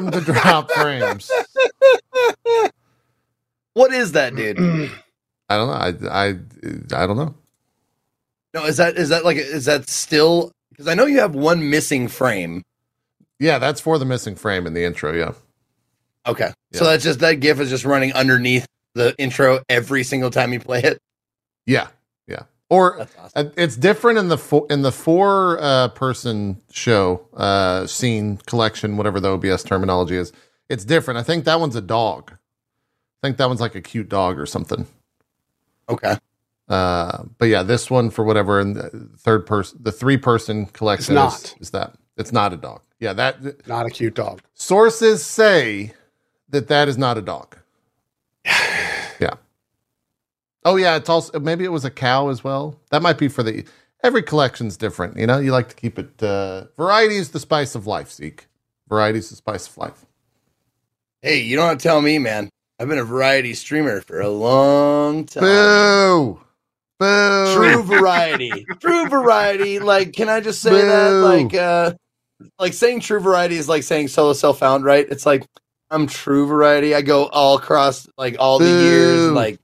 Hello, Okay. everyone. Welcome to Drop Frames. What is that, dude? I don't know. I, I, I don't know. No, is that is that like is that still because I know you have one missing frame. Yeah, that's for the missing frame in the intro. Yeah. Okay, so that's just that GIF is just running underneath the intro every single time you play it. Yeah. Or awesome. uh, it's different in the four, in the four uh, person show uh, scene collection, whatever the OBS terminology is. It's different. I think that one's a dog. I think that one's like a cute dog or something. Okay, Uh, but yeah, this one for whatever in the third person, the three person collection It's is, is that it's not a dog. Yeah, that Not a cute dog. sources say that that is not a dog. Oh yeah, it's also maybe it was a cow as well. That might be for the every collection's different. You know, you like to keep it. Uh, variety is the spice of life. Zeke. Variety is the spice of life. hey, you don't have to tell me, man. I've been a variety streamer for a long time. Boo! Boo! True variety, true variety. Like, can I just say Boo. that? Like, uh, like saying true variety is like saying solo self found, right? It's like I'm true variety. I go all across like all the years, like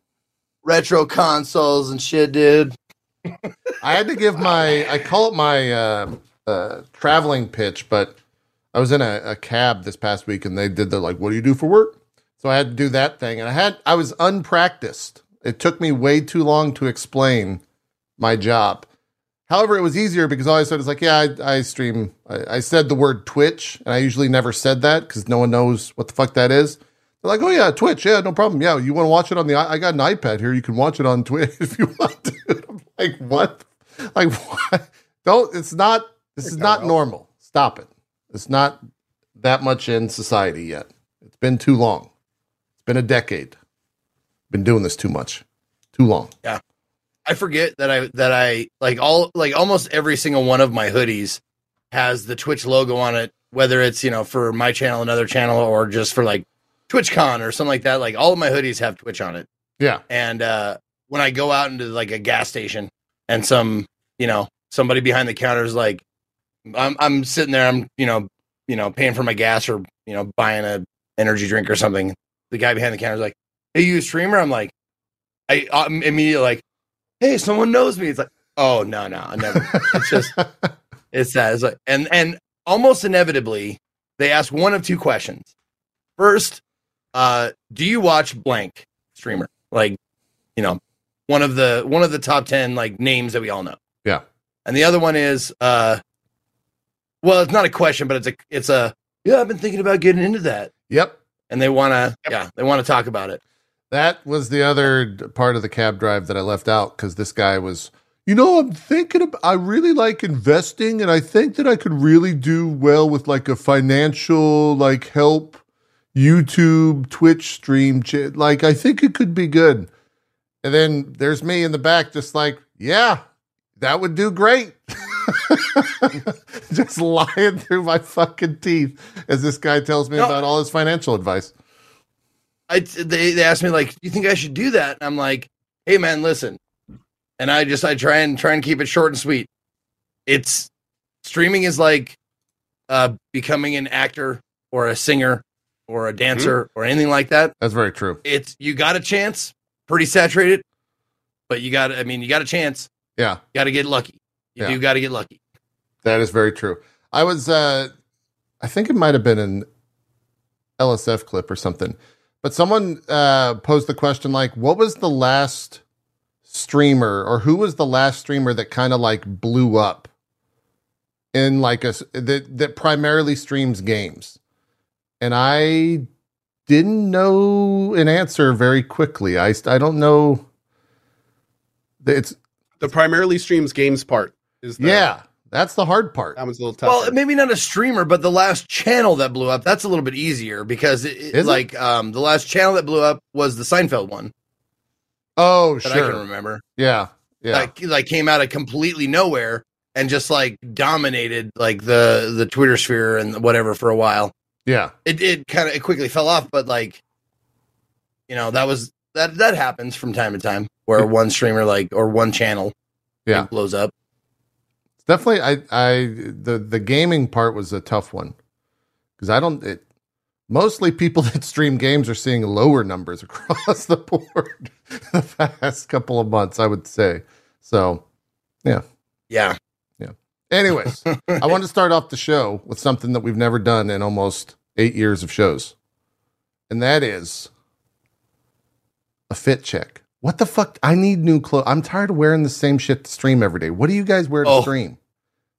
retro consoles and shit, dude. I had to give my I call it my uh, uh, traveling pitch, but I was in a, a cab this past week and they did the like, what do you do for work? So I had to do that thing, and I had I was unpracticed. It took me way too long to explain my job. However, it was easier because all I said is like, yeah, I, I stream. I, I said the word Twitch, and I usually never said that because no one knows what the fuck that is. They're like, oh yeah, Twitch, yeah, no problem. Yeah, you want to watch it on the? i- got an iPad here. You can watch it on Twitch if you want to. I'm like, what? Like, what? Don't. It's not. This is not normal. Stop it. It's not that much in society yet. It's been too long. It's been a decade. Been doing this too much, too long. Yeah, I forget that I that I like all like almost every single one of my hoodies has the Twitch logo on it, whether it's you know for my channel, another channel, or just for like TwitchCon or something like that. Like all of my hoodies have Twitch on it. Yeah. And uh when I go out into like a gas station and some you know somebody behind the counter is like, I'm I'm sitting there, I'm you know you know paying for my gas or you know buying a energy drink or something. The guy behind the counter is like, "Hey, you a streamer?" I'm like, I I'm immediately like, "Hey, someone knows me." It's like, "Oh no, no, I never." It's just it's that. It's like, and and almost inevitably they ask one of two questions. First, uh, do you watch blank streamer? Like, you know, one of the one of the top ten like names that we all know. Yeah. And the other one is uh well, it's not a question, but it's a it's a yeah, I've been thinking about getting into that. Yep. And they wanna yeah, they want to talk about it. That was the other part of the cab drive that I left out because this guy was, you know, I'm thinking of, I really like investing and I think that I could really do well with like a financial, like help YouTube, Twitch stream. Like, I think it could be good. And then there's me in the back, just like, yeah, that would do great. just lying through my fucking teeth as this guy tells me No. about all his financial advice. I they they asked me like, "Do you think I should do that?" And I'm like, "Hey man, listen." And I just I try and try and keep it short and sweet. It's streaming is like uh becoming an actor or a singer or a dancer or anything like that. That's very true. It's you got a chance, pretty saturated, but you got I mean, you got a chance. Yeah. Got to get lucky. You Yeah. do got to get lucky. That is very true. I was, uh, I think it might have been an LSF clip or something, but someone uh, posed the question like, what was the last streamer or who was the last streamer that kind of like blew up in like a that, that primarily streams games? And I didn't know an answer very quickly. I, I don't know. It's, The primarily streams games part is the, yeah, that's the hard part. That was a little tough. Well, maybe not a streamer, but the last channel that blew up, that's a little bit easier because it, it- Is it? like um the last channel that blew up was the Seinfeld one Oh, that I can remember. Yeah. Yeah. Like like came out of completely nowhere and just like dominated like the the Twitter sphere and whatever for a while. Yeah. It it kind of it quickly fell off, but like you know, that was that that happens from time to time where one streamer like or one channel Yeah. like, blows up. definitely. I I the the gaming part was a tough one because I don't. It, mostly people that stream games are seeing lower numbers across the board the past couple of months. I would say so. Yeah. Yeah. Anyways, I want to start off the show with something that we've never done in almost eight years of shows, and that is a fit check. What the fuck? I need new clothes. I'm tired of wearing the same shit to stream every day. What do you guys wear to Oh. stream?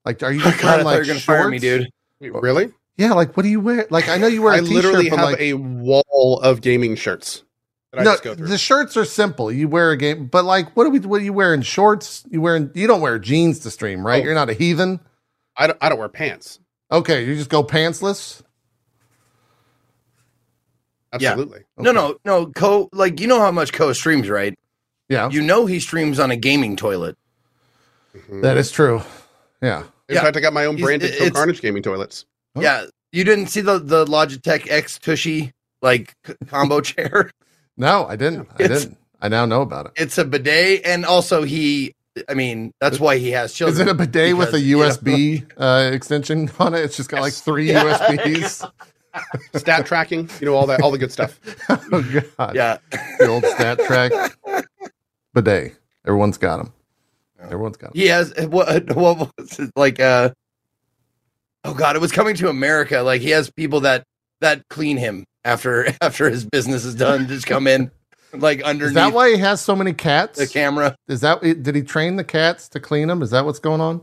Like, are you just I wearing like you were gonna fire me, dude. Wait, really? Yeah, like what do you wear? Like, I know you wear a I literally have like, a wall of gaming shirts that I no, just go through. the shirts are simple. You wear a game, but like, what do we? What are you wearing? Shorts? You wearing? You don't wear jeans to stream, right? Oh. You're not a heathen. I don't, I don't wear pants. Okay, you just go pantsless. Yeah. Absolutely. No, Okay. no, no. Cohh like you know how much Cohh streams, right? Yeah, You know he streams on a gaming toilet. Mhm. that is true. Yeah. In yeah. fact, I got my own He's- branded it's- Carnage gaming toilets. Oh. Yeah. You didn't see the the Logitech X Tushy like c- combo chair. No, I didn't. I It's- didn't. I now know about it. It's a bidet, and also he. I mean, that's why he has children. Is it a bidet with a because, you know- USB uh, extension on it? It's just got like three Yeah. USBs. Stat tracking, you know, all that, all the good stuff. oh god, Yeah. the old stat track bidet. Everyone's got them. Everyone's got them. He has what? What was it like? Uh, oh God, it was coming to America. Like he has people that that clean him after after his business is done. Just come in like Is underneath that why he has so many cats? the camera. Is that did he train the cats to clean them? Is that what's going on?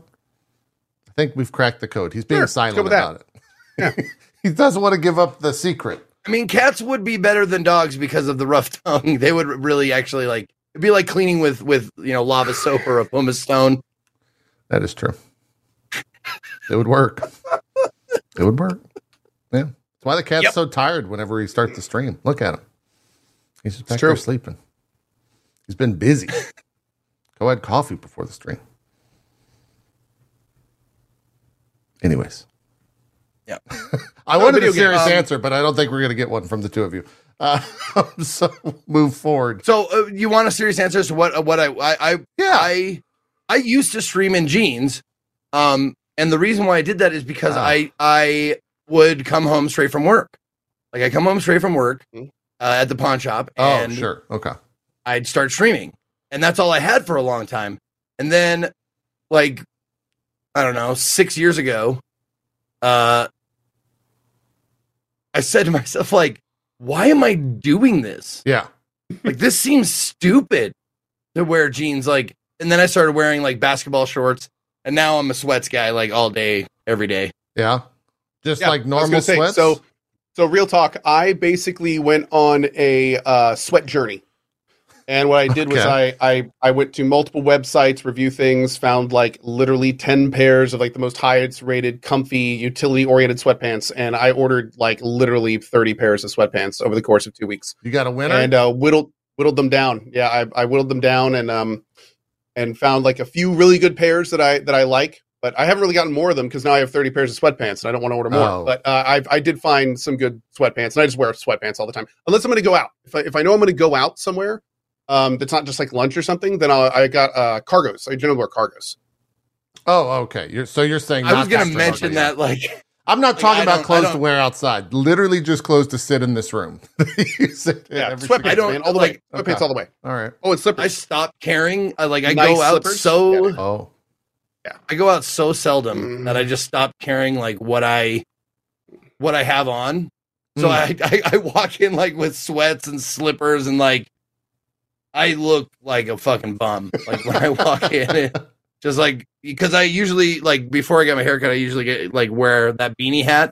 I think we've cracked the code. He's being Sure, silent with that. about it. he doesn't want to give up the secret. I mean, cats would be better than dogs because of the rough tongue. They would really actually like it'd be like cleaning with with you know lava soap or a pumice stone. That is true. It would work. It would work. That's why the cat's Yep. so tired whenever he starts the stream. Look at him. He's just back there sleeping. He's been busy. Go had coffee before the stream. Anyways. Yeah. I wanted a serious Um, answer, but I don't think we're going to get one from the two of you. Uh, so move forward. So uh, you want a serious answer to what uh, what I I I, Yeah. I I used to stream in jeans, um, and the reason why I did that is because Ah. I I would come home straight from work, like I come home straight from work Mhm. uh, at the pawn shop, oh, and sure. Okay. I'd start streaming, and that's all I had for a long time, and then like I don't know six years ago, uh, I said to myself like, why am I doing this? Yeah. like this seems stupid to wear jeans like and then i started wearing like basketball shorts and now i'm a sweats guy like all day every day Yeah. Just Yeah, like normal say, sweats. So, so real talk. I basically went on a uh, sweat journey, and what I did was I, I I went to multiple websites, review things, found like literally ten pairs of like the most highest rated, comfy, utility oriented sweatpants, and I ordered like literally thirty pairs of sweatpants over the course of two weeks, you got a winner? and uh, whittled whittled them down. Yeah, I, I whittled them down and um and found like a few really good pairs that I that I like. But I haven't really gotten more of them because now I have 30 pairs of sweatpants and I don't want to order more. Oh. But uh, I I did find some good sweatpants and I just wear sweatpants all the time unless I'm going to go out. If I, if I know I'm going to go out somewhere, um, that's not just like lunch or something, then I'll, I got uh cargos. I generally wear cargos. oh, okay. You're, so you're saying i was gonna mention okay, that like I'm not Like, talking I about clothes to wear outside. Literally just clothes to sit in this room. You sit Yeah, every sweatpants, I don't- man, all the like- way. Sweatpants Okay. all the way. All right. Oh, and i slippers. stopped caring I, like i Nice go out slippers? so Yeah. Oh, i go out so seldom Mhm. that i just stop caring like what i what i have on so Hmm. I, I i walk in like with sweats and slippers and like i look like a fucking bum like when i walk in it just like because I usually like before I get my haircut, I usually get like wear that beanie hat,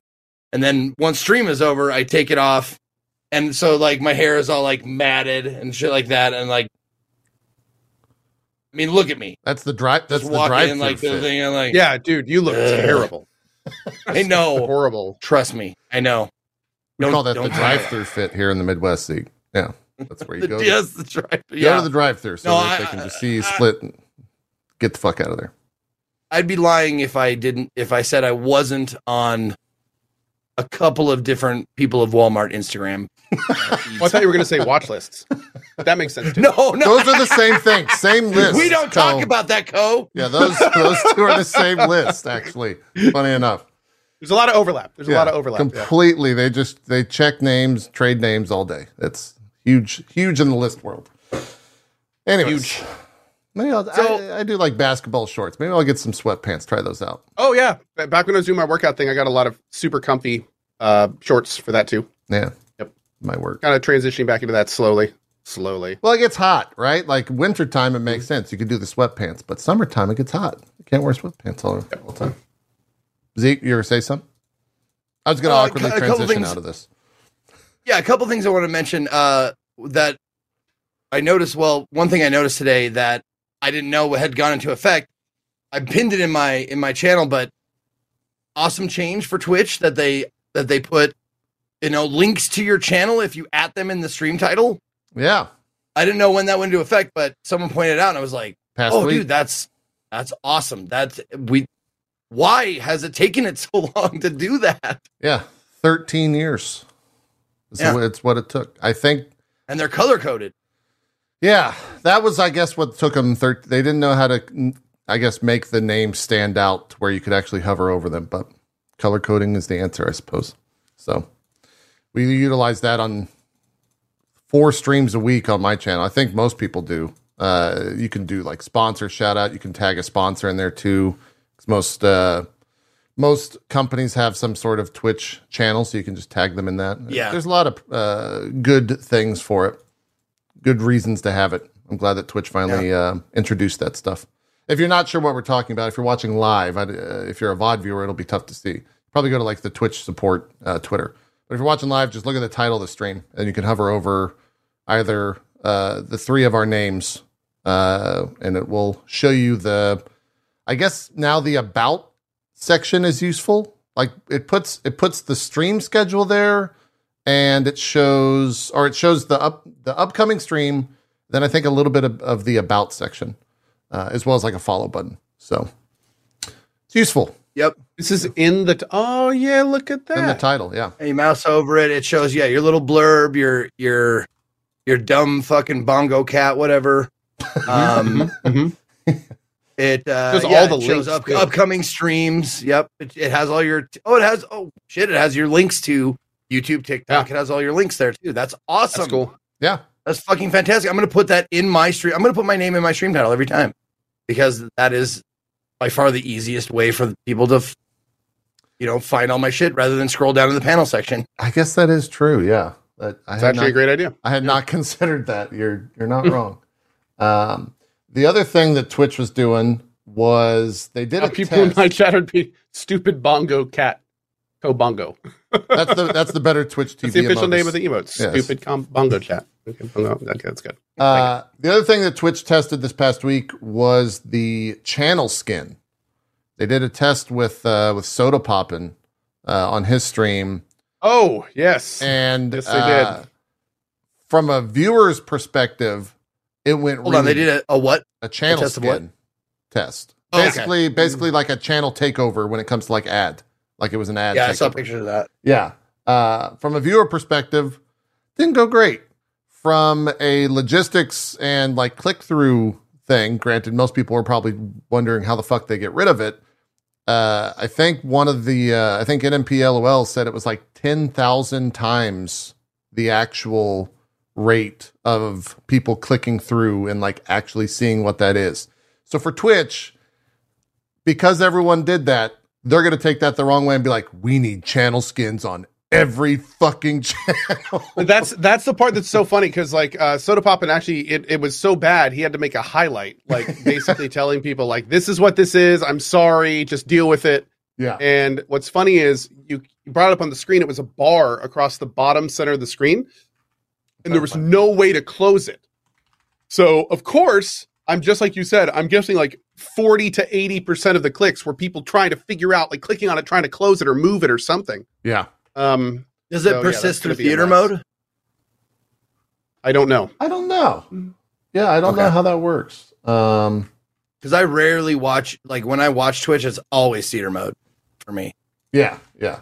and then once stream is over, I take it off, and so like my hair is all like matted and shit like that, and like, I mean, look at me, that's the drive. That's the drive in like the thing, and like, Yeah, dude, you look Ugh. terrible. I know, Horrible. trust me, I know. We Don't- call that the drive-through fit here in the Midwest. See, yeah, that's where you go. yes, the drive, Go yeah. to the drive-through so No, that I- they can just see you I- split and get the fuck out of there. I'd be lying if I didn't if I said I wasn't on a couple of different people of Walmart Instagram. Well, I thought you were going to say watch lists. That makes sense too. no, no, Those are the same thing, same list. we don't talk Cohh. about that, Cohh. Yeah, those those two are the same list. Actually, funny enough. There's a lot of overlap. There's a lot of overlap. yeah. Completely. They just they check names, trade names all day. It's huge, huge in the list world. Anyways, Huge. Maybe I'll, So- I, I do like basketball shorts. Maybe I'll get some sweatpants. Try those out. Oh yeah, back when I was doing my workout thing, I got a lot of super comfy uh, shorts for that too. Yeah. Yep. Might work. Kind of transitioning back into that slowly, slowly. Well, it gets hot, right? Like wintertime, it makes sense. You could do the sweatpants, but summertime, it gets hot. You can't wear sweatpants all, all the time. Zeke, you ever say something? I was going to Uh, awkwardly a couple transition things. out of this. Yeah, a couple things I want to mention uh, that I noticed. Well, one thing I noticed today that I didn't know had gone into effect. I pinned it in my in my channel, but awesome change for Twitch that they that they put you know links to your channel if you at them in the stream title. Yeah. I didn't know when that went into effect, but someone pointed it out, and I was like, Past "Oh, week. dude, that's that's awesome. That's we. Why has it taken it so long to do that? Yeah. 13 years. It's, Yeah. it's what it took. I think And they're color coded. Yeah, that was, I guess, what took them. Thir- they didn't know how to, I guess, make the name stand out to where you could actually hover over them. But color coding is the answer, I suppose. So we utilize that on four streams a week on my channel. I think most people do. Uh, you can do like sponsor shout out. You can tag a sponsor in there too. most uh, most companies have some sort of Twitch channel, so you can just tag them in that. Yeah. there's a lot of uh, good things for it good reasons to have it. I'm glad that Twitch finally uh, introduced that stuff. If you're not sure what we're talking about, if you're watching live, uh, if you're a VOD viewer, it'll be tough to see. Probably go to like the Twitch support uh, Twitter. But if you're watching live, just look at the title of the stream and you can hover over either uh, the three of our names uh, and it will show you the, I guess now the about section is useful. Like it puts it puts the stream schedule there and it shows or it shows the up the upcoming stream then i think a little bit of, of the about section uh, as well as like a follow button so it's useful Yep. This is in the. T- oh yeah, look at that. in the title yeah and you mouse over it, it shows yeah your little blurb, your your your dumb fucking bongo cat, whatever. Um, Mhm. it uh, Shows yeah, all the it shows up, upcoming streams. Yep, it, it has all your oh, it has oh shit, it has your links to YouTube, TikTok. It has all your links there too. That's awesome. That's cool. yeah That's fucking fantastic. I'm gonna put that in my stream. I'm gonna put my name in my stream title every time because that is by far the easiest way for people to, you know, find all my shit rather than scroll down to the panel section. i guess that is true yeah that i It's had actually not, a great idea. I had not considered that you're you're not wrong um the other thing that twitch was doing was they did Uh, a people in my chat would be stupid bongo cat. Cohh bongo. that's the that's the better twitch tv That's the official emotes. name of the emotes. Yes. Stupid com- bongo chat. Okay, bongo. Okay, that's good. Uh, the other thing that Twitch tested this past week was the channel skin. They did a test with uh, with Sodapoppin uh, on his stream, Oh yes. and Yes, they uh, did. From a viewer's perspective, it went. Hold on, they did a, a what? a channel test of skin test. Oh, okay. Basically, basically like a channel takeover when it comes to like ad, like it was an ad. Yeah, I saw takeover. pictures of that. Yeah. Uh, from a viewer perspective, didn't go great. From a logistics and like click through thing, granted, most people are probably wondering how the fuck they get rid of it. Uh, I think one of the, uh, I think NMPLOL said it was like 10,000 times the actual rate of people clicking through and like actually seeing what that is. So for Twitch, because everyone did that, they're going to take that the wrong way and be like, we need channel skins on every fucking channel. But that's that's the part that's so funny because like uh, Sodapoppin actually it, it was so bad he had to make a highlight like basically telling people like this is what this is I'm sorry just deal with it yeah. and what's funny is you, you brought it up on the screen it was a bar across the bottom center of the screen and there was no way to close it so of course I'm just like you said I'm guessing like 40 to 80 percent of the clicks were people trying to figure out like clicking on it trying to close it or move it or something Yeah. Um Does it So, persist gonna through theater mode? I don't know I don't know. Yeah, I don't know how that works. Um, Because I rarely watch. Like when I watch Twitch, it's always theater mode for me. yeah, yeah.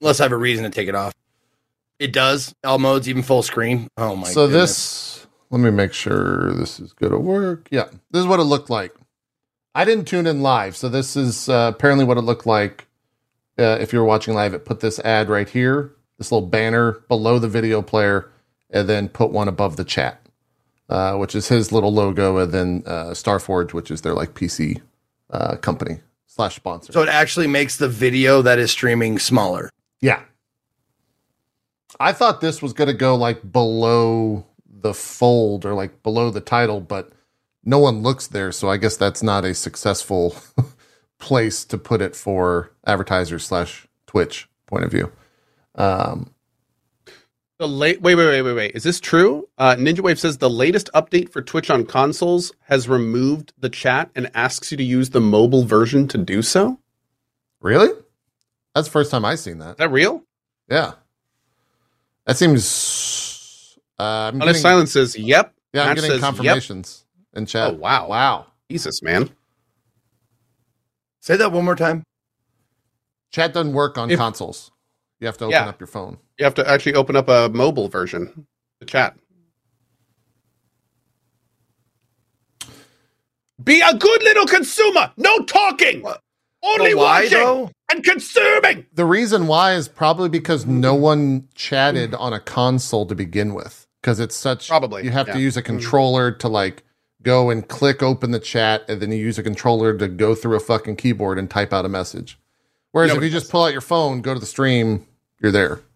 unless I have a reason to take it off. It does all modes, even full screen. Oh my! God. So goodness. this, let me make sure this is going to work. Yeah, this is what it looked like. I didn't tune in live, so this is uh, apparently what it looked like. Uh, if you're watching live, it put this ad right here, this little banner below the video player, and then put one above the chat, uh, which is his little logo, and then uh, Starforge, which is their like PC uh, company slash sponsor. so it actually makes the video that is streaming smaller. Yeah. I thought this was going to go like below the fold or like below the title, but no one looks there. So I guess that's not a successful place to put it for advertisers slash Twitch point of view. Um, The late wait wait wait wait wait is this true? Uh, Ninja Wave says the latest update for Twitch on consoles has removed the chat and asks you to use the mobile version to do so. really? That's the first time I've seen that. Is that real? Yeah. That seems. Uh, I'm Honest getting, Silence says yep. yeah, I'm getting says, yep. confirmations in chat. Oh wow, Wow. Jesus man. Say that one more time. Chat doesn't work on If- consoles. You have to open Yeah. up your phone. You have to actually open up a mobile version. The chat. Be a good little consumer. No talking. What? Only why watching though? and consuming. The reason why is probably because no one chatted on a console to begin with. Because it's such Probably, you have yeah. to use a mm-hmm. controller to like go and click open the chat, and then you use a controller to go through a fucking keyboard and type out a message. Whereas if you just pull out your phone, go to the stream, you're there.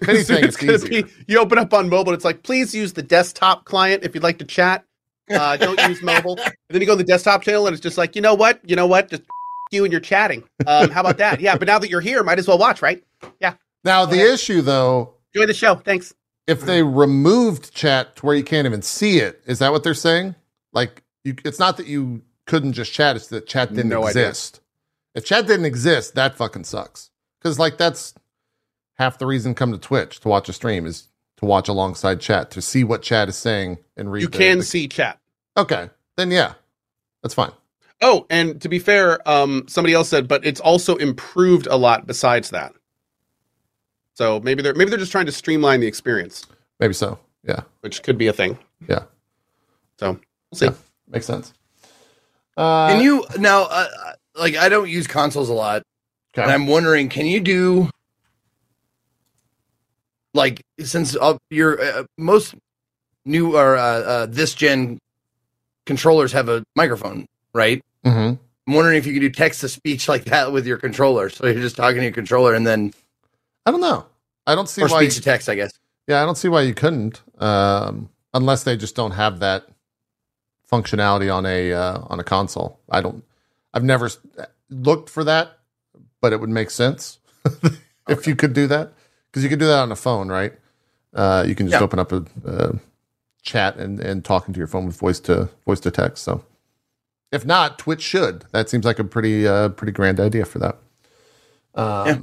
If anything, it's, easier. be you open up on mobile. It's like please use the desktop client if you'd like to chat. Uh, don't use mobile. And then you go on the desktop channel and it's just like you know what, you know what, just you and you're chatting. Um, how about that? Yeah, but now that you're here, might as well watch, right? Yeah. Now the issue though, Enjoy the show. Thanks. If they removed chat to where you can't even see it, is that what they're saying? Like you, it's not that you couldn't just chat; it's that chat didn't No idea. exist. If chat didn't exist, that fucking sucks. Because like that's half the reason come to Twitch to watch a stream is to watch alongside chat to see what chat is saying and read. You the- can the- see chat. okay, then yeah, that's fine. Oh, and to be fair, um, somebody else said, but it's also improved a lot besides that. So maybe they're maybe they're just trying to streamline the experience, Maybe so. Yeah, which could be a thing. Yeah. So we'll see. Yeah. makes sense. Uh, Can you now? Uh, like, I don't use consoles a lot, okay. and I'm wondering, can you do like since uh, your uh, most new or uh, uh, this gen controllers have a microphone, right? Mhm. I'm wondering if you could do text to speech like that with your controller. So you're just talking to your controller and then I don't know. I don't see or why. speech to text, I guess. Yeah, I don't see why you couldn't, um, unless they just don't have that functionality on a uh, on a console. I don't. I've never looked for that, but it would make sense if you could do that because you could do that on a phone, right? Uh, you can just Yeah. open up a, uh chat and and talking to your phone with voice to voice to text. So, if not, Twitch should. That seems like a pretty uh, pretty grand idea for that. Um, Yeah.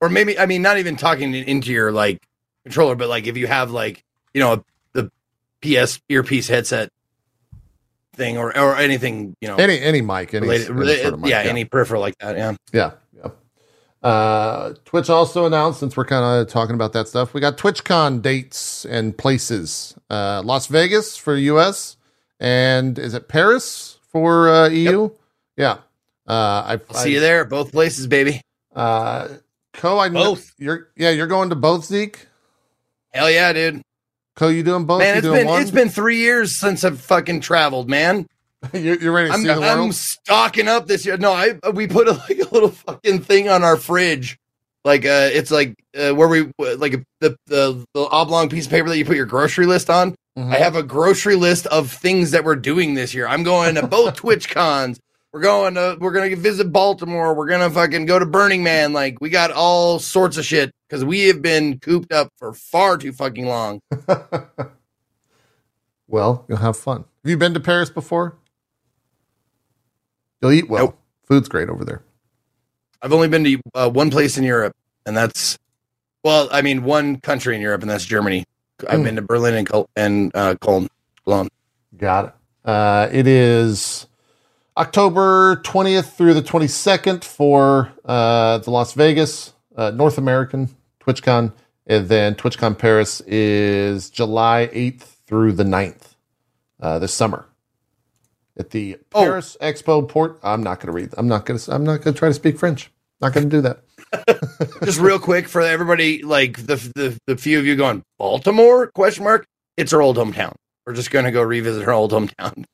Or maybe I mean not even talking into your like controller, but like if you have like you know a, the PS earpiece headset thing or or anything you know Any any mic, any, related, any sort of mic, yeah, any peripheral like that, yeah. Yeah, yeah. Uh, Twitch also announced, since we're kind of talking about that stuff, we got TwitchCon dates and places. Uh, Las Vegas for US, and is it Paris for uh, EU? Yeah. Uh, I, I'll see you there, both places, baby. Uh, Cohh, I know Both. you're. Yeah, you're going to both Zeke. Hell yeah, dude. Cohh, you doing both? Man, it's been one? it's been three years since I've fucking traveled, man. you're, you're ready to I'm, see the world. I'm stocking up this year. No, I we put a, like a little fucking thing on our fridge, like uh, it's like uh, where we like the, the the oblong piece of paper that you put your grocery list on. Mhm. I have a grocery list of things that we're doing this year. I'm going to both Twitch cons. We're going to we're gonna visit Baltimore. We're gonna fucking go to Burning Man. Like we got all sorts of shit because we have been cooped up for far too fucking long. well, you'll have fun. Have you been to Paris before? You'll eat well. Nope. Food's great over there. I've only been to uh, one place in Europe, and that's well, I mean, one country in Europe, and that's Germany. I've Hmm. been to Berlin and Col- and uh, Cologne. Cologne. Got it. Uh, it is October 20th through the 22nd for uh, the Las Vegas uh, North American TwitchCon, and then TwitchCon Paris is July 8th through the 9th uh, this summer at the Oh. Paris Expo Port. I'm not going to read. I'm not going to. I'm not going to try to speak French. Not going to do that. Just real quick for everybody, like the, the the few of you going Baltimore? Question mark. It's our old hometown. We're just going to go revisit our old hometown.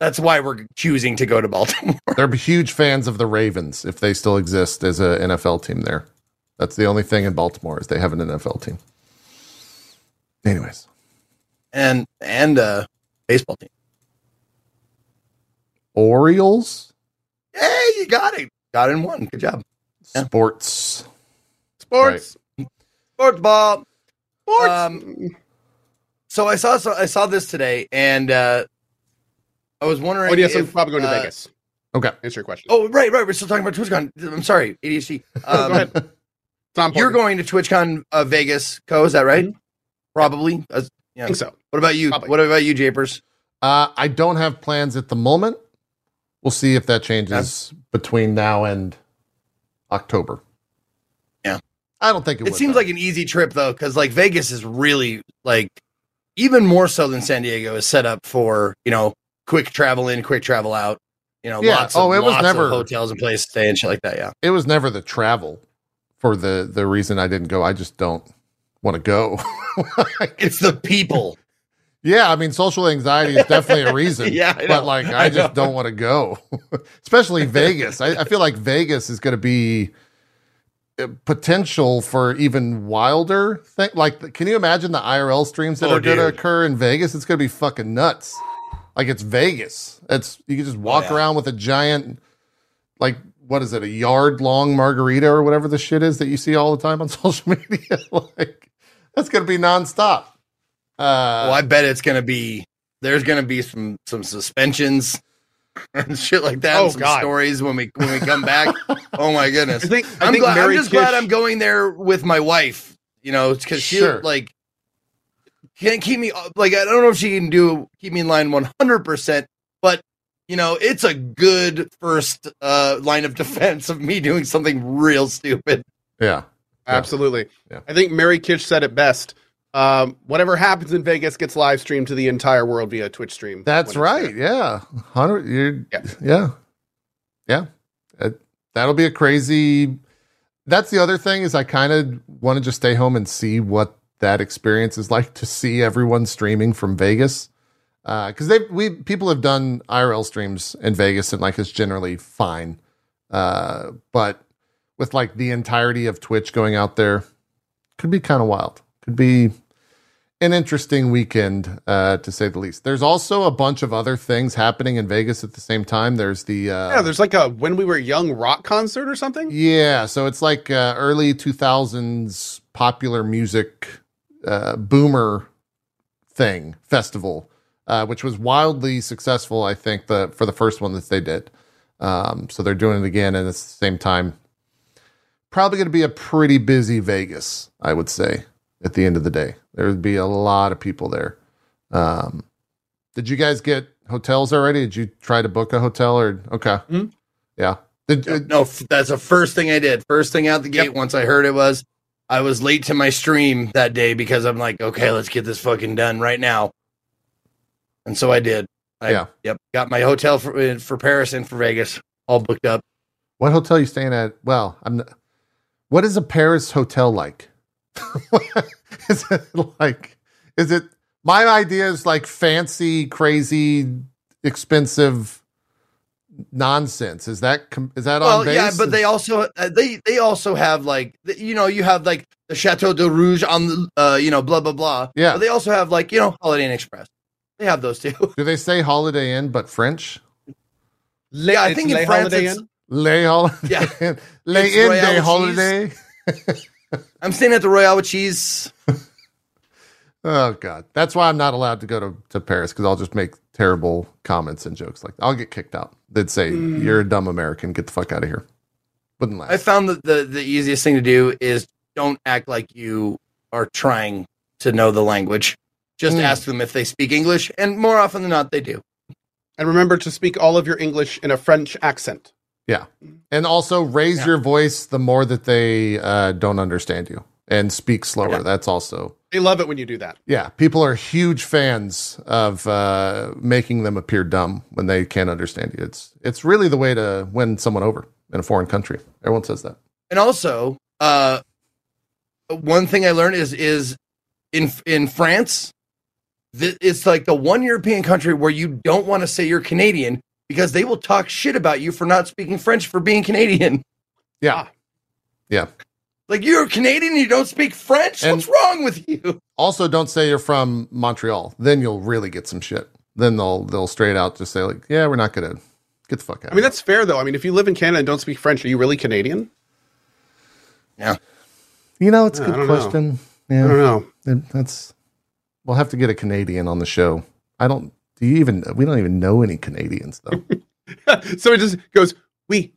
That's why we're choosing to go to Baltimore. They're huge fans of the Ravens if they still exist as an NFL team there. That's the only thing in Baltimore is they have an NFL team. Anyways, and and uh baseball team. Orioles Hey, you got it. Got it in one. Good job. Sports. Sports. Sports ball. Sports. Um, So I saw so I saw this today, and uh I was wondering. oh, yes, I'm if, probably going to uh, Vegas. Okay. Answer your question. Oh, right, right. We're still talking about TwitchCon. I'm sorry, ADHD. Go Um, ahead. It's not You're going to TwitchCon uh, Vegas, Cohh. Is that right? Mhm. Probably. Uh, yeah. I think so. What about you? Probably. What about you, Japers? Uh, I don't have plans at the moment. We'll see if that changes between now and October. Yeah. I don't think it, It would, seems though. like an easy trip though, because like Vegas is really like even more so than San Diego is set up for you know quick travel in, quick travel out. You know, Yeah. lots of, Oh, it was never- hotels and places to stay and shit like that. Yeah, it was never the travel for the the reason I didn't go. I just don't want to go. it's the people. yeah, I mean, social anxiety is definitely a reason. Yeah, but like, I, I just know. don't want to go, especially Vegas. I, I feel like Vegas is going to be uh, potential for even wilder thing. Like, can you imagine the IRL streams that Oh, are going to occur in Vegas? It's going to be fucking nuts. Like, it's Vegas. It's you can just walk yeah. around with a giant, like, what is it, a yard long margarita or whatever the shit is that you see all the time on social media. like, that's going to be nonstop. Uh, well, I bet it's gonna be there's gonna be some some suspensions and shit like that. Oh, and some God. stories when we when we come back. oh my goodness. I think, I I'm think glad. I'm Mary just glad I'm going there with my wife. You know, because she Sure. like can't keep me like I don't know if she can do keep me in line 100, percent but you know it's a good first uh line of defense of me doing something real stupid. yeah. Absolutely. Yeah. I think Mary Kish said it best. Um, whatever happens in Vegas gets live streamed to the entire world via Twitch stream. That's right. Yeah. Hundred. You're, Yeah. yeah. Yeah. Uh, that'll be a crazy. That's the other thing is I kind of want to just stay home and see what that experience is like to see everyone streaming from Vegas. Because they we people have done IRL streams in Vegas and like it's generally fine. Uh, but with like the entirety of Twitch going out there, could be kind of wild. Could be an interesting weekend, uh, to say the least. There's also a bunch of other things happening in Vegas at the same time. There's the uh, Yeah, there's like a when we were young rock concert or something. yeah, so it's like uh, early 2000s popular music uh, boomer thing festival, uh, which was wildly successful. I think the for the first one that they did. Um, so they're doing it again, and at the same time, probably going to be a pretty busy Vegas. I would say at the end of the day, there would be a lot of people there. Um, did you guys get hotels already? Did you try to book a hotel or okay? Mhm. Yeah. Did, uh, No, that's the first thing I did. First thing out the gate. Once I heard it was, I was late to my stream that day because I'm like, okay, let's get this fucking done right now. And so I did. I, Yeah. Yep. Got my hotel for uh, for Paris and for Vegas all booked up. What hotel you staying at? Well, I'm. Not, what is a Paris hotel like? is it like? Is it? My idea is like fancy, crazy, expensive nonsense. Is that com- is that Well, on base? yeah, but they also uh, they they also have like you know you have like the Chateau de Rouge on the uh you know blah blah blah. Yeah. But they also have like you know Holiday Inn Express. They have those too. do they say Holiday Inn but French? yeah, I It's think in Le France Holiday it's, Inn? Les Holiday Yeah. Inn. Les It's Inn Royale des cheese. Holiday. I'm staying at the Royale with cheese. Oh God, that's why I'm not allowed to go to, to Paris because I'll just make terrible comments and jokes like I'll get kicked out. They'd say Mm. you're a dumb American. Get the fuck out of here. Wouldn't last. I found that the the easiest thing to do is don't act like you are trying to know the language. Just Mm. ask them if they speak English, and more often than not, they do. And remember to speak all of your English in a French accent. Yeah. And also raise Yeah. your voice the more that they uh, don't understand you and speak slower. Yeah. That's also They love it when you do that. yeah. People are huge fans of uh, making them appear dumb when they can't understand you. It's it's really the way to win someone over in a foreign country. Everyone says that. And also, uh, one thing I learned is is in in France, th- it's like the one European country where you don't want to say you're Canadian because they will talk shit about you for not speaking French for being Canadian. Yeah. Yeah. Like you're Canadian, you don't speak French. And- What's wrong with you? Also, don't say you're from Montreal. Then you'll really get some shit. Then they'll they'll straight out just say like, yeah, we're not gonna get the fuck out. I mean, that's fair though. I mean, if you live in Canada and don't speak French, are you really Canadian? Yeah. You know, it's a I good don't know. question. I don't Yeah, know. That's. We'll have to get a Canadian on the show. I don't. Do you even? We don't even know any Canadians though. so it just goes, we.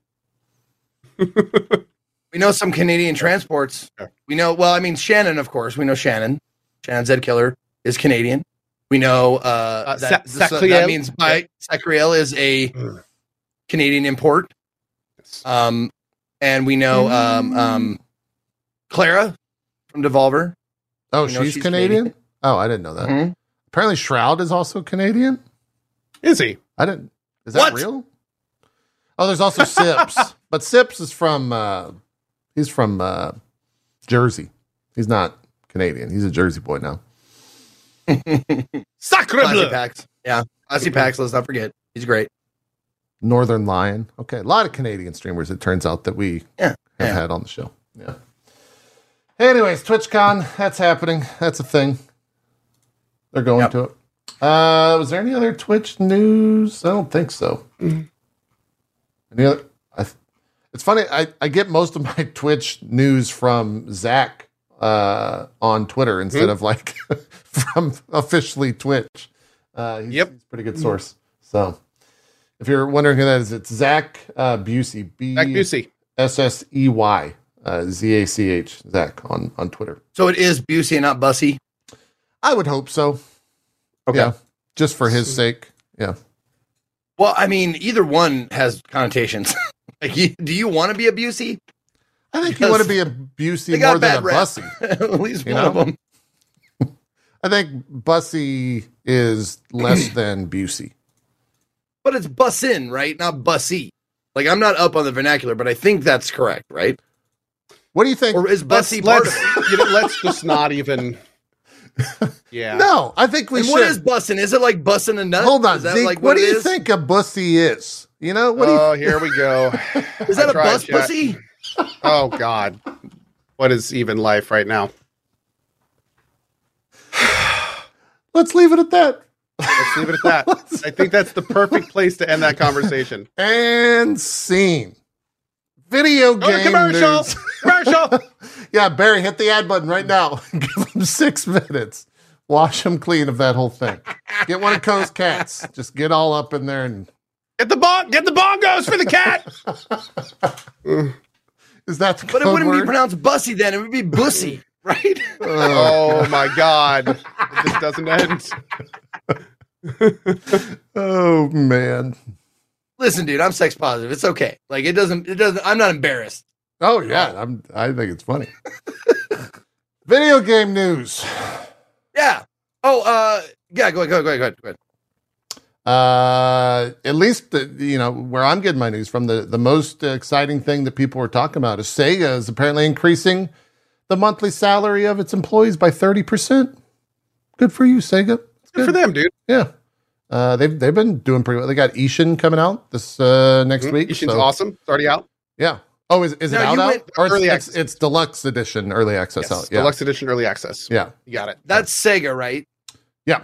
We know some Canadian transports. Sure. We know. Well, I mean Shannon, of course. We know Shannon. Shannon Zed Killer is Canadian. We know uh, Uh, that, Sa- so that means by Sacriel is a Mm. Canadian import. Um, and we know um, um, Clara from Devolver. Oh, she's, she's Canadian? Canadian. Oh, I didn't know that. Mhm. Apparently, Shroud is also Canadian. Is he? I didn't. Is that What? real? Oh, there's also Sips, but Sips is from. uh He's from uh Jersey. He's not Canadian. He's a Jersey boy now. Sacre Classy bleu. Pax. Yeah. Classy Pax, let's not forget. He's great. Northernlion. Okay, a lot of Canadian streamers. It turns out that we Yeah, have yeah. had on the show. Yeah. Anyways, TwitchCon, that's happening. That's a thing. They're going Yep. to it. Uh, was there any other Twitch news? I don't think so. Any other? It's funny. I, I get most of my Twitch news from Zach uh, on Twitter instead of like from officially Twitch. Uh, he's, Yep. he's a pretty good source. So if you're wondering who that is, it's Zach uh, Bussey. B Zach Bussey. S S E Y uh, Z A C H on on Twitter. So it is Busey not Bussy. I would hope so. Okay. Yeah, just for his sake. Yeah. Well, I mean, either one has connotations. like, you, do you want to be a Busey? I think you want to be a Busey more than a bad rep. Bussy. At least one know? of them. I think Bussy is less than Busey. But it's bussin, right? Not bussy. Like I'm not up on the vernacular, but I think that's correct, right? What do you think? Or is Let's, bussy part let's, of it? you know, let's just not even. Yeah. no, I think we And should. what is bussin? Is it like bussin a nut? Hold on, Is that Zeke. like what, what, do you is? think a Bussy is? You know what? do you, oh, here we go. Is that I a bus chat. pussy? Oh God, what is even life right now? let's leave it at that. Let's leave it at that. I think that's the perfect place to end that conversation. And scene. Video Go game commercial. news. Commercial. Yeah, Barry, hit the ad button right now. Give him six minutes. Wash him clean of that whole thing. Get one of Cohh's cats. Just get all up in there and Get the bong. Get the bongos for the cat. is that the But it wouldn't be pronounced bussy then. It would be bussy, right? oh, Oh my God, this doesn't end. oh, man. Listen, dude, I'm sex positive. It's okay. Like it doesn't. It doesn't. I'm not embarrassed. Oh yeah, I'm I think it's funny. Video game news. Yeah. Oh, uh, yeah. Go ahead. Go ahead. Go ahead. Go ahead. Uh, at least the, you know where I'm getting my news from. The the most exciting thing that people were talking about is Sega is apparently increasing the monthly salary of its employees by thirty percent. Good for you, Sega. It's Good for them, dude. Yeah. Uh, they've they've been doing pretty well. They got Ishin coming out this uh, next week. Ishin's so- awesome. It's already out. Yeah. Oh, is, is it out out or it's, early it's, access. it's deluxe edition early access Yes, out? Yeah. Deluxe edition, early access. Yeah. You got it. That's Sega, right? Yeah.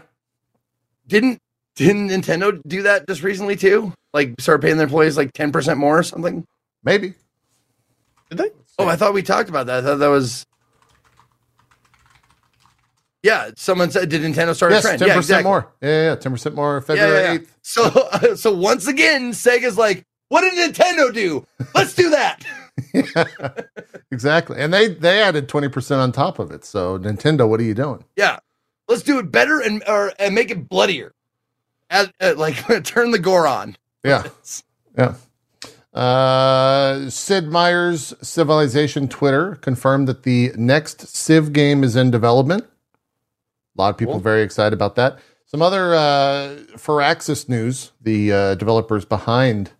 Didn't didn't Nintendo do that just recently too? Like start paying their employees like ten percent more or something? Maybe. Did they? Oh, I thought we talked about that. I thought that was. Yeah, someone said, "Did Nintendo start Yes, a ten trend?" percent Yeah, exactly. more. Yeah, yeah, ten percent more. Yeah, February yeah, yeah. eighth. So, so once again, Sega's like, "What did Nintendo do? Let's do that." exactly. And they they added 20% on top of it. So Nintendo, what are you doing? Yeah, let's do it better and or and make it bloodier. Add, uh, like turn the gore on. Yeah. Yeah. Uh, Sid Meier's Civilization Twitter confirmed that the next Civ game is in development. A lot of people Cool. very excited about that. Some other uh, Firaxis news: the uh, developers behind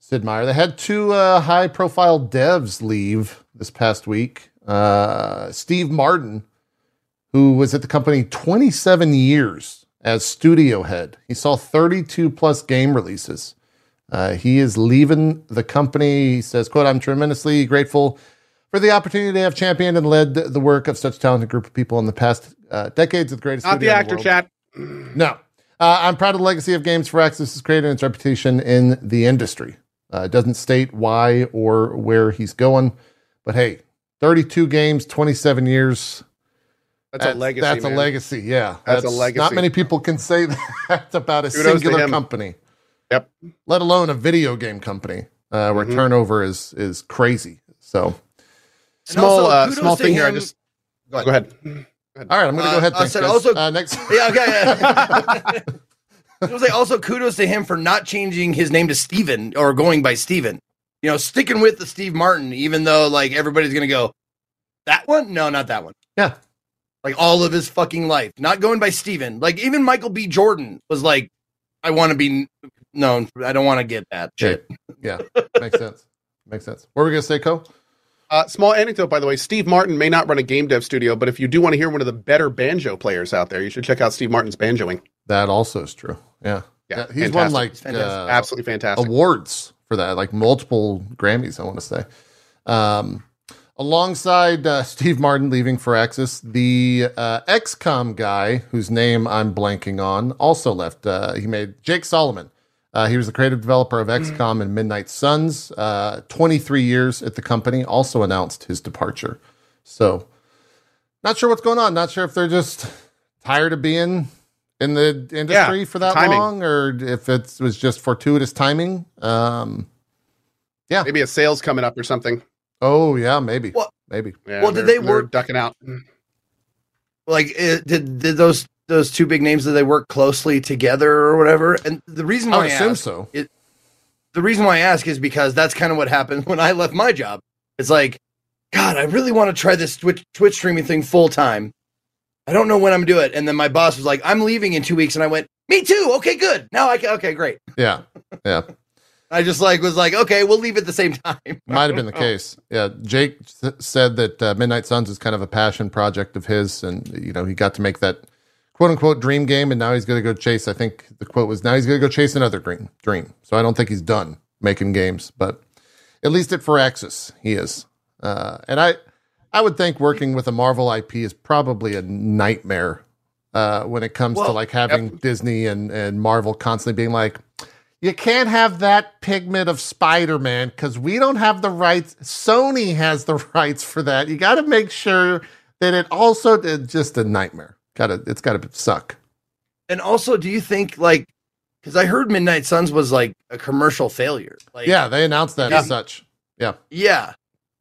Sid Meier. They had two uh, high-profile devs leave this past week. Uh, Steve Martin, who was at the company 27 years as studio head, he saw 32 plus game releases. Uh, he is leaving the company. He says, "quote I'm tremendously grateful for the opportunity to have championed and led the work of such talented group of people in the past uh, decades of the greatest Not the actor chat. No. Uh, I'm proud of the legacy of games Firaxis has created its reputation in the industry. Uh, it doesn't state why or where he's going, but hey, 32 games, 27 years. That's, a legacy. That's man. a legacy. Yeah. That's a legacy. Not many people can say that about a Kudos singular company, Yep. let alone a video game company uh, where Mhm. turnover is is crazy. So, And Small, also, uh, small to thing here. I just Go go ahead. ahead. all right, I'm going to Uh, go ahead. I said guys. also- uh, next. Yeah, okay. Yeah. I was like, also kudos to him for not changing his name to Steven or going by Steven. You know, sticking with the Steve Martin, even though like everybody's gonna go, that one? No, not that one. Yeah. Like all of his fucking life. Not going by Steven. Like even Michael B. Jordan was like, I want to be known. I don't want to get that shit. Yeah, makes sense. Makes sense. What were we going to say, Cohh? Uh, small anecdote, by the way. Steve Martin may not run a game dev studio, but if you do want to hear one of the better banjo players out there, you should check out Steve Martin's banjoing. That also is true. Yeah. Yeah, he's won like fantastic. uh, Absolutely fantastic. awards for that, like multiple Grammys, I want to say. Um, alongside uh, Steve Martin leaving Firaxis, the uh, XCOM guy, whose name I'm blanking on, also left. Uh, he made Jake Solomon. Uh, he was the creative developer of XCOM and Midnight Suns. Uh, 23 years at the company, also announced his departure. So, not sure what's going on. Not sure if they're just tired of being in the industry Yeah, for that timing. long, or if it was just fortuitous timing. Um, yeah, Maybe a sales coming up or something. Oh yeah, maybe, Well- maybe. Yeah, Well, did they're- they they're work- ducking out? Like uh, did did those those two big names did they work closely together or whatever? And the reason I why would I assume ask- so. the reason why I ask is because that's kind of what happened when I left my job. It's like, God, I really want to try this Twitch, Twitch streaming thing full time. I don't know when I'm gonna do it. And then my boss was like, I'm leaving in two weeks, and I went, Me too. Okay, good. Now I can. Okay, great. Yeah, yeah, I just like was like, okay, we'll leave at the same time. might have been the case. Yeah, Jake said that uh, Midnight Suns is kind of a passion project of his, and you know he got to make that quote unquote dream game, and now he's going to go chase. I think the quote was, "Now he's going to go chase another dream." Dream. So I don't think he's done making games, but at least at Firaxis he is. Uh, and I, I would think working with a Marvel IP is probably a nightmare uh, when it comes to like having Disney and, and Marvel constantly being like, you can't have that pigment of Spider Man because we don't have the rights. Sony has the rights for that. You got to make sure that it also it's just a nightmare. Got to it's got to suck. And also, do you think like because I heard Midnight Suns was like a commercial failure? Like, Yeah, they announced that Yeah. as such. yeah. Yeah.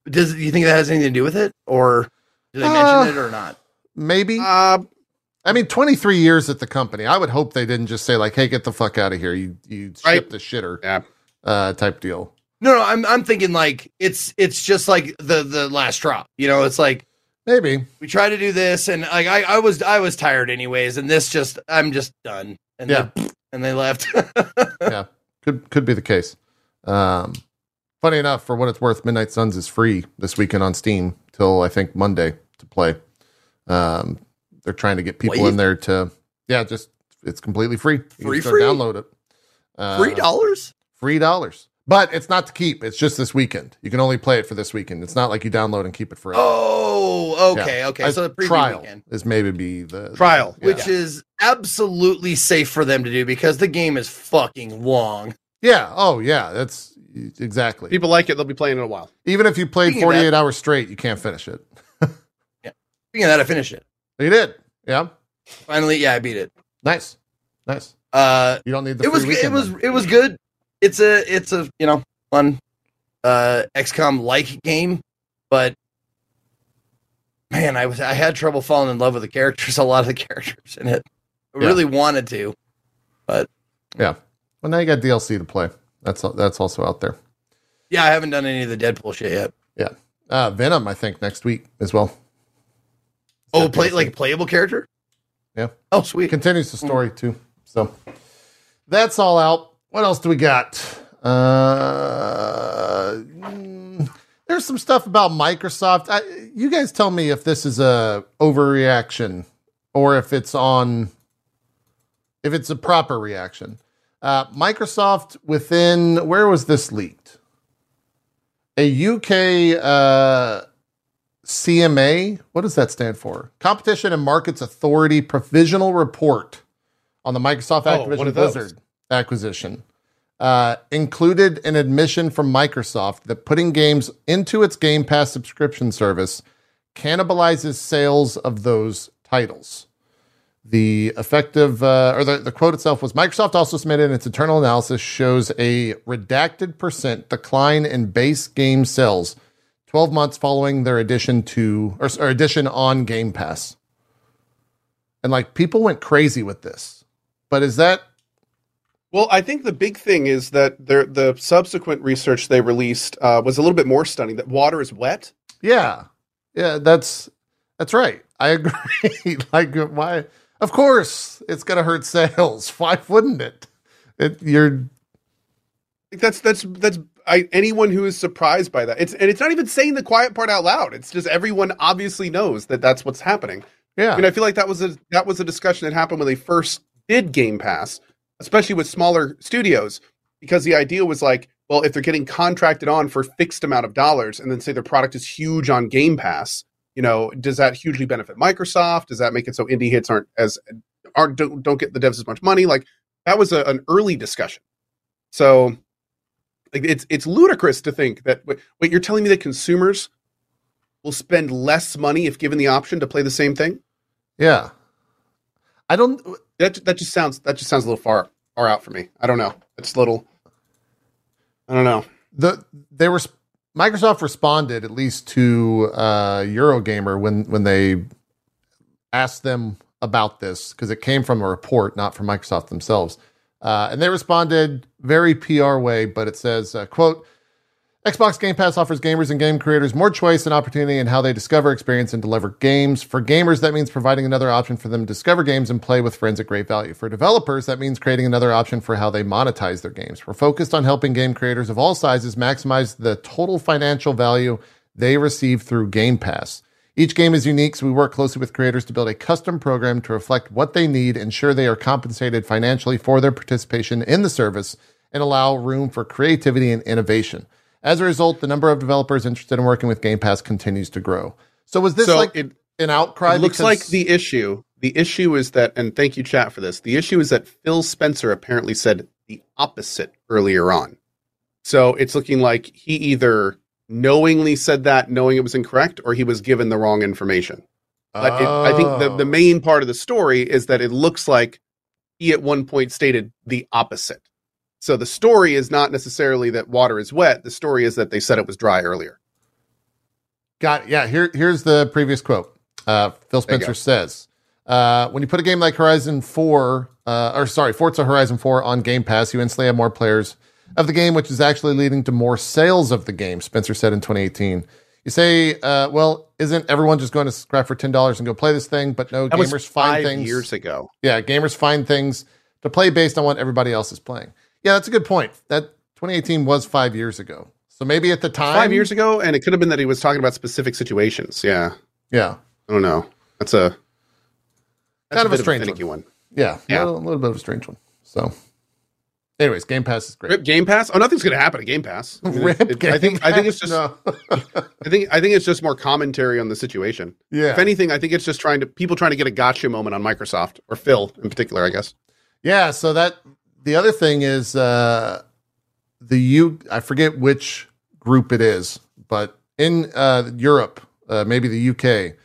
Does do you think that has anything to do with it, or do they Uh, mention it or not? Maybe. Uh, I mean, 23 years at the company. I would hope they didn't just say like, "Hey, get the fuck out of here. You you Right. ship the shitter." Yeah. Uh, type deal. No, no, I'm I'm thinking like it's it's just like the the last drop. You know, it's like Maybe. we try to do this, and like I I was I was tired anyways, and this just I'm just done. And Yeah. they, and they left. yeah, could could be the case. Um, funny enough, for what it's worth, Midnight Suns is free this weekend on Steam till I think Monday to play. Um, they're trying to get people Wait. in there to yeah, just it's completely free. You Free, just free? download it. Uh, Three dollars. Free dollars. But it's not to keep. It's just this weekend. You can only play it for this weekend. It's not like you download and keep it forever. Oh, okay, Yeah. okay. I- So the trial weekend, is maybe be the Trial, yeah. which is absolutely safe for them to do because the game is fucking long. yeah. Oh yeah. That's exactly. people like it; they'll be playing it a while. Even if you played Speaking of that- 48 hours straight, you can't finish it. Speaking of that, I finished it You did. Yeah. finally. Yeah, I beat it. Nice. Nice. Uh, You don't need the it was free it was then. it was good. It's a it's a you know fun uh XCOM like game, but man, I was I had trouble falling in love with the characters. A lot of the characters in it. I Yeah. really wanted to. But yeah. Well, now you got DLC to play. That's that's also out there. Yeah, I haven't done any of the Deadpool shit yet. Yeah. Uh, Venom, I think, next week as well. Oh, play like a playable character? Yeah. Oh, sweet. Continues the story too. So that's all out. What else do we got? Uh, there's some stuff about Microsoft. I, you guys tell me if this is a overreaction or if it's on, if it's a proper reaction. Uh, Microsoft within where was this leaked? A UK uh, CMA. What does that stand for? Competition and Markets Authority provisional report on the Microsoft Oh, Activision one of those. Blizzard acquisition. Uh, included an admission from Microsoft that putting games into its Game Pass subscription service cannibalizes sales of those titles. The effective, uh, or the, the quote itself was Microsoft also submitted its internal analysis shows a redacted percent decline in base game sales 12 months following their addition to, or, or addition on Game Pass. And like people went crazy with this. But is that, Well, I think the big thing is that their the subsequent research they released uh, was a little bit more stunning. That water is wet. yeah, yeah, that's, that's right. I agree. like, why? Of course, it's going to hurt sales. Why wouldn't it? it you're, That's that's that's I, anyone who is surprised by that. It's and it's not even saying the quiet part out loud. It's just everyone obviously knows that that's what's happening. yeah. I mean, I feel like that was a that was a discussion that happened when they first did Game Pass, especially with smaller studios, because the idea was like, well, if they're getting contracted on for fixed amount of dollars, and then say their product is huge on Game Pass, you know, does that hugely benefit Microsoft? Does that make it so indie hits aren't as aren't don't, don't get the devs as much money? Like that was a, an early discussion. So, like, it's it's ludicrous to think that wait, wait, you're telling me that consumers will spend less money if given the option to play the same thing? yeah. I don't, That that just sounds that just sounds a little far far out for me. I don't know. It's a little. I don't know. the they were Microsoft responded at least to uh, Eurogamer when when they asked them about this because it came from a report, not from Microsoft themselves, uh, and they responded very PR way. But it says, uh, "quote." Xbox Game Pass offers gamers and game creators more choice and opportunity in how they discover, experience, and deliver games. For gamers, that means providing another option for them to discover games and play with friends at great value. For developers, that means creating another option for how they monetize their games. We're focused on helping game creators of all sizes maximize the total financial value they receive through Game Pass. Each game is unique, so we work closely with creators to build a custom program to reflect what they need, ensure they are compensated financially for their participation in the service, and allow room for creativity and innovation. As a result, the number of developers interested in working with Game Pass continues to grow. So was this So like it- an outcry? It looks because- like the issue. The issue is that, and thank you, chat, for this. The issue is that Phil Spencer apparently said the opposite earlier on. So it's looking like he either knowingly said that, knowing it was incorrect, or he was given the wrong information. But it, I think the, the Oh. main part of the story is that it looks like he at one point stated the opposite. So the story is not necessarily that water is wet. The story is that they said it was dry earlier. Got it. Yeah, here, here's the previous quote. Uh, Phil Spencer says, uh, when you put a game like Horizon 4, uh, or sorry, Forza Horizon 4 on Game Pass, you instantly have more players of the game, which is actually leading to more sales of the game, Spencer said in 2018. You say, uh, well, isn't everyone just going to scrap for $10 and go play this thing? But no, That gamers find five things. years ago. Yeah, gamers find things to play based on what everybody else is playing. Yeah, that's a good point. That 2018 was five years ago. So maybe at the time. Five years ago, and it could have been that he was talking about specific situations. Yeah. Yeah. I don't know. That's a that's Kind of a strange finicky one. Yeah, Yeah. A, little, a little bit of a strange one. So, anyways, Game Pass is great. Rip Game Pass? Oh, nothing's going to happen at Game Pass. I, mean, it- Rip it- I think Game I think it's just No. I think I think it's just more commentary on the situation. yeah, If anything, I think it's just trying to people trying to get a gotcha moment on Microsoft or Phil in particular. I guess. yeah. So that the other thing is uh, the U. I forget which group it is, but in uh, Europe, uh, maybe the UK,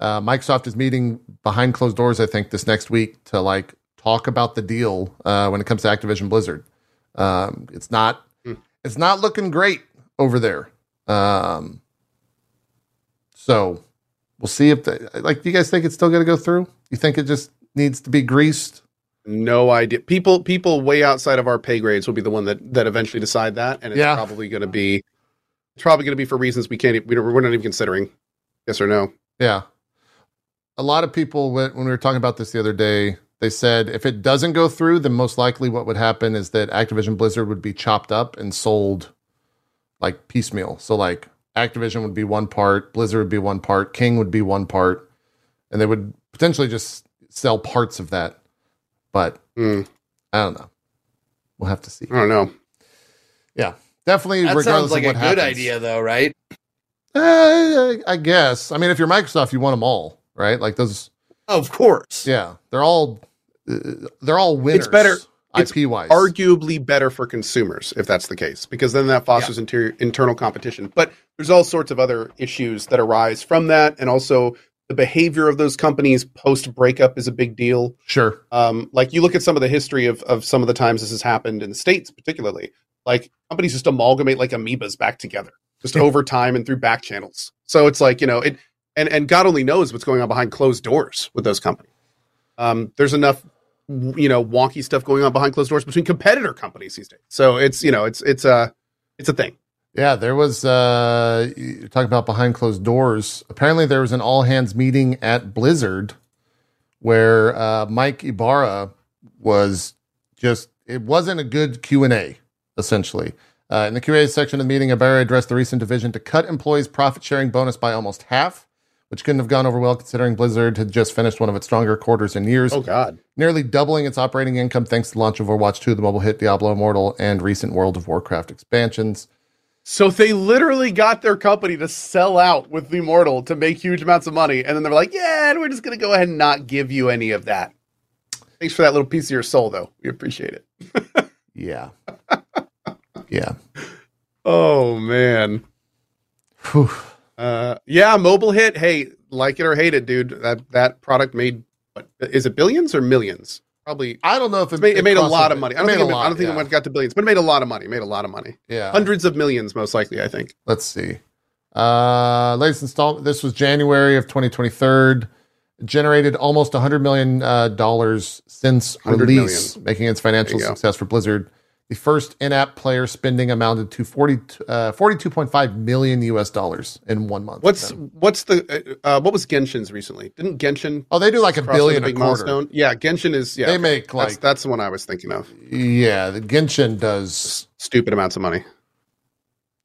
uh, Microsoft is meeting behind closed doors. I think this next week to like talk about the deal uh, when it comes to Activision Blizzard. Um, it's not Hmm. it's not looking great over there. Um, so we'll see if the, like. Do you guys think it's still going to go through? You think it just needs to be greased? No idea. People people way outside of our pay grades will be the one that that eventually decide that, and it's Yeah. probably going to be It's probably going to be for reasons we can't. we we're not even considering. Yes or no? Yeah. A lot of people, when when we were talking about this the other day, they said if it doesn't go through, then most likely what would happen is that Activision Blizzard would be chopped up and sold like piecemeal. So, like, Activision would be one part, Blizzard would be one part, King would be one part, and they would potentially just sell parts of that. But Hmm, I don't know. We'll have to see. I don't know. Yeah. Definitely, That regardless sounds like of a what good happens. idea, though, right? Uh, I guess. I mean, if you're Microsoft, you want them all, right? Like those. Of course. Yeah, they're all they're all winners. It's better- it's IP wise. Arguably better for consumers if that's the case, because then that fosters interior, internal competition. But there's all sorts of other issues that arise from that, and also the behavior of those companies post breakup is a big deal. Sure. Um, like you look at some of the history of of some of the times this has happened in the states, particularly. Like companies just amalgamate like amoebas back together, just over time and through back channels. So it's like you know it, and and God only knows what's going on behind closed doors with those companies. Um, there's enough you know wonky stuff going on behind closed doors between competitor companies these days. So it's you know it's it's a it's a thing. Yeah, there was uh talking about behind closed doors. Apparently there was an all hands meeting at Blizzard where uh Mike Ybarra was just it wasn't a good Q&A essentially. Uh, in the Q&A section of the meeting, Ibarra addressed the recent division to cut employees' profit sharing bonus by almost half, which couldn't have gone over well considering Blizzard had just finished one of its stronger quarters in years. Oh God. nearly doubling its operating income thanks to the launch of Overwatch 2, the mobile hit Diablo Immortal, and recent World of Warcraft expansions. So they literally got their company to sell out with the Immortal to make huge amounts of money, and then they're like, "Yeah, and we're just gonna go ahead and not give you any of that." Thanks for that little piece of your soul, though. We appreciate it. Yeah. yeah. Oh man. Whew. Uh, yeah, mobile hit. Hey, like it or hate it, dude. That that product made what is it billions or millions? Probably. I don't know if it, It made, it made a lot of money. I don't think, it, lot, I don't think yeah. it went got to billions, but it made a lot of money. It made a lot of money. Yeah. Hundreds of millions, most likely. I think. Let's see. Uh, latest installment. This was January of 2023. Generated almost 100 million uh, dollars since 100 release, making its financial you go. success for Blizzard. The first in-app player spending amounted to 40, uh, 42.5 million US dollars in one month. What's what's the uh, uh, what was Genshin's recently? Didn't Genshin oh? They do like a billion a big quarter. milestone? Yeah, Genshin is. Yeah, They okay. make that's like that's the one I was thinking of. yeah. The Genshin does Stupid amounts of money.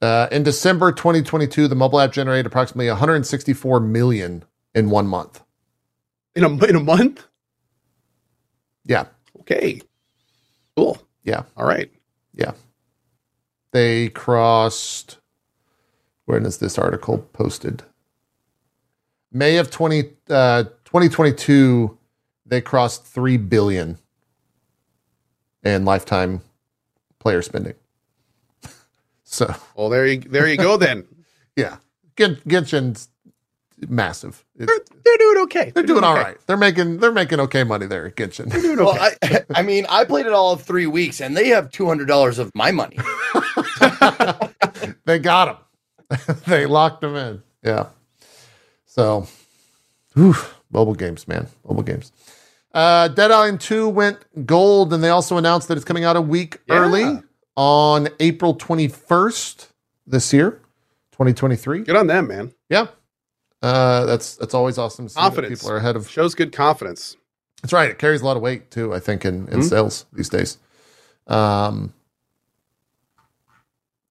Uh, in December 2022, the mobile app generated approximately 164 million in one month. in a in a month. Yeah, Okay, cool. Yeah. All right. Yeah. They crossed. When is this article posted? May of 20, uh, 2022, they crossed 3 billion in lifetime player spending. so, Well, there you there you go. Then yeah, Gen- Genshin's massive. It- they're, they're doing okay. they're doing all okay. right. They're making they're making okay money there at Genshin. They're doing Well, okay. I, I mean, I played it all of three weeks, and they have two hundred dollars of my money. they got them. they locked them in. Yeah. So, whew, mobile games, man. Mobile games. Uh, Dead Island 2 went gold, and they also announced that it's coming out a week Yeah. early on April 21st this year, 2023. Good on them, man. Yeah. Uh, that's that's always awesome. To see that Confidence. people are ahead of. Shows good confidence. That's right. It carries a lot of weight too. I think in, in Mhm. sales these days. Um,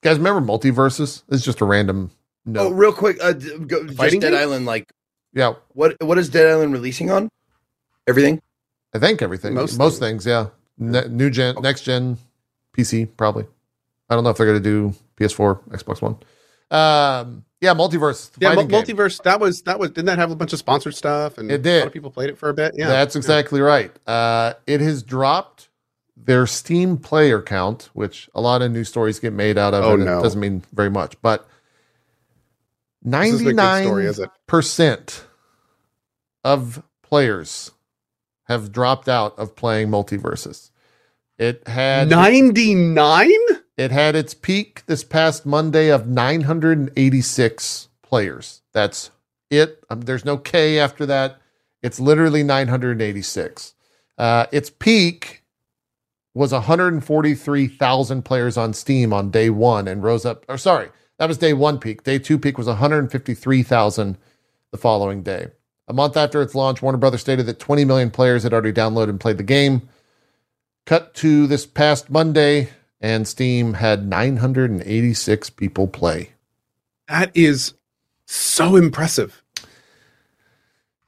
guys, remember MultiVersus? It's just a random no. Oh, real quick, uh, d- go, just Fighting Dead game? Island. Like, Yeah, what what is Dead Island releasing on? Everything. I think everything. Most Most, things. yeah. Ne- new gen, next gen, PC probably. I don't know if they're going to do PS4, Xbox One. Um, yeah, MultiVersus. Yeah, fighting mul- game. MultiVersus. That was that was. Didn't that have a bunch of sponsored stuff? And It A did. lot of people played it for a bit. Yeah, That's exactly right. Uh, it has dropped their Steam player count, which a lot of news stories get made out of. Oh, and no. It doesn't mean very much, but This isn't a good story, is it? 99% of players have dropped out of playing MultiVersus. It had Ninety nine. It had its peak this past Monday of 986 players. That's it. Um, there's no K after that. It's literally 986. Uh, its peak was 143,000 players on Steam on day one and rose up. Or sorry, That was day one peak. Day two peak was 153,000 the following day. A month after its launch, Warner Brothers stated that 20 million players had already downloaded and played the game. Cut to this past Monday, and Steam had 986 people play. That is so impressive.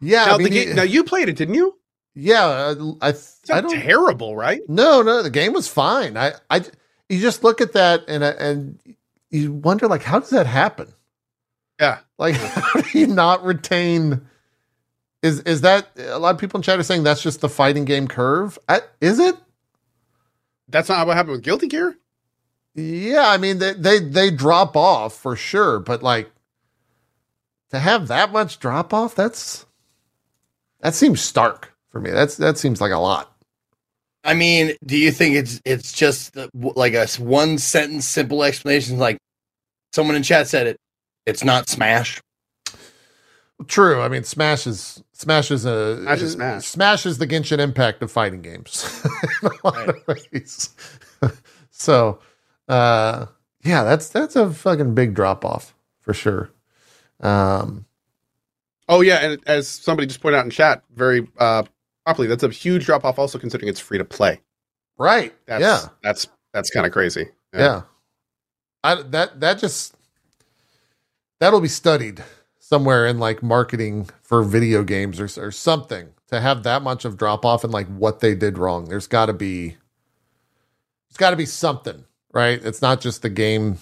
Yeah, now, I mean, game, now you played it, didn't you? yeah, I, It's I don't. terrible, right? No, no, the game was fine. I, I, you just look at that and uh, and you wonder like, how does that happen? Yeah. Like, how do you not retain? Is is that a lot of people in chat are saying that's just the fighting game curve? I, is it? That's not what happened with Guilty Gear. Yeah, I mean they, they they drop off for sure, but like to have that much drop off, that's that seems stark for me. That's that seems like a lot. I mean, do you think it's it's just the, like a one sentence simple explanation? Like someone in chat said it. It's not Smash. True. I mean, Smash is Smash is a Smash is Smash. Smash is the Genshin Impact of fighting games in a lot of ways. so, uh, yeah, that's that's a fucking big drop off for sure. Um, Oh yeah, and as somebody just pointed out in chat, very uh, properly, that's a huge drop off. Also considering it's free to play. right. That's, yeah. that's that's kind of crazy. Yeah. I that that just that'll be studied somewhere in like marketing for video games or or something to have that much of drop off and like what they did wrong. There's got to be there's got to be something, right? It's not just the game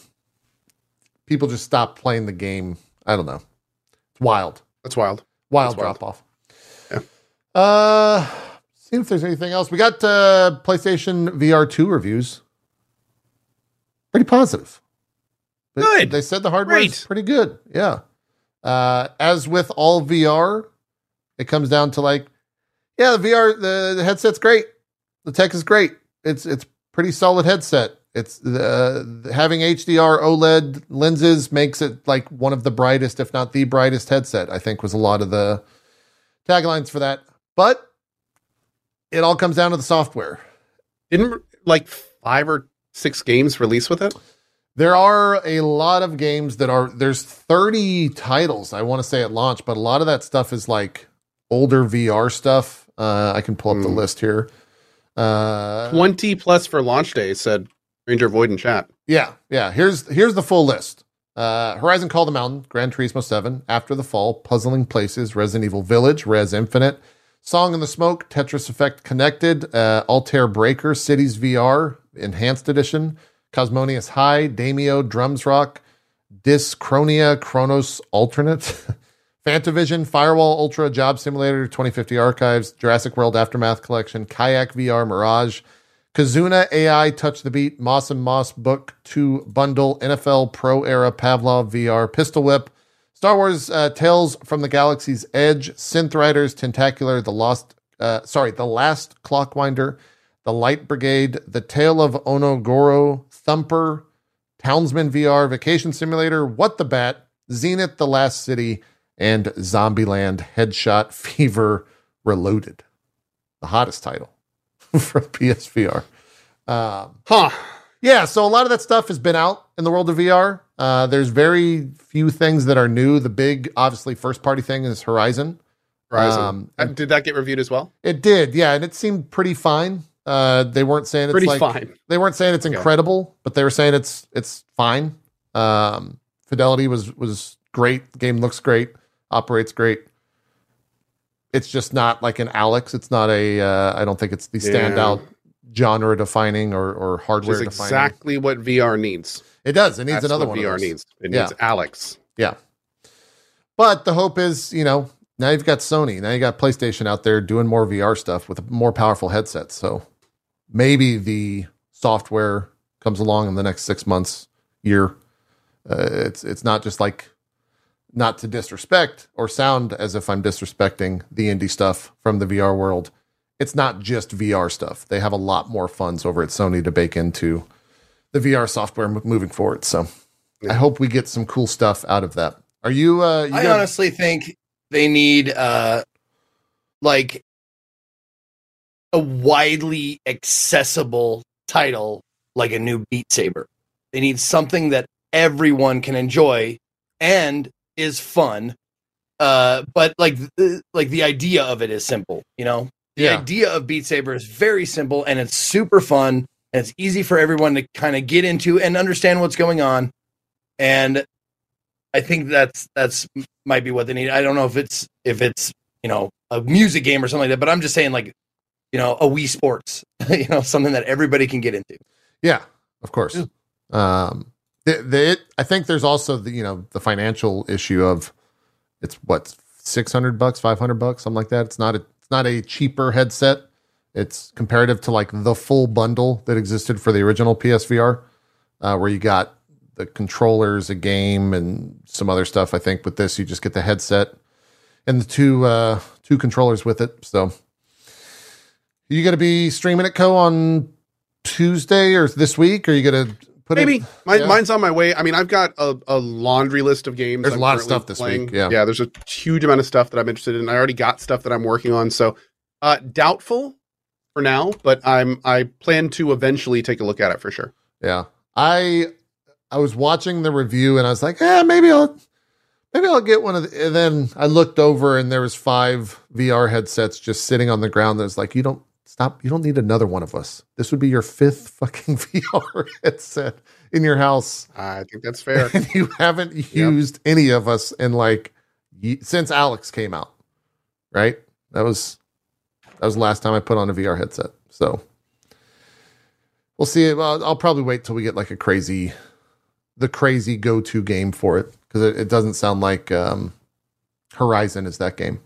people just stop playing the game. I don't know. It's wild. That's wild. Wild That's wild. drop off. Yeah. Uh see if there's anything else. We got uh PlayStation VR 2 reviews. Pretty positive. They- Good. They said the hardware is pretty good. Yeah. Uh as with all VR, it comes down to like, yeah, the VR, the, the headset's great. The tech is great. It's it's pretty solid headset. It's uh, having HDR OLED lenses makes it like one of the brightest, if not the brightest headset. I think was a lot of the taglines for that. But it all comes down to the software. Didn't like five or six games release with it? There are a lot of games that are there's 30 titles I want to say at launch, but a lot of that stuff is like older VR stuff. Uh, I can pull up the Hmm. list here. Uh, Twenty plus for launch day said Ranger Void in chat. Yeah, yeah. Here's here's the full list. Uh, Horizon Call the Mountain, Gran Turismo 7, After the Fall, Puzzling Places, Resident Evil Village, Rez Infinite, Song in the Smoke, Tetris Effect Connected, uh, Altair Breaker, Cities VR, Enhanced Edition, Cosmonius High, Demeo, Drums Rock, Dyschronia, Chronos Alternate, Fantavision, Firewall Ultra, Job Simulator, 2050 Archives, Jurassic World Aftermath Collection, Kayak VR, Mirage, Kizuna AI Touch the Beat, Moss and Moss Book 2 Bundle, NFL Pro Era Pavlov VR, Pistol Whip, Star Wars uh, Tales from the Galaxy's Edge, Synth Riders, Tentacular, The Lost, uh, sorry, The Last Clockwinder, The Light Brigade, The Tale of Onogoro, Thumper, Townsmen VR, Vacation Simulator, What the Bat, Zenith, The Last City, and Zombieland Headshot Fever Reloaded. The hottest title for PSVR. Um, Huh. yeah, so a lot of that stuff has been out in the world of VR. Uh, there's very few things that are new. The big, obviously, first party thing is Horizon. Horizon. Um, Uh, Did that get reviewed as well? It did, yeah, and it seemed pretty fine. Uh, they weren't saying it's Pretty like fine. they weren't saying it's incredible, but they were saying it's it's fine. Um, fidelity was was great. The game looks great, operates great. It's just not like an Alyx. It's not a. Uh, I don't think it's the Yeah. standout genre defining or or Which hardware is defining. exactly what VR needs. It does. It needs That's another one. VR needs. It Yeah. needs Alyx. Yeah. But the hope is, you know, now you've got Sony, now you got PlayStation out there doing more VR stuff with more powerful headsets. So maybe the software comes along in the next six months, year. Uh, it's it's not just like not to disrespect or sound as if I'm disrespecting the indie stuff from the VR world. It's not just VR stuff. They have a lot more funds over at Sony to bake into the VR software moving forward. So I hope we get some cool stuff out of that. Are you? Uh, you I got- honestly think they need uh like a widely accessible title like a new Beat Saber. They need something that everyone can enjoy and is fun. Uh, but like the, like the idea of it is simple, you know. The Yeah. idea of Beat Saber is very simple and it's super fun and it's easy for everyone to kind of get into and understand what's going on. And I think that's that's might be what they need. I don't know if it's if it's you know a music game or something like that, but I'm just saying like you know a Wii Sports, you know something that everybody can get into. Yeah, of course. Um, the, the, I think there's also the you know the financial issue of it's what six hundred bucks, five hundred bucks, something like that. It's not a it's not a cheaper headset. It's comparative to like the full bundle that existed for the original PSVR, uh, where you got the controllers, a game, and some other stuff. I think with this, you just get the headset and the two uh, two controllers with it. So you going to be streaming it, Cohh, on Tuesday or this week, or you going to put Maybe it? Mine, yeah. mine's on my way. I mean, I've got a, a laundry list of games. There's a I'm lot of stuff this week, yeah. yeah. There's a huge amount of stuff that I'm interested in. I already got stuff that I'm working on. So, uh, doubtful for now, but I'm I plan to eventually take a look at it for sure. Yeah. I I was watching the review and I was like, yeah, maybe I'll maybe I'll get one of the and then I looked over and there was five VR headsets just sitting on the ground. There's like, you don't stop, you don't need another one of us. This would be your fifth fucking VR headset in your house. I think that's fair. And you haven't used any of us in like since Alyx came out. Right? That was that was the last time I put on a VR headset. So we'll see. Well, I'll probably wait till we get like a crazy, the crazy go-to game for it because it, it doesn't sound like um, Horizon is that game.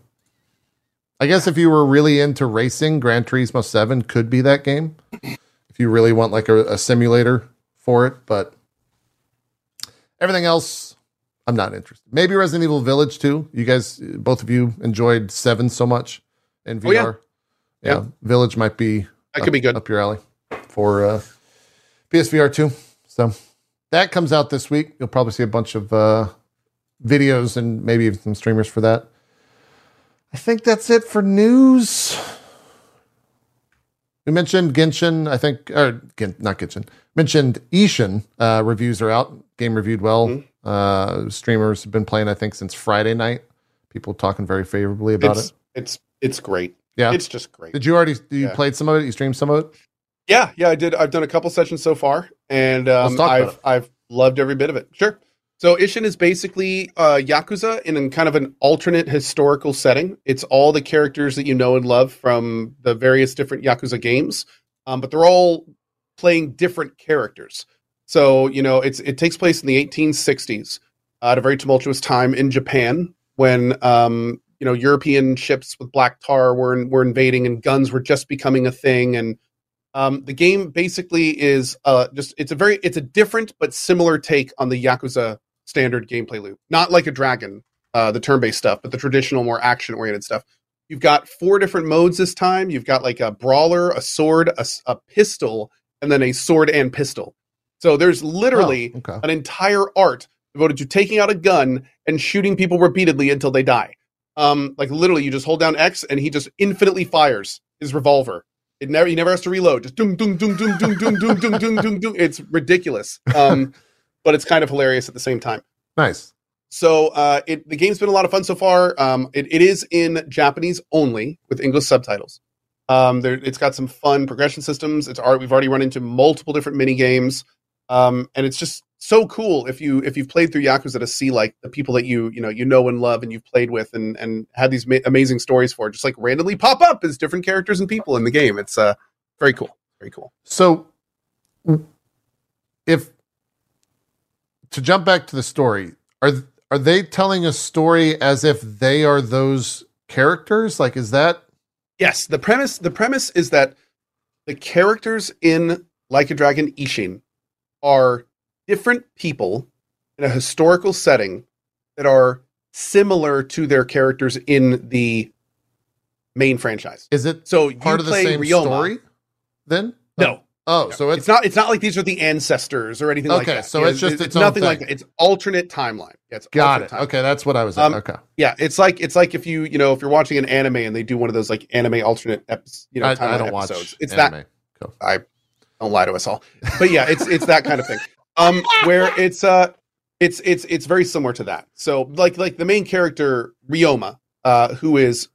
I guess if you were really into racing, Gran Turismo Seven could be that game. If you really want like a, a simulator for it, but everything else, I'm not interested. Maybe Resident Evil Village too. You guys, both of you enjoyed Seven so much in VR. Oh, yeah. yeah. Yeah. Village might be That could be good. up your alley for uh, PSVR 2. So that comes out this week. You'll probably see a bunch of uh, videos and maybe even some streamers for that. I think that's it for news. We mentioned Genshin, I think, or Gen, not Genshin, mentioned Ishin uh, reviews are out. Game reviewed well. Mm-hmm. Uh, streamers have been playing, I think, since Friday night. People talking very favorably about It's it. it's it's great. Yeah. It's just great. Did you already, you Yeah. played some of it? You streamed some of it? Yeah, yeah, I did. I've done a couple sessions so far, and um, I've I've loved every bit of it. Sure. So Ishin is basically uh, Yakuza in kind of an alternate historical setting. It's all the characters that you know and love from the various different Yakuza games, um, but they're all playing different characters. So you know, it's it takes place in the 1860s uh, at a very tumultuous time in Japan when um, you know European ships with black tar were were invading and guns were just becoming a thing and um, the game basically is uh, just it's a very it's a different but similar take on the Yakuza standard gameplay loop. Not like a dragon, uh, the turn-based stuff, but the traditional, more action-oriented stuff. You've got four different modes this time. You've got like a brawler, a sword, a pistol, and then a sword and pistol. So there's literally Oh, okay. an entire art devoted to taking out a gun and shooting people repeatedly until they die. Um, like literally, you just hold down X and he just infinitely fires his revolver. It never he never has to reload. Just doom doom doom doom doom doom doom doom doom doom doom. It's ridiculous. Um, but it's kind of hilarious at the same time. Nice. So uh, it the game's been a lot of fun so far. Um, it, it is in Japanese only with English subtitles. Um, there, it's got some fun progression systems. It's art. We've already run into multiple different mini games, um, and it's just so cool if you if you've played through Yakuza to see like the people that you you know you know and love and you've played with and and had these ma- amazing stories for just like randomly pop up as different characters and people in the game. It's uh very cool, very cool. So, if to jump back to the story, are are they telling a story as if they are those characters? Like, is that Yes, the premise the premise is that the characters in Like a Dragon Ishin are different people in a historical setting that are similar to their characters in the main franchise. is it So part of the same Ryoma. story? Then No, Oh, so it's, it's, not. It's not like these are the ancestors or anything like that. Okay, so Yeah, it's just its own nothing like that. It's alternate timeline. Yeah, it's got alternate it. timeline. Okay, that's what I was. Um, okay, Yeah, it's like it's like if you you know if you're watching an anime and they do one of those like anime alternate episodes. You know, I, I don't episodes. watch. It's that I don't lie to us all. But yeah, it's it's that kind of thing. um, where it's uh, it's it's it's very similar to that. So like like the main character Ryoma, uh, who is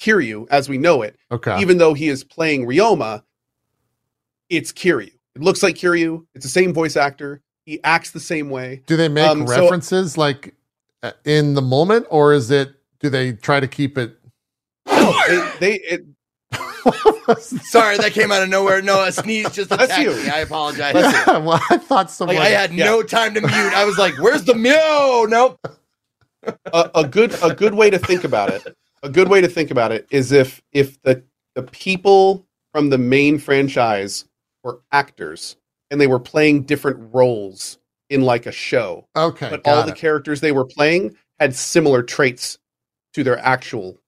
Kiryu as we know it, Okay. even though he is playing Ryoma, it's Kiryu. It looks like Kiryu. It's the same voice actor. He acts the same way. do they make um, so- references like uh, in the moment, or is it? Do they try to keep it? No, they, they it, Sorry, that came out of nowhere. No, a sneeze just Bless attacked you. me. I apologize. well, I thought someone. Like I had Yeah. no time to mute. I was like, "Where's the meow?" Nope. a, a good a good way to think about it. A good way to think about it is if if the the people from the main franchise were actors and they were playing different roles in like a show, okay, but got all the characters they were playing had similar traits to their actual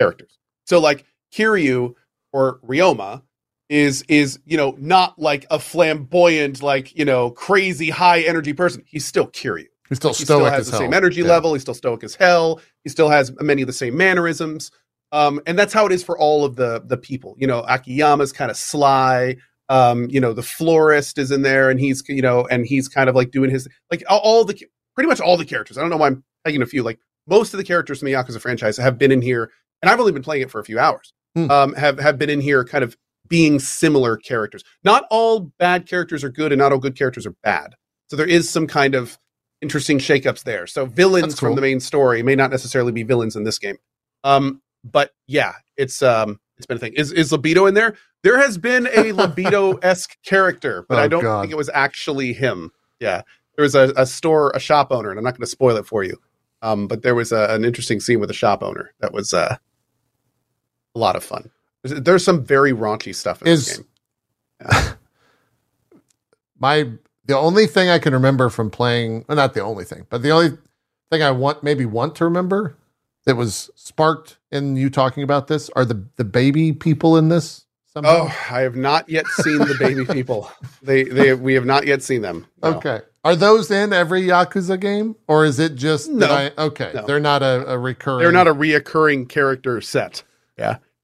characters. So like Kiryu or Ryoma is is you know not like a flamboyant like you know crazy high energy person. He's still Kiryu. He's still He still has as the hell. same energy Yeah. level. He's still stoic as hell. He still has many of the same mannerisms. Um, and that's how it is for all of the the people. You know, Akiyama's kind of sly. Um, you know, the florist is in there, and he's you know, and he's kind of like doing his like all, all the pretty much all the characters. I don't know why I'm taking a few. Like most of the characters from the Yakuza franchise have been in here, and I've only been playing it for a few hours. Hmm. Um, have have been in here, kind of being similar characters. Not all bad characters are good, and not all good characters are bad. So there is some kind of interesting shakeups there. So villains cool. from the main story may not necessarily be villains in this game. Um, but yeah, it's um, it's been a thing. Is is libido in there? There has been a libido esque character, but Oh, I don't God. think it was actually him. Yeah, there was a, a store, a shop owner, and I'm not going to spoil it for you. Um, but there was a, an interesting scene with a shop owner that was uh, a lot of fun. There's, some very raunchy stuff in Is- this game. my the only thing I can remember from playing, well, not the only thing, but the only thing I want maybe want to remember that was sparked in you talking about this are the the baby people in this. Somehow? Oh, I have not yet seen the baby people. They they we have not yet seen them. No. okay. Are those in every Yakuza game, or is it just No. that I, okay? No. They're not a, a recurring. They're not a reoccurring character set.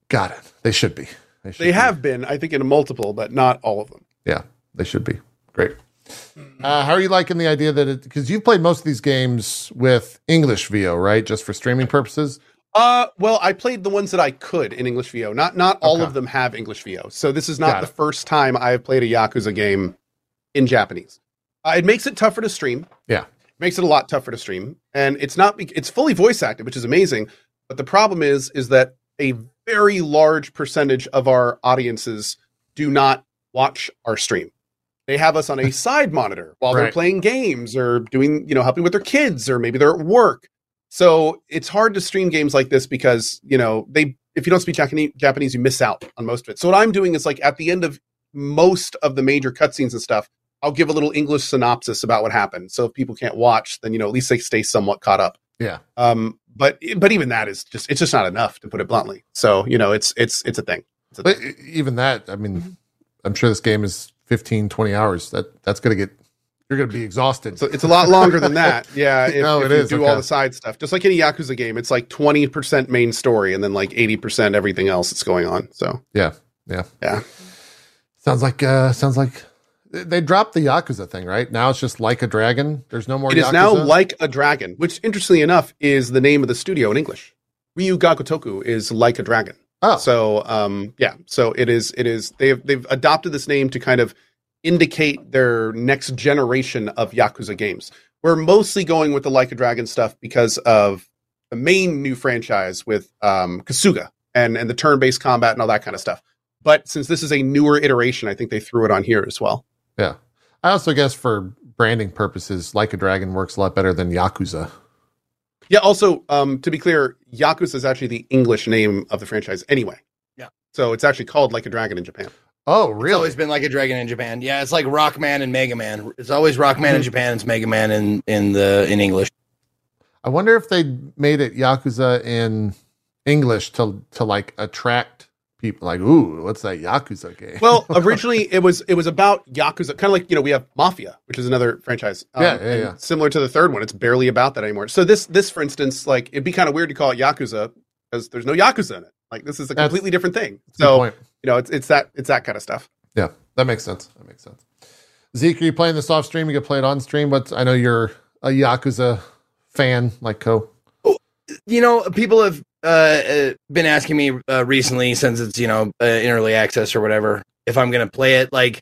Got it. They should be. should They be. have been, I think, in a multiple, but not all of them. Yeah, they should be. Great. Uh, how are you liking the idea that it, because you've played most of these games with English VO, right? Just for streaming purposes? Uh, well, I played the ones that I could in English VO. Not not all Okay. of them have English VO. So this is not Got the it. first time I have played a Yakuza game in Japanese. Uh, it makes it tougher to stream. Yeah. It makes it a lot tougher to stream, and it's not. It's fully voice acted, which is amazing. But the problem is, is that a very large percentage of our audiences do not watch our stream. They have us on a side monitor while they're playing games or doing, you know, helping with their kids, or maybe they're at work. So it's hard to stream games like this because, you know, they if you don't speak Japanese, Japanese, you miss out on most of it. So what I'm doing is like at the end of most of the major cutscenes and stuff, I'll give a little English synopsis about what happened. So if people can't watch, then you know at least they stay somewhat caught up. Yeah. Um, but but even that is just it's just not enough to put it bluntly. So you know it's it's it's a thing. It's a But thing. even that, I mean, I'm sure this game is 15, 20 hours. That That's going to get, you're going to be exhausted. So it's a lot longer than that. Yeah, if, No, if it you is, do okay. all the side stuff, just like any Yakuza game, it's like twenty percent main story and then like eighty percent everything else that's going on. So yeah. Yeah. Yeah. Sounds like, uh, sounds like they- dropped the Yakuza thing, right? Now it's just like a dragon. There's no more it is Yakuza. now like a dragon, which interestingly enough is the name of the studio in English. Ryu ga Gotoku is like a dragon. oh, So um yeah, so it is it is they've they've adopted this name to kind of indicate their next generation of Yakuza games. We're mostly going with the Like a Dragon stuff because of the main new franchise with um Kasuga and and the turn-based combat and all that kind of stuff. But since this is a newer iteration, I think they threw it on here as well. Yeah. I also guess for branding purposes, like a dragon works a lot better than Yakuza. Yeah, also, um, to be clear, Yakuza is actually the English name of the franchise anyway. Yeah. So it's actually called Like a Dragon in Japan. Oh, It's really? always been like a dragon in Japan. Yeah, it's like Rockman and Mega Man. It's always Rockman in Japan. It's Mega Man in in the in English. I wonder if they made it Yakuza in English to to like attract people. Like, ooh, what's that Yakuza game? Well, originally it was it was about Yakuza, kind of like you know we have Mafia, which is another franchise. Um, Yeah, yeah, yeah. Similar to the third one, it's barely about that anymore. So this this, for instance, like it'd be kind of weird to call it Yakuza because there's no Yakuza in it. Like this is a That's- completely different thing. So you know it's it's that it's that kind of stuff. Yeah, that makes sense. That makes sense. Zeke, are you playing this off stream? You can play it on stream, but I know you're a Yakuza fan like Cohh. you know, people have uh, uh, been asking me uh, recently since it's you know uh, in early access or whatever if I'm gonna play it. Like,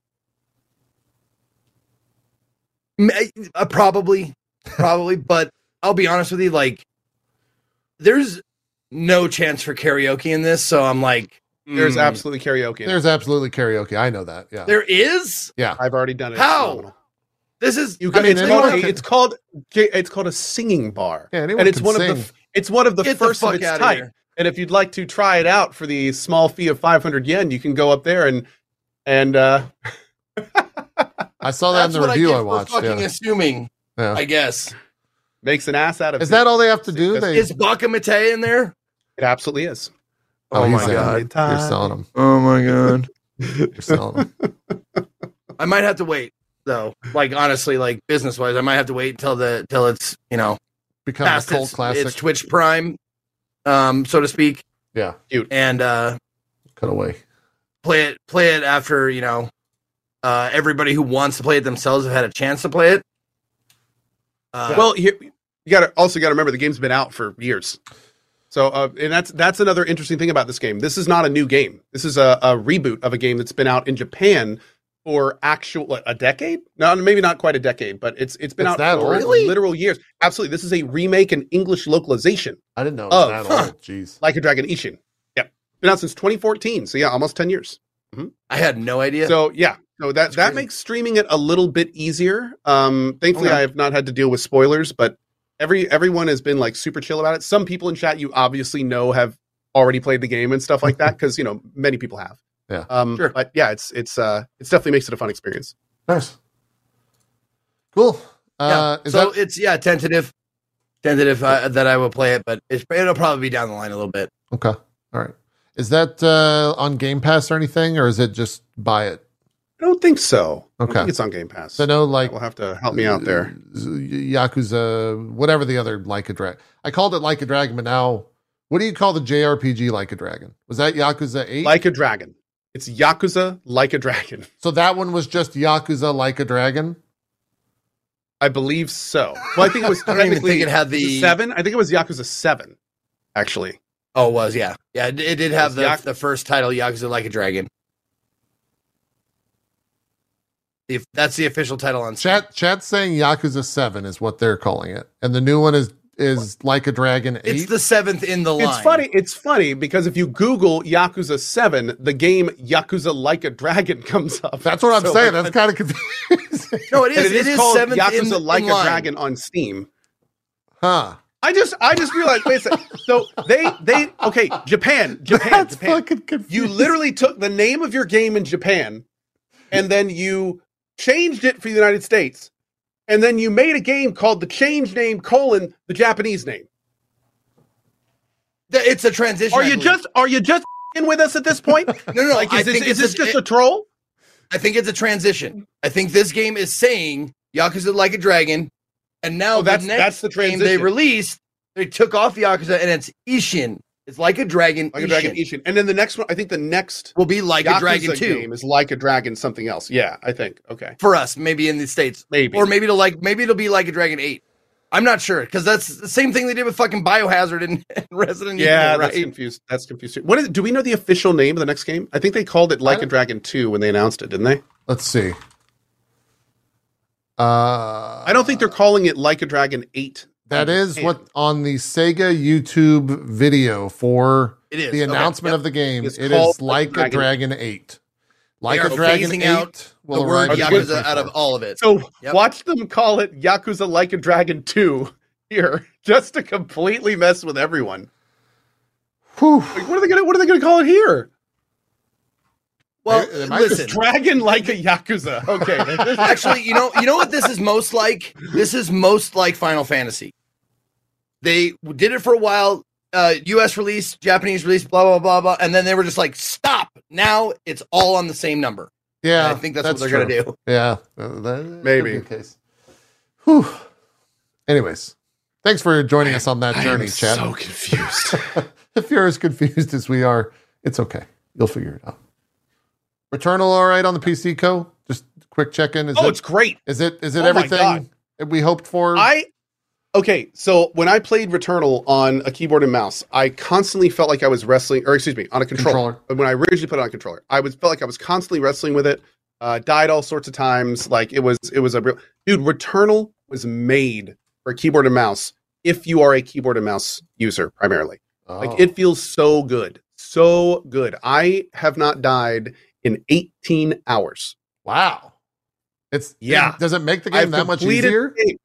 m- uh, probably, probably, but I'll be honest with you. Like, there's no chance for karaoke in this, so I'm like, There's mm, absolutely karaoke. in it. There's absolutely karaoke. I know that. Yeah. there is. Yeah, I've already done it. How? phenomenal. This is. You I mean, it's, anyone called can- it's called it's called a singing bar, Yeah, anyone and it's can one sing. of the it's one of the Get first the of its out type. here. And if you'd like to try it out for the small fee of 500 yen, you can go up there and and uh, I saw that in the review I, I, get watched. Fucking Yeah. assuming, Yeah. I guess. makes an ass out of Is you. that all they have to do? Is They, Is Baka Mitai in there? It absolutely is. oh, Oh my there. God. You're selling them. Oh my god. You're selling them. I might have to wait though. Like honestly, like business wise, I might have to wait until the till it's you know Become a cult its, classic. its Twitch Prime, um, so to speak, yeah. dude. and uh, Cut away. play it play it after you know uh, everybody who wants to play it themselves have had a chance to play it. Uh, Well, here, you got to also got to remember the game's been out for years. So, uh, and that's that's another interesting thing about this game. This is not a new game. This is a, a reboot of a game that's been out in Japan for actual what, a decade. No, maybe not quite a decade, but it's it's been It's out that for old? literal years. Absolutely, this is a remake and English localization, I didn't know it was Oh, that huh. old. Jeez. like a Dragon Ishin. Yep, been out since 2014. So yeah, almost 10 years. I had no idea. So yeah, so that That's that crazy. makes streaming it a little bit easier. Um, thankfully, Okay. I have not had to deal with spoilers, but every everyone has been like super chill about it. Some people in chat you obviously know have already played the game and stuff like that because you know many people have. Yeah. Um, Sure. But yeah, it's it's uh it's definitely makes it a fun experience. Nice. Cool. yeah. Uh, is so that it's yeah tentative, tentative uh, that I will play it, but it's, it'll probably be down the line a little bit. okay? All right. Is that uh, on Game Pass or anything, or is it just buy it? I don't think so. I Okay. think it's on Game Pass. So no, like we'll have to help me out there. Yakuza, whatever the other like a dragon. I called it like a dragon, but now what do you call the JRPG like a dragon? Was that Yakuza Eight? Like a dragon. It's Yakuza like a dragon. so that one was just Yakuza like a dragon. I believe so. Well, I think it was I don't even technically think it had the- seven. I think it was Yakuza seven, actually. Oh, it was yeah, yeah. It, it did have It's the Yak- the first title, Yakuza Like a Dragon. If that's the official title on Steam. Chat chat saying Yakuza Seven is what they're calling it, and the new one is is like a dragon Eight. It's the seventh in the line. It's funny. It's funny because if you Google Yakuza Seven, the game Yakuza Like a Dragon comes up. That's what I'm So, saying. like, That's kind of confusing. No, it and is. it is, it is called seventh Yakuza in, Like in a line. Dragon on Steam. huh? I just, I just realized. Wait a second. So they, they, okay, Japan, Japan, That's Japan. fucking confusing. You literally took the name of your game in Japan, and then you changed it for the United States, and then you made a game called the change name colon the Japanese name. It's a transition. Are you just, are you just in with us at this point? no, no? no Like, I is this, think is this a, just a troll? I think it's a transition. I think this game is saying Yakuza Like a Dragon, and now Oh, that's- the next that's the game they released, they took off Yakuza, and it's Ishin. It's Like a Dragon. Like a Dragon Ishin. And then the next one, I think the next will be Like Yakuza a Dragon Two game is Like a Dragon something else. Yeah, I think. Okay. for us, maybe in the states, Maybe. or maybe it'll like maybe it'll be Like a Dragon Eight. I'm not sure because that's the same thing they did with fucking Biohazard and, and Resident yeah, Evil, right? that's confused. That's confused. What is? Do we know the official name of the next game? I think they called it Like a Dragon Two when they announced it, didn't they? Let's see. Uh, I don't think they're calling it Like a Dragon Eight. That on is Japan. what on the Sega YouTube video for It is the Okay, announcement yep. of the game. It's It called is like a Dragon Eight. Like are a Dragon phasing Eight out will the word Yakuza out of all of it. So Yep. watch them call it Yakuza Like a Dragon Two here, just to completely mess with everyone. Whew. Like, what are they gonna? What are they gonna call it here? Well, It- it listen. Dragon Like a Yakuza. Okay. Actually, you know, you know what this is most like. This is most like Final Fantasy. They did it for a while. Uh, U.S. release, Japanese release, blah blah blah blah, and then they were just like, "Stop!" Now it's all on the same number. Yeah, And I think that's, what they're true. gonna do. Yeah, uh, that Maybe. case. Whew. Anyways, thanks for joining us on that journey, Chad. so confused. if you're as confused as we are, it's okay. You'll figure it out. Returnal, all right on the PC, Cohh. Just quick check in. Is oh, it it's great. is it is it Oh everything we hoped for? I okay. So when I played Returnal on a keyboard and mouse, I constantly felt like I was wrestling, or excuse me, on a controller. Controller. When I originally put it on a controller, I was felt like I was constantly wrestling with it. Uh, died all sorts of times. Like it was, it was a real dude. Returnal was made for keyboard and mouse. If you are a keyboard and mouse user primarily, Oh. like it feels so good, so good. I have not died in 18 hours. wow. It's Yeah. Does it make the game I've that much easier? game.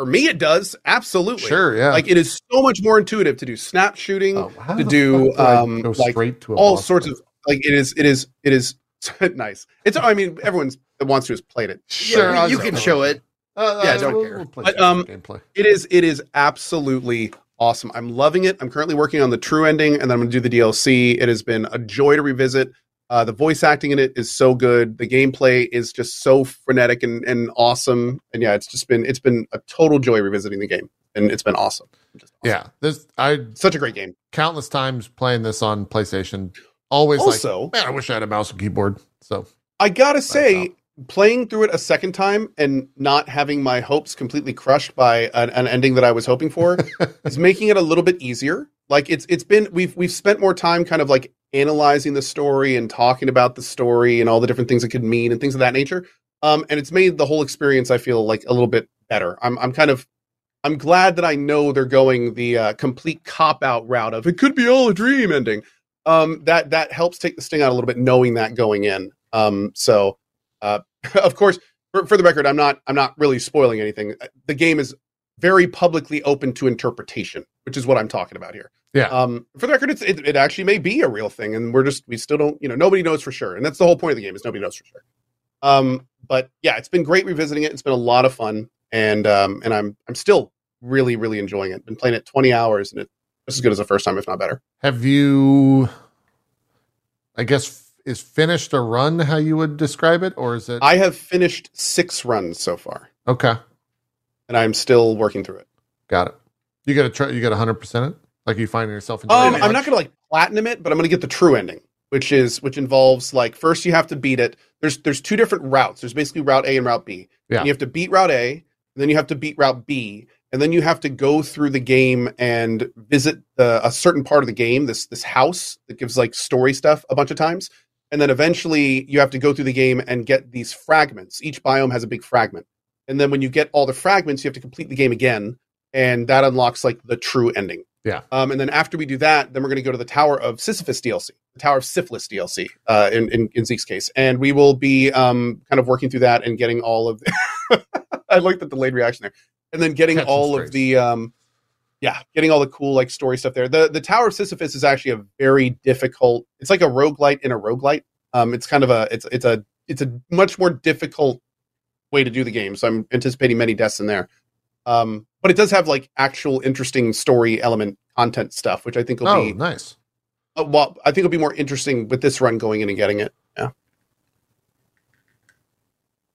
For me, it does absolutely. Sure. Yeah. Like it is so much more intuitive to do snap shooting, Oh, how to do, do um, go like, straight to a all boss sorts fight? of like it is. It is. It is nice. It's. I mean, everyone's that wants to has played it. Sure, Yeah, you can show it. Uh, Yeah, uh, don't we'll- care. we'll play But, um, gameplay. It is. It is absolutely awesome. I'm loving it. I'm currently working on the true ending, and then I'm going to do the DLC. It has been a joy to revisit. Uh, the voice acting in it is so good. The gameplay is just so frenetic and, and awesome. And yeah, it's just been it's been a total joy revisiting the game, and it's been awesome. Awesome. Yeah. This I such a great game. countless times playing this on PlayStation. Always Also, like, man, I wish I had a mouse and keyboard. So I gotta say, playing through it a second time and not having my hopes completely crushed by an, an ending that I was hoping for is making it a little bit easier. Like it's it's been we've we've spent more time kind of like analyzing the story and talking about the story and all the different things it could mean and things of that nature. Um, and it's made the whole experience I feel like a little bit better. I'm I'm kind of I'm glad that I know they're going the uh, complete cop out route of it could be all a dream ending. Um, that that helps take the sting out a little bit knowing that going in. Um, so uh, of course, for, for the record, I'm not I'm not really spoiling anything. Uh, The game is very publicly open to interpretation, which is what I'm talking about here. Yeah. Um, for the record, it's, it, it actually may be a real thing, and we're just we still don't you know nobody knows for sure, and that's the whole point of the game is nobody knows for sure. Um, but yeah, it's been great revisiting it. It's been a lot of fun, and um, and I'm I'm still really really enjoying it. Been playing it 20 hours, and it's just as good as the first time, if not better. have you I guess is finished a run how you would describe it? Or is it I have finished six runs so far, okay. And I'm still working through it. Got it. You gotta try you got hundred percent it? Like you finding yourself enjoying Um, it I'm not gonna like platinum it, but I'm gonna get the true ending, which is which involves like first you have to beat it. There's there's two different routes. There's basically route A and route B. Yeah. And you have to beat route A, and then you have to beat route B, and then you have to go through the game and visit the, a certain part of the game, this this house that gives like story stuff a bunch of times, and then eventually you have to go through the game and get these fragments. Each biome has a big fragment, and then when you get all the fragments, you have to complete the game again, and that unlocks like the true ending. Yeah. Um, and then after we do that, then we're going to go to the Tower of Sisyphus DLC, the Tower of Syphilis DLC, uh, in, in in Zeke's case, and we will be um kind of working through that and getting all of. The I like the delayed reaction there, and then getting all of the um, yeah, getting all the cool like story stuff there. The the Tower of Sisyphus is actually a very difficult. It's like a roguelite in a roguelite. Um, it's kind of a it's it's a it's a much more difficult way to do the game. So I'm anticipating many deaths in there. Um, but it does have like actual interesting story element content stuff, which I think will Oh, be nice. uh, well, I think it'll be more interesting with this run going in and getting it. Yeah,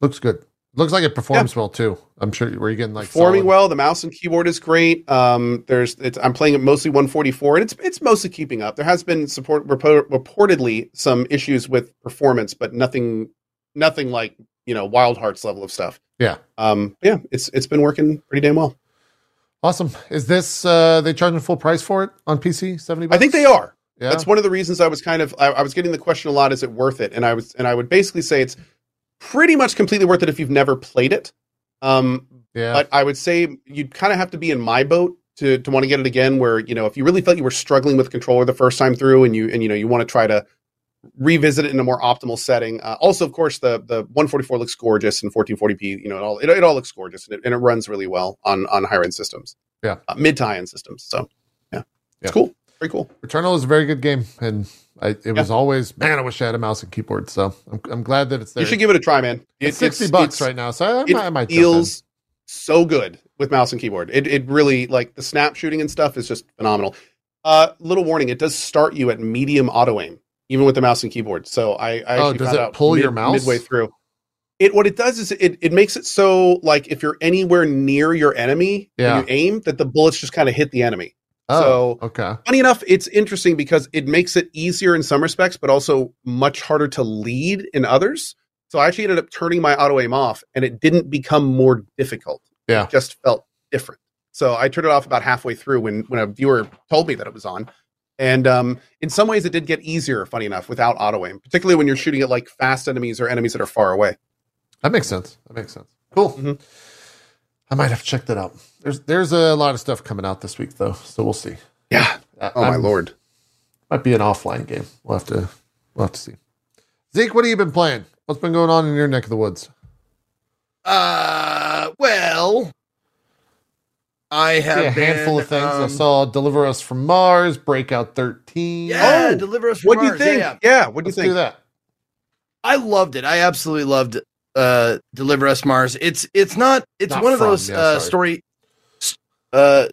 looks good. Looks like it performs well too. I'm sure were you getting like Performing solid- well. The mouse and keyboard is great. Um, there's it's, I'm playing it mostly 144, and it's it's mostly keeping up. There has been support report, reportedly some issues with performance, but nothing nothing like you know Wild Hearts level of stuff. Yeah. Um, yeah, it's it's been working pretty damn well. Awesome. Is this uh they charging full price for it on PC? 70 bucks? I think they are. Yeah. That's one of the reasons I was kind of I, I was getting the question a lot: Is it worth it? And I was and I would basically say it's pretty much completely worth it if you've never played it. Um, yeah. but I would say you'd kind of have to be in my boat to to want to get it again. Where you know if you really felt you were struggling with controller the first time through, and you and you know you want to try to revisit it in a more optimal setting. Uh, also, of course, the the 144 looks gorgeous in 1440p. You know, it all it, it all looks gorgeous and it, and it runs really well on on higher end systems. Yeah. uh, mid to high end systems. So yeah, it's cool, very cool. Returnal is a very good game, and I, it was always man. I wish I had a mouse and keyboard. So I'm, I'm glad that it's there. You should give it a try, man. It- it's sixty bucks it's- right now, so I, It might, I might feels so good with mouse and keyboard. It it really like the snap shooting and stuff is just phenomenal. Uh, little warning: it does start you at medium auto aim, even with the mouse and keyboard. So I, I Oh, does it pull mid- your mouse? midway through. It what it does is it it makes it so like if you're anywhere near your enemy Yeah. you aim, that the bullets just kind of hit the enemy. Oh, so- okay. Funny enough, it's interesting because it makes it easier in some respects, but also much harder to lead in others. So I actually ended up turning my auto aim off, and it didn't become more difficult. Yeah. it just felt different. So I turned it off about halfway through when when a viewer told me that it was on. And um, in some ways, it did get easier. Funny enough, without auto aim, particularly when you're shooting at like fast enemies or enemies that are far away. That makes sense. That makes sense. Cool. Mhm. I might have checked check that out. There's there's a lot of stuff coming out this week though, so we'll see. Yeah. I- Oh my I'm- lord. Might be an offline game. We'll have to we'll have to see. Zeke, what have you been playing? What's been going on in your neck of the woods? Uh, well, I have a handful been, of things. I um, saw Deliver Us from Mars, Breakout 13. Yeah, Oh, deliver us. From Mars. What do you Mars. Yeah, think? yeah. Yeah. What do you Let's think? do that. I loved it. I absolutely loved uh Deliver Us Mars. It's it's not it's Not one of those yeah, uh story uh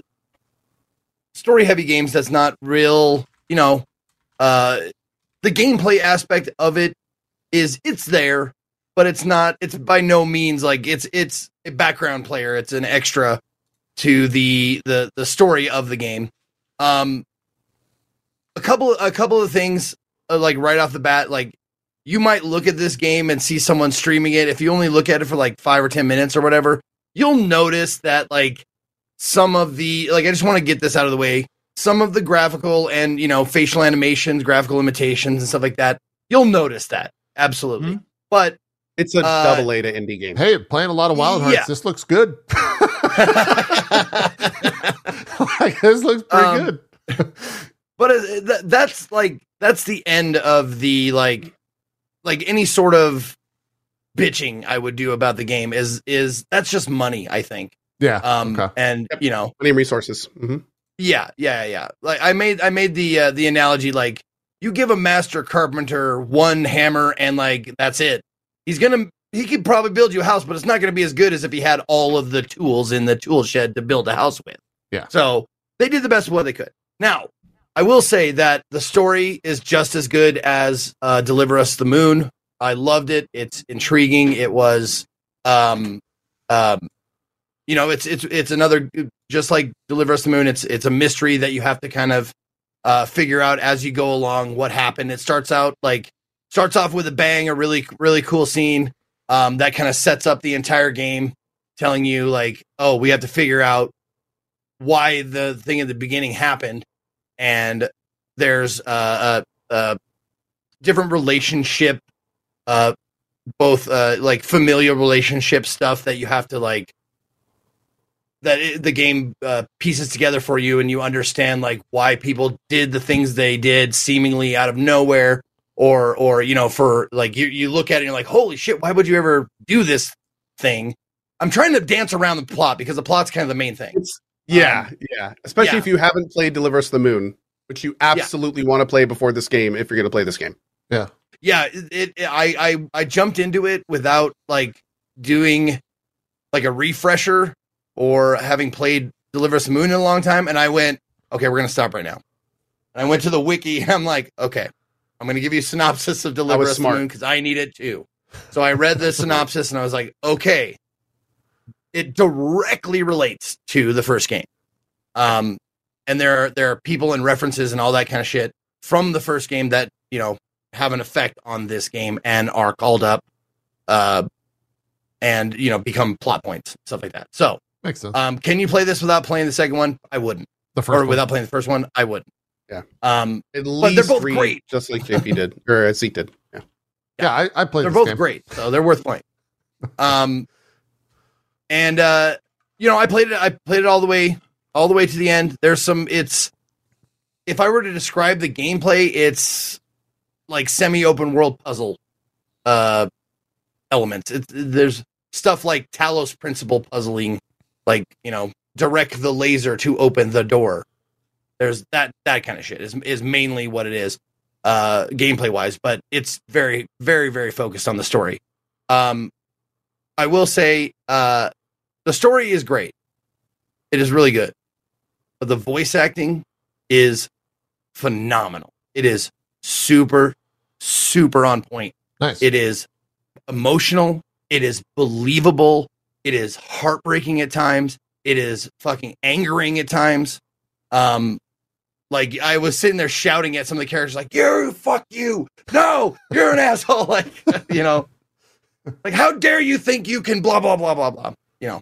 story heavy games that's not real, you know, uh the gameplay aspect of it is it's there, but it's not it's by no means like it's it's a background player. It's an extra to the the the story of the game. Um a couple a couple of things uh, like right off the bat like you might look at this game and see someone streaming it. If you only look at it for like five or 10 minutes or whatever, you'll notice that like some of the, like, I just want to get this out of the way. Some of the graphical and, you know, facial animations, graphical limitations, and stuff like that, you'll notice that. Absolutely. But It's a Uh, double A to indie game. Hey, playing a lot of Wild Hearts. Yeah. This looks good. like, this looks pretty Um, good. but th- that's like that's the end of the like like any sort of bitching I would do about the game is is that's just money I think Yeah. um okay. and Yep. you know Money and resources. Mm-hmm. yeah yeah yeah like I made I made the uh, the analogy like you give a master carpenter one hammer and like that's it he's gonna he could probably build you a house but it's not gonna be as good as if he had all of the tools in the tool shed to build a house with Yeah. so they did the best of what they could now I will say that the story is just as good as uh, Deliver Us the Moon. I loved it. It's intriguing. It was, um, um, you know, it's it's it's another just like Deliver Us the Moon. It's it's a mystery that you have to kind of uh, figure out as you go along what happened. It starts out like starts off with a bang, a really really cool scene um, that kind of sets up the entire game, telling you like, oh, we have to figure out why the thing at the beginning happened. And there's uh, uh, different relationship, uh, both uh, like familial relationship stuff that you have to like that it, the game uh, pieces together for you, and you understand like why people did the things they did seemingly out of nowhere, or or you know for like you you look at it and you're like, holy shit, why would you ever do this thing? I'm trying to dance around the plot because the plot's kind of the main thing. It's um, yeah, yeah. Especially yeah. if you haven't played Deliver Us the Moon, which you absolutely want to play before this game if you're going to play this game. yeah it, it I, I i jumped into it without like doing like a refresher or having played deliver us the moon in a long time and i went okay we're gonna stop right now and i went to the wiki and i'm like okay i'm gonna give you a synopsis of deliver us smart. the moon because i need it too. So i read the synopsis and i was like okay. It directly relates to the first game. Um and there are there are people and references and all that kind of shit from the first game that you know have an effect on this game and are called up uh and you know become plot points stuff like that. So Makes sense. um can you play this without playing the second one? I wouldn't. The or first one. without playing the first one? I wouldn't Yeah. um At they're both three, great. just like JP did or uh, Zeke did. Yeah. yeah, I, I played they're this both game. great so they're worth playing um and uh you know i played it i played it all the way all the way to the end there's some it's if i were to describe the gameplay it's like semi open world puzzle uh elements it's, there's stuff like talos principle puzzling like you know direct the laser to open the door there's that that kind of shit is is mainly what it is uh gameplay wise but it's very very very focused on the story. Um i will say uh the story is great. It is really good. But the voice acting is phenomenal. It is super super on point. Nice. it is emotional. It is believable. It is heartbreaking at times. It is fucking angering at times. Um like I was sitting there shouting at some of the characters, like "You, fuck you, no, you're an asshole," like you know. like, how dare you think you can blah blah blah blah blah. You know,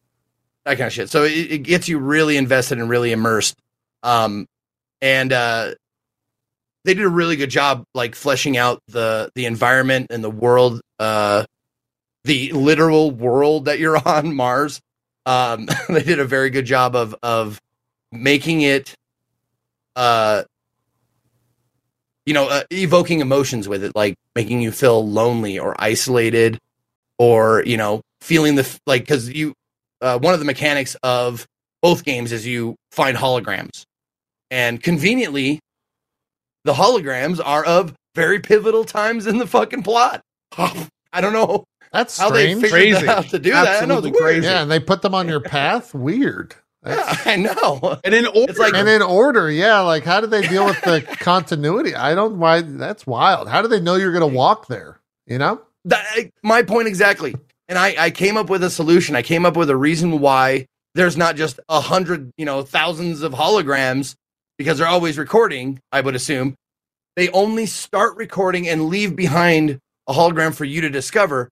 that kind of shit. So it, it gets you really invested and really immersed. Um, and uh, they did a really good job, like fleshing out the the environment and the world, uh, the literal world that you're on Mars. Um, they did a very good job of of making it, uh, you know, uh, evoking emotions with it, like making you feel lonely or isolated, or you know, feeling the f- like because you uh, one of the mechanics of both games is you find holograms, and conveniently, the holograms are of very pivotal times in the fucking plot. I don't know That's how they strange. figured Crazy. that out to do that. I know it's Absolutely weird. crazy. Yeah, and they put them on your path. Weird. Yeah, I know. And in order, It's like- and in order, yeah. Like, how do they deal with the continuity? I don't. Why? That's wild. How do they know you're going to walk there? You know? That, my point exactly. And I, I came up with a solution. I came up with a reason why there's not just a hundred, you know, thousands of holograms because they're always recording. I would assume they only start recording and leave behind a hologram for you to discover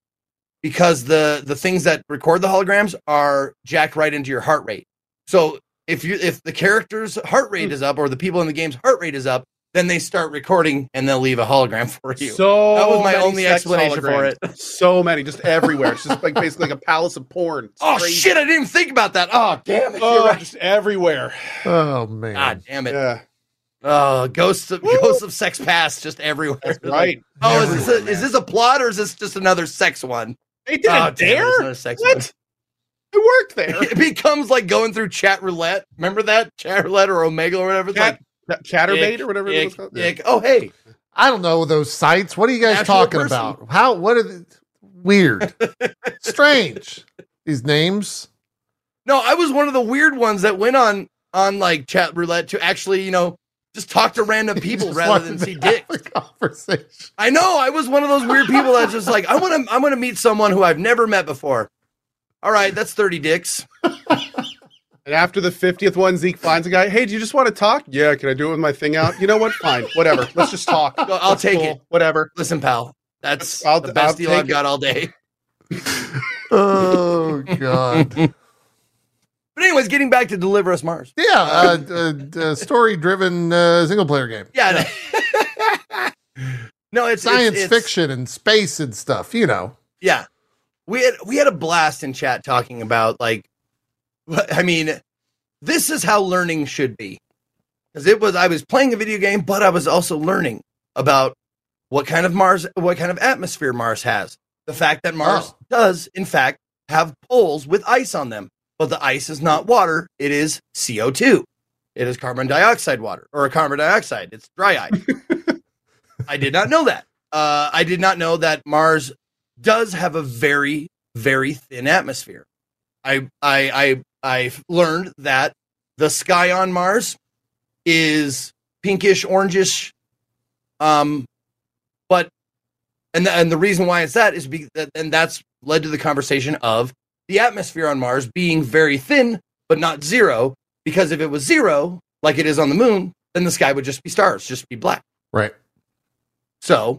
because the the things that record the holograms are jacked right into your heart rate. So if you if the character's heart rate hmm. is up or the people in the game's heart rate is up, then they start recording and they'll leave a hologram for you. so that was my only sex explanation for it. So many, just everywhere. It's just like basically like a palace of porn. It's Oh crazy. shit! I didn't even think about that. Oh damn it! Oh, right. just everywhere. Oh man. God damn it! Yeah, Oh, ghosts of Woo. ghosts of sex past just everywhere. that's Like, right. oh, is this a, Everywhere, is this a plot or is this just another sex one? They did oh, a damn it's dare? another sex What? I worked there. It becomes like going through chat roulette. Remember that chat roulette or Omegle or whatever? It's Chat- like Chaturbate ick, or whatever it was ick, called. ick. Oh hey, I don't know those sites. What are you guys Actual talking person. about? How? What are? The, weird. Strange. These names. no, I was one of the weird ones that went on on like chat roulette to actually you know just talk to random people Just rather than wanted see dick. have a Conversation. I know. I was one of those weird people that's just like, I want to, I want to meet someone who I've never met before. All right, that's thirty dicks. And after the 50th one, Zeke finds a guy. Hey, do you just want to talk? Yeah, can I do it with my thing out? You know what? Fine. Whatever. Let's just talk. I'll That's take cool. it. Whatever. Listen, pal, that's I'll- the best I'll deal I've it. got all day. Oh God. But anyways, getting back to Deliver Us Mars. Yeah. Uh, uh, uh, story-driven uh, single-player game. Yeah. no, it's Science it's, it's, fiction and space and stuff. You know. Yeah, we had we had a blast in chat talking about like, I mean, this is how learning should be, because it was I was playing a video game, but I was also learning about what kind of Mars, what kind of atmosphere Mars has. The fact that Mars Oh. does, in fact, have poles with ice on them, but the ice is not water; it is CO two. It is carbon dioxide water or a carbon dioxide. It's dry ice. I did not know that. Uh, I did not know that Mars does have a very, very thin atmosphere. I I I I've learned that the sky on Mars is pinkish, orangish, um, but and the, and the reason why it's that is be, that, and that's led to the conversation of the atmosphere on Mars being very thin, but not zero. Because if it was zero, like it is on the moon, then the sky would just be stars, just be black. Right. So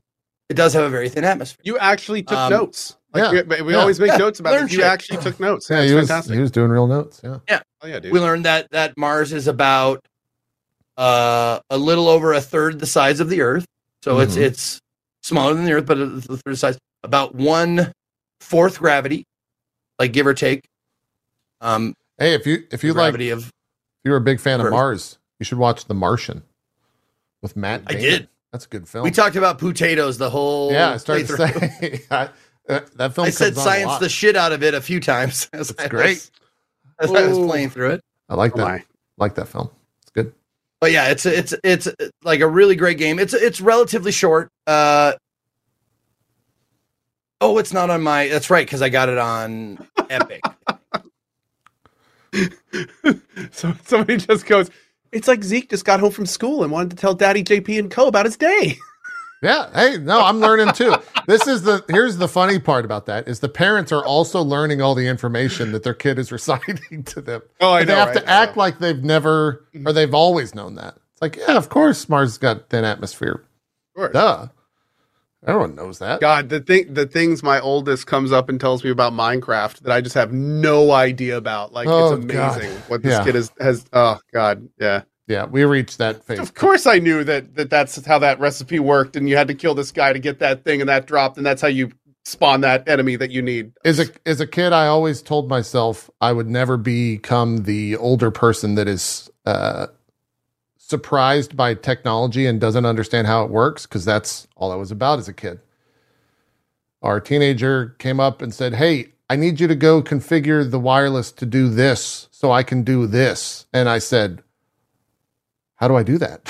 it does have a very thin atmosphere. You actually took Um, notes. Like, yeah. we, we Yeah. always make Yeah. notes about Learn this. You shit. actually took notes. Yeah. That's He was. fantastic. He was doing real notes. Yeah. oh, yeah, dude. we learned that that Mars is about uh, a little over a third the size of the Earth. So it's Mhm. it's smaller than the Earth, but a a third the size. About one fourth gravity, like give or take. Um, Hey, if you if you like if you're a big fan of Mars, you should watch The Martian with Matt. I did. That's a good film. we talked about potatoes the whole yeah, I started to say I, that film. I said comes on a science lot. the shit out of it a few times as It's I great. was, as I was playing through it. I like Oh, that. my. like that film. It's good. but yeah, it's it's it's like a really great game. It's it's relatively short. Uh, oh, it's not on my. That's right, because I got it on Epic. so somebody just goes, it's like Zeke just got home from school and wanted to tell Daddy JP and Cohh about his day. Yeah. Hey, no, I'm learning too. this is the here's the funny part about that is the parents are also learning all the information that their kid is reciting to them. Oh, I But they have right? to act like they've never or mm-hmm. they've always known that. It's like, yeah, of course Mars has got thin atmosphere. Of course. Duh. Everyone knows that. God, the thing, the things my oldest comes up and tells me about Minecraft that I just have no idea about. Like Oh, it's amazing God. what this Yeah. kid has has. Oh God, yeah. Yeah, we reached that phase. Of course, I knew that, that that's how that recipe worked, and you had to kill this guy to get that thing, and that dropped, and that's how you spawn that enemy that you need. As a as a kid, I always told myself I would never become the older person that is uh, surprised by technology and doesn't understand how it works because that's all I was about as a kid. Our teenager came up and said, "Hey, I need you to go configure the wireless to do this so I can do this." And I said, "How do I do that?"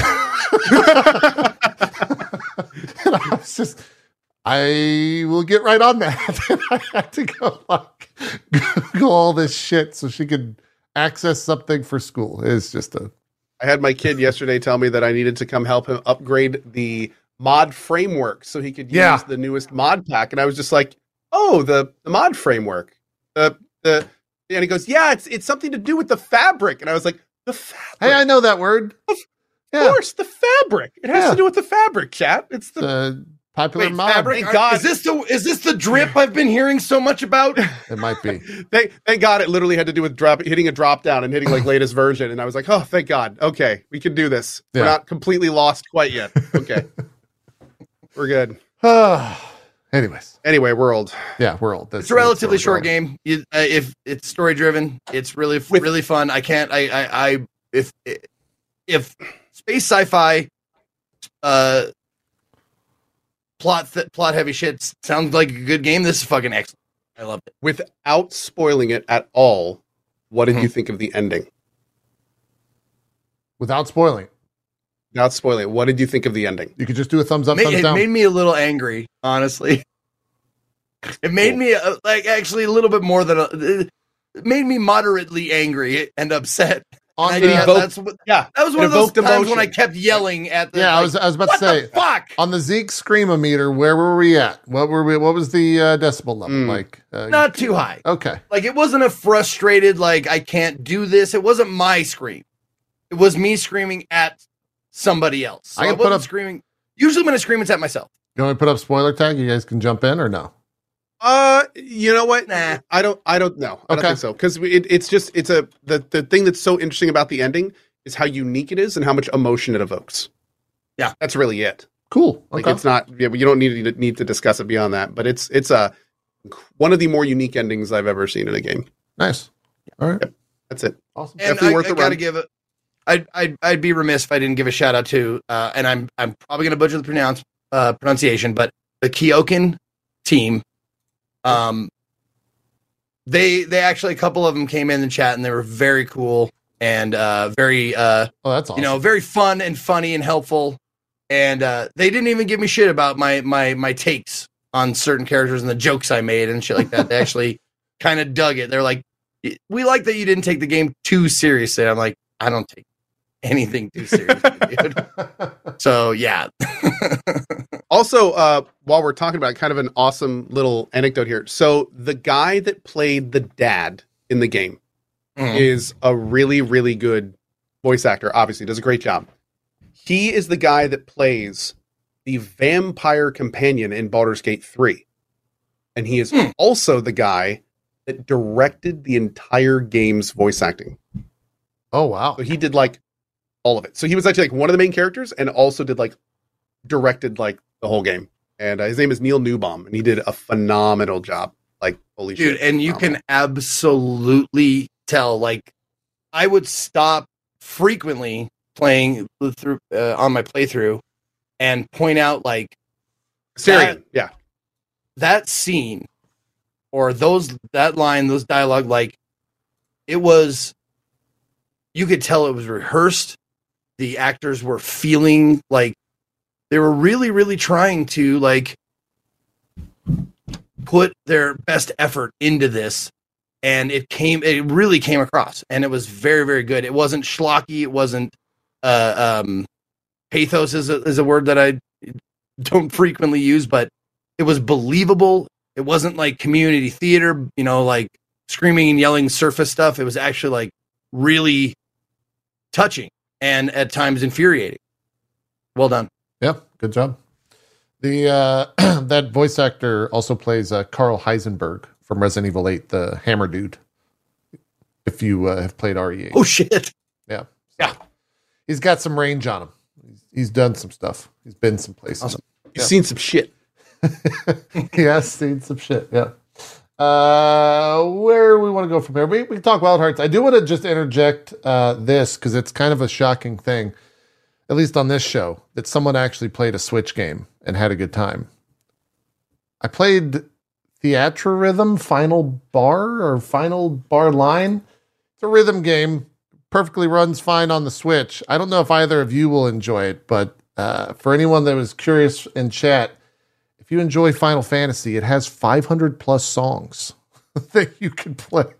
and I was just I will get right on that. and I had to go like Google all this shit so she could access something for school. It's just a I had my kid yesterday tell me that I needed to come help him upgrade the mod framework so he could use Yeah. the newest mod pack, and I was just like, "Oh, the the mod framework." The the and he goes, "Yeah, it's it's something to do with the fabric," and I was like, "The fabric." hey, I know that word. Of Yeah, course, the fabric. It has Yeah. to do with the fabric, chat. It's the the popular Wait, mod. fabric. Thank God. Is this the is this the drip I've been hearing so much about? It might be. thank, thank God it literally had to do with drop hitting a drop down and hitting like latest version. And I was like, oh, thank God. Okay, we can do this. We're not completely lost quite yet. Okay, we're good. Anyways, Anyway, world. yeah, we're. That's, It's a relatively that's short game. You, uh, if it's story driven, it's really With- really fun. I can't. I I, I if if space sci-fi, uh, plot th- plot heavy shit sounds like a good game. This is fucking excellent. I loved it. Without spoiling it at all, what did Mm-hmm. you think of the ending? Without spoiling, it. Without spoiling it, what did you think of the ending? you could just do a thumbs up, Ma- thumbs it down. made me a little angry, honestly. It made me uh, like actually a little bit more than a. It made me moderately angry and upset. On I the- did- Evoked- that's what, Yeah, that was one of those evoked times when I kept yelling at the. yeah, I was I was about what to say the fuck? on the Zeke screamometer. Where were we at? What were we? What was the uh, decibel level Mm. like? Uh, Not too high. okay. Like it wasn't a frustrated like I can't do this. It wasn't my scream. It was me screaming at somebody else. So I I, put wasn't up- screaming. Usually when I scream, it's at myself. You want me to put up spoiler tag? You guys can jump in or no? Uh, you know what? Nah. I don't. I don't know. I Okay. don't think so because it, it's just it's a the the thing that's so interesting about the ending is how unique it is and how much emotion it evokes. Yeah. that's really it. Cool. Like Okay. it's not. Yeah, you don't need to need to discuss it beyond that. But it's it's a one of the more unique endings I've ever seen in a game. nice. All right. That's it. Awesome. And Definitely I, worth I the gotta run. give it. I'd, I'd I'd be remiss if I didn't give a shout out to, uh, and I'm I'm probably gonna butcher the pronounce uh, pronunciation, but the KeokeN team, um, they they actually a couple of them came in the chat and they were very cool and uh, very uh, Oh, that's awesome. you know very fun and funny and helpful, and uh, they didn't even give me shit about my my my takes on certain characters and the jokes I made and shit like that. They actually kind of dug it. They're like, we like that you didn't take the game too seriously. I'm like, I don't take anything too seriously, dude. So yeah, Also, uh, while we're talking about it, kind of an awesome little anecdote here. So the guy that played the dad in the game Mhm. is a really, really good voice actor. Obviously, does a great job. He is the guy that plays the vampire companion in Baldur's Gate 3. And he is Hmm. also the guy that directed the entire game's voice acting. oh wow. So he did like all of it. So he was actually like one of the main characters and also did like directed like the whole game. And uh, his name is Neil Newbon and he did a phenomenal job. Like holy dude, shit. and you can absolutely tell. Like, I would stop frequently playing through uh, on my playthrough and point out like Syrian. Yeah. that scene or those that line those dialogue like it was you could tell it was rehearsed the actors were feeling like they were really really trying to like put their best effort into this and it came it really came across and it was very very good. It wasn't schlocky it wasn't uh um pathos is a, is a word that i don't frequently use but it was believable. It wasn't like community theater you know like screaming and yelling surface stuff. It was actually like really touching and at times infuriating well done Yep. Good job. The uh, that voice actor also plays uh, Karl Heisenberg from Resident Evil 8, the hammer dude. If you uh, have played RE8. Oh shit! Yeah. Yeah. He's got some range on him. He's, he's done some stuff. He's been some places. Awesome. You've seen some shit. he has seen some shit. Yeah. Uh, where we want to go from here? We, we can talk Wild Hearts. I do want to just interject uh, this because it's kind of a shocking thing, at least on this show, that someone actually played a Switch game and had a good time. I played Theatrhythm Final Bar or Final Bar Line. It's a rhythm game. Perfectly runs fine on the Switch. I don't know if either of you will enjoy it, but uh, for anyone that was curious in chat, if you enjoy Final Fantasy, it has 500 plus songs that you can play.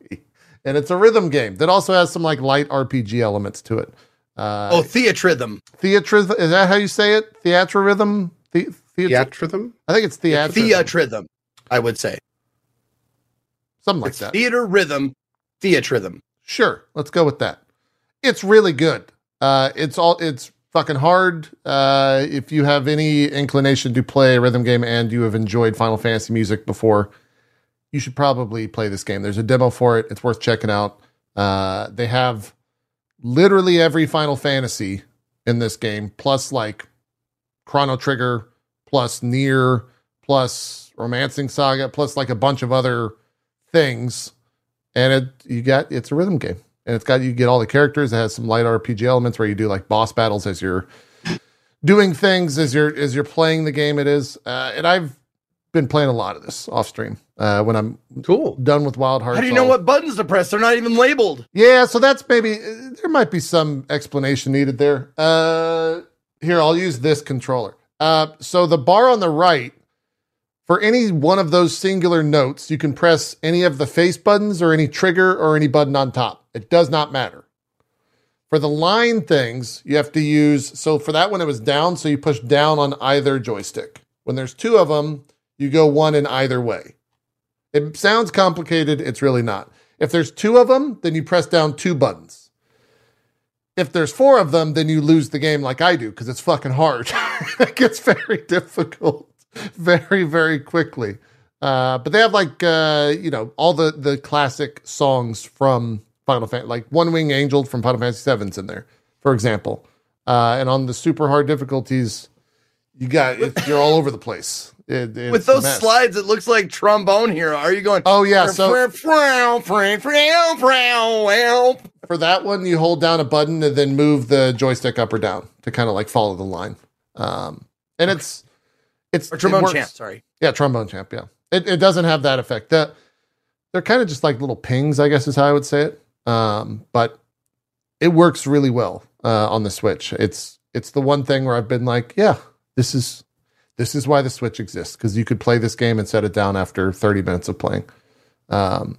And it's a rhythm game that also has some like light RPG elements to it. Uh, Oh, theatrhythm. theatrhythm, is that how you say it? Theatrhythm? The, Theatrhythm? I think it's theatrhythm. Theatrhythm. I would say Something like it's that. theater rhythm. Theatrhythm. Sure, let's go with that. It's really good. Uh, it's all it's fucking hard. Uh, if you have any inclination to play a rhythm game and you have enjoyed Final Fantasy music before, you should probably play this game. There's a demo for it. It's worth checking out. Uh, they have literally every Final Fantasy in this game, plus like Chrono Trigger, plus NieR, plus Romancing Saga, plus like a bunch of other things and it you got it's a rhythm game and it's got you get all the characters it has some light rpg elements where you do like boss battles as you're doing things as you're as you're playing the game it is uh, and i've been playing a lot of this off stream uh, when i'm Cool. done with wild hearts How do you know I'll- what buttons to press? They're not even labeled. yeah so that's maybe there might be some explanation needed there uh here i'll use this controller uh so the bar on the right for any one of those singular notes, you can press any of the face buttons or any trigger or any button on top. It does not matter. For the line things, you have to use, so for that one, it was down, so you push down on either joystick. When there's two of them, you go one in either way. It sounds complicated, it's really not. If there's two of them, then you press down two buttons. If there's four of them, then you lose the game like I do because it's fucking hard. it gets very difficult very very quickly uh but they have like uh you know all the the classic songs from final fantasy like one wing angel from final fantasy 7's in there for example uh and on the super hard difficulties you got it, you're all over the place It- With those slides, it looks like trombone here. Are you going? oh yeah so for that one you hold down a button and then move the joystick up or down to kind of like follow the line um and it's it's or trombone works. champ. Sorry. Yeah, trombone champ. Yeah, it, it doesn't have that effect. That they're kind of just like little pings, I guess is how I would say it. Um, but it works really well uh, on the Switch. It's it's the one thing where I've been like, yeah, this is this is why the Switch exists because you could play this game and set it down after 30 minutes of playing. Um,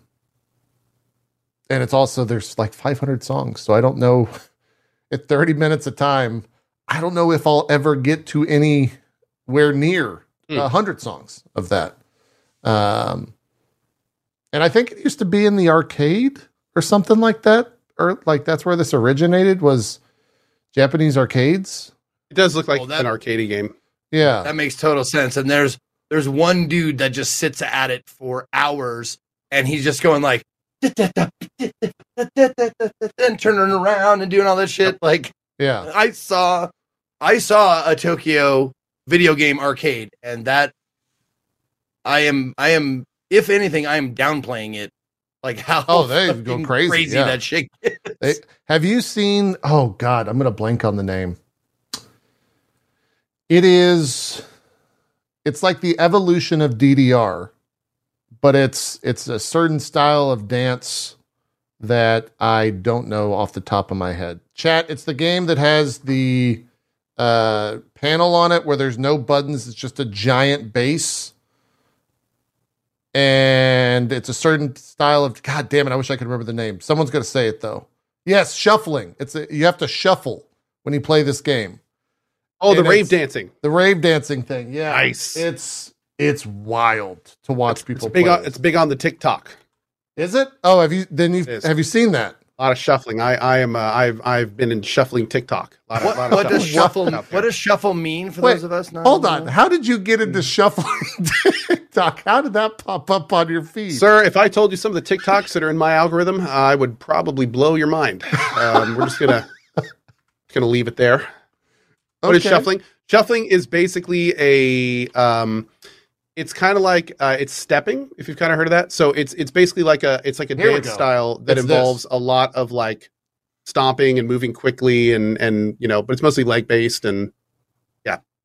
and it's also there's like 500 songs, so I don't know at 30 minutes a time. I don't know if I'll ever get to anywhere near a hundred songs of that. Um, and I think it used to be in the arcade or something like that, or like that's where this originated was Japanese arcades. It does look like Well, that- an arcade game. Yeah, That makes total sense. And there's there's one dude that just sits at it for hours, and he's just going like, and turning around and doing all this shit. Like yeah, I saw, I saw a Tokyo video game arcade, and that I am, I am, if anything, I am downplaying it. Like how Oh, they go fucking crazy, yeah. that shit. Is. They- Have you seen? Oh God, I'm gonna blank on the name. It is. It's like the evolution of DDR, but it's it's a certain style of dance that I don't know off the top of my head. Chat. It's the game that has the uh, panel on it where there's no buttons. It's just a giant bass. And it's a certain style of God damn it, I wish I could remember the name. Someone's gonna say it though. Yes, shuffling. It's a, you have to shuffle when you play this game. Oh, the rave dancing. The rave dancing thing. Yeah. Nice. It's it's wild to watch It's people big play. on. It's big on the TikTok. Is it? Oh, have you then you have you seen that? A lot of shuffling. I, I am. Uh, I've, I've been in shuffling TikTok. A lot of, What, lot of what does shuffling shuffle? What does shuffle mean for Wait, those of us? Not Hold on. How did you get into Mm. shuffling TikTok? How did that pop up on your feed? Sir, if I told you some of the TikToks that are in my algorithm, I would probably blow your mind. Um, we're just gonna gonna leave it there. What is Okay. shuffling? Shuffling is basically a um it's kind of like uh, it's stepping if you've kind of heard of that. So it's it's basically like a it's like a Here dance style that It's involves this. a lot of like stomping and moving quickly and and you know, but it's mostly leg based and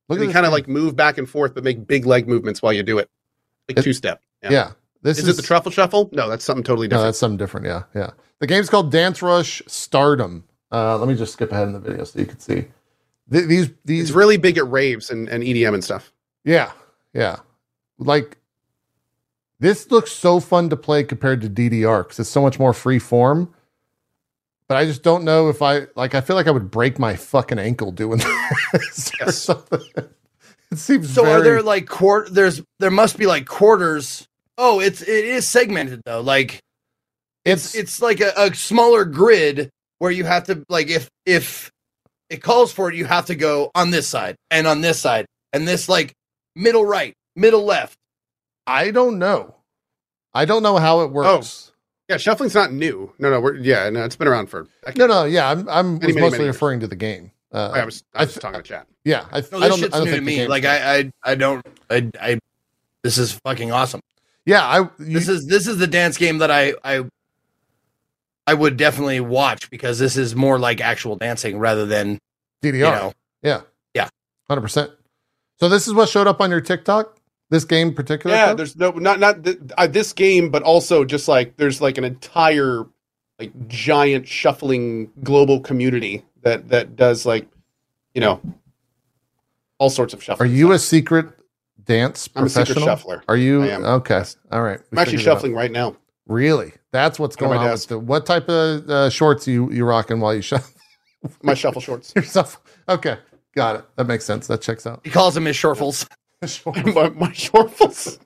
Look you at kind of like move back and forth but make big leg movements while you do it. Like It- two step. Yeah. yeah. This Is, it the truffle shuffle? No, that's something totally different. No, that's something different. Yeah, yeah. The game's called Dance Rush Stardom. Uh, let me just skip ahead in the video so you can see. Th- these these it's really big at raves and, and EDM and stuff. Yeah, yeah. Like this looks so fun to play compared to DDR because it's so much more free form. But I just don't know if I like. I feel like I would break my fucking ankle doing this or something. It seems So very. are there like quart? There's there must be like quarters. Oh, it's it is segmented though. Like it's it's like a, a smaller grid where you have to like if if it calls for it, you have to go on this side and on this side and this like middle right, middle left. I don't know. I don't know how it works. Yeah, shuffling's not new. No, no, we're yeah, no, it's been around for. No, no, yeah. I'm I'm Many, was many, mostly many years. referring to the game. Uh, I was, I I th- talking to chat. yeah, I, No, I don't. shit's I don't new to think the me. Like. I, I I don't I I this is fucking awesome. yeah, I you, This is this is the dance game that I I I would definitely watch because this is more like actual dancing rather than DDR. you know Yeah. Yeah. Hundred percent. So this is what showed up on your TikTok. This game in particular. Yeah, Clip? there's no not not th- uh, this game, but also just like there's like an entire like giant shuffling global community that that does like you know all sorts of shuffling. Are shuffling. you a secret dance I'm a secret professional? shuffler. Are you I am. okay? All right. We I'm actually figured it out. shuffling right now. Really? That's what's going on with the what type of uh, shorts you you rocking while you shuffle My shuffle shorts. yourself? Okay, got it. That makes sense. That checks out. he calls them his shortfuls. my, my shortfuls.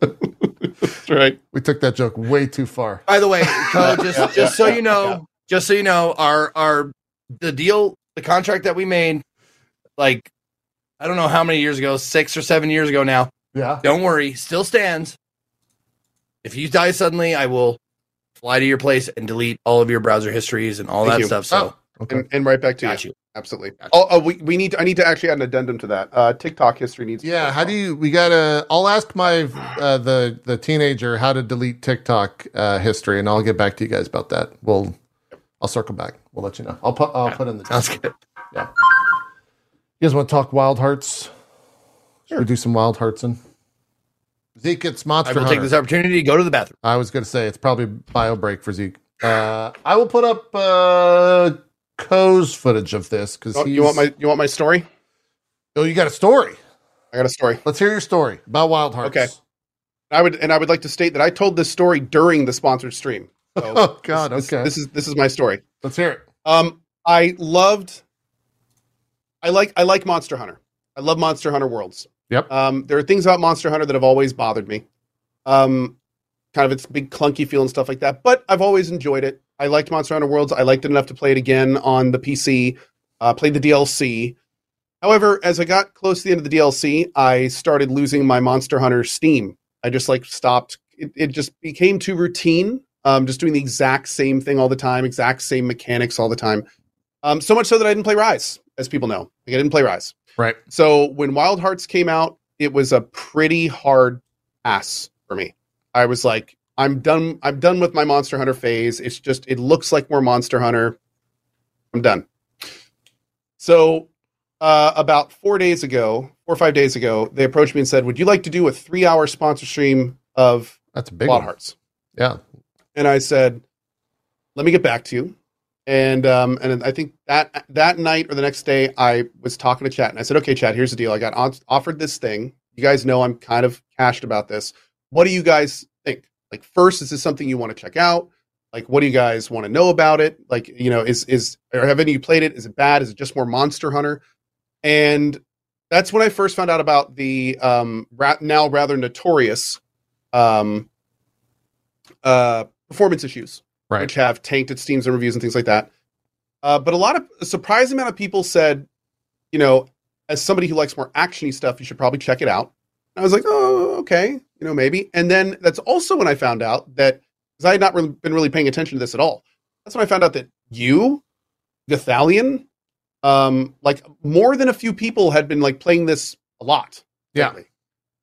That's right. we took that joke way too far. By the way, Cohh, just yeah, just so yeah, you know, yeah. just so you know, our our the deal, the contract that we made, like I don't know how many years ago, six or seven years ago now. Yeah. Don't worry, still stands. If you die suddenly, I will fly to your place and delete all of your browser histories and all Thank that you. stuff. So Oh, okay. And, and right back to got you. you. Absolutely. Gotcha. Oh, oh, we, we need to, I need to actually add an addendum to that. Uh, TikTok history needs. Yeah, how do you? We gotta. I'll ask my uh, the the teenager how to delete TikTok uh, history, and I'll get back to you guys about that. We'll, I'll circle back. We'll let you know. I'll put I'll put in the. Sounds good. You guys want to talk Wild Hearts? Should we do some Wild Hearts and Zeke? It's I Monster will Hunter. take this opportunity to go to the bathroom. I was going to say it's probably bio break for Zeke. Uh, I will put up uh, Cohh's footage of this because Oh, you want my you want my story? Oh, you got a story. I got a story. Let's hear your story about Wild Hearts. Okay. I would and I would like to state that I told this story during the sponsored stream. So Oh God. this, Okay. This is this is my story. Let's hear it. Um, I loved. I like I like Monster Hunter. I love Monster Hunter Worlds. Yep. Um, there are things about Monster Hunter that have always bothered me. Um, kind of its big clunky feel and stuff like that. But I've always enjoyed it. I liked Monster Hunter Worlds. I liked it enough to play it again on the PC. Uh, played the DLC. However, as I got close to the end of the DLC, I started losing my Monster Hunter Steam. I just like stopped. It, it just became too routine. Um, just doing the exact same thing all the time, exact same mechanics all the time. Um, so much so that I didn't play Rise, as people know. Like, I didn't play Rise. Right. So when Wild Hearts came out, it was a pretty hard pass for me. I was like, I'm done. I'm done with my Monster Hunter phase. It's just it looks like more Monster Hunter. I'm done. So uh, about four days ago, four or five days ago, they approached me and said, "Would you like to do a three-hour sponsor stream of That's a big Wild one. Hearts?" Yeah. and I said, "Let me get back to you." And um, and I think that that night or the next day, I was talking to Chat, and I said, "Okay, Chat, here's the deal. I got on- offered this thing. You guys know I'm kind of cashed about this. What do you guys? Like, first, is this something you want to check out? Like, what do you guys want to know about it? Like, you know, is is or have any of you played it? Is it bad? Is it just more Monster Hunter?" And that's when I first found out about the um, now rather notorious um, uh, performance issues Right. which have tanked its Steams and reviews and things like that. Uh, but a lot of a surprising amount of people said, you know, as somebody who likes more actiony stuff, you should probably check it out. I was like, oh, okay, you know, maybe. And then that's also when I found out that because I had not really been really paying attention to this at all. That's when I found out that you, Gathalion, um, like more than a few people had been like playing this a lot. Yeah. lately.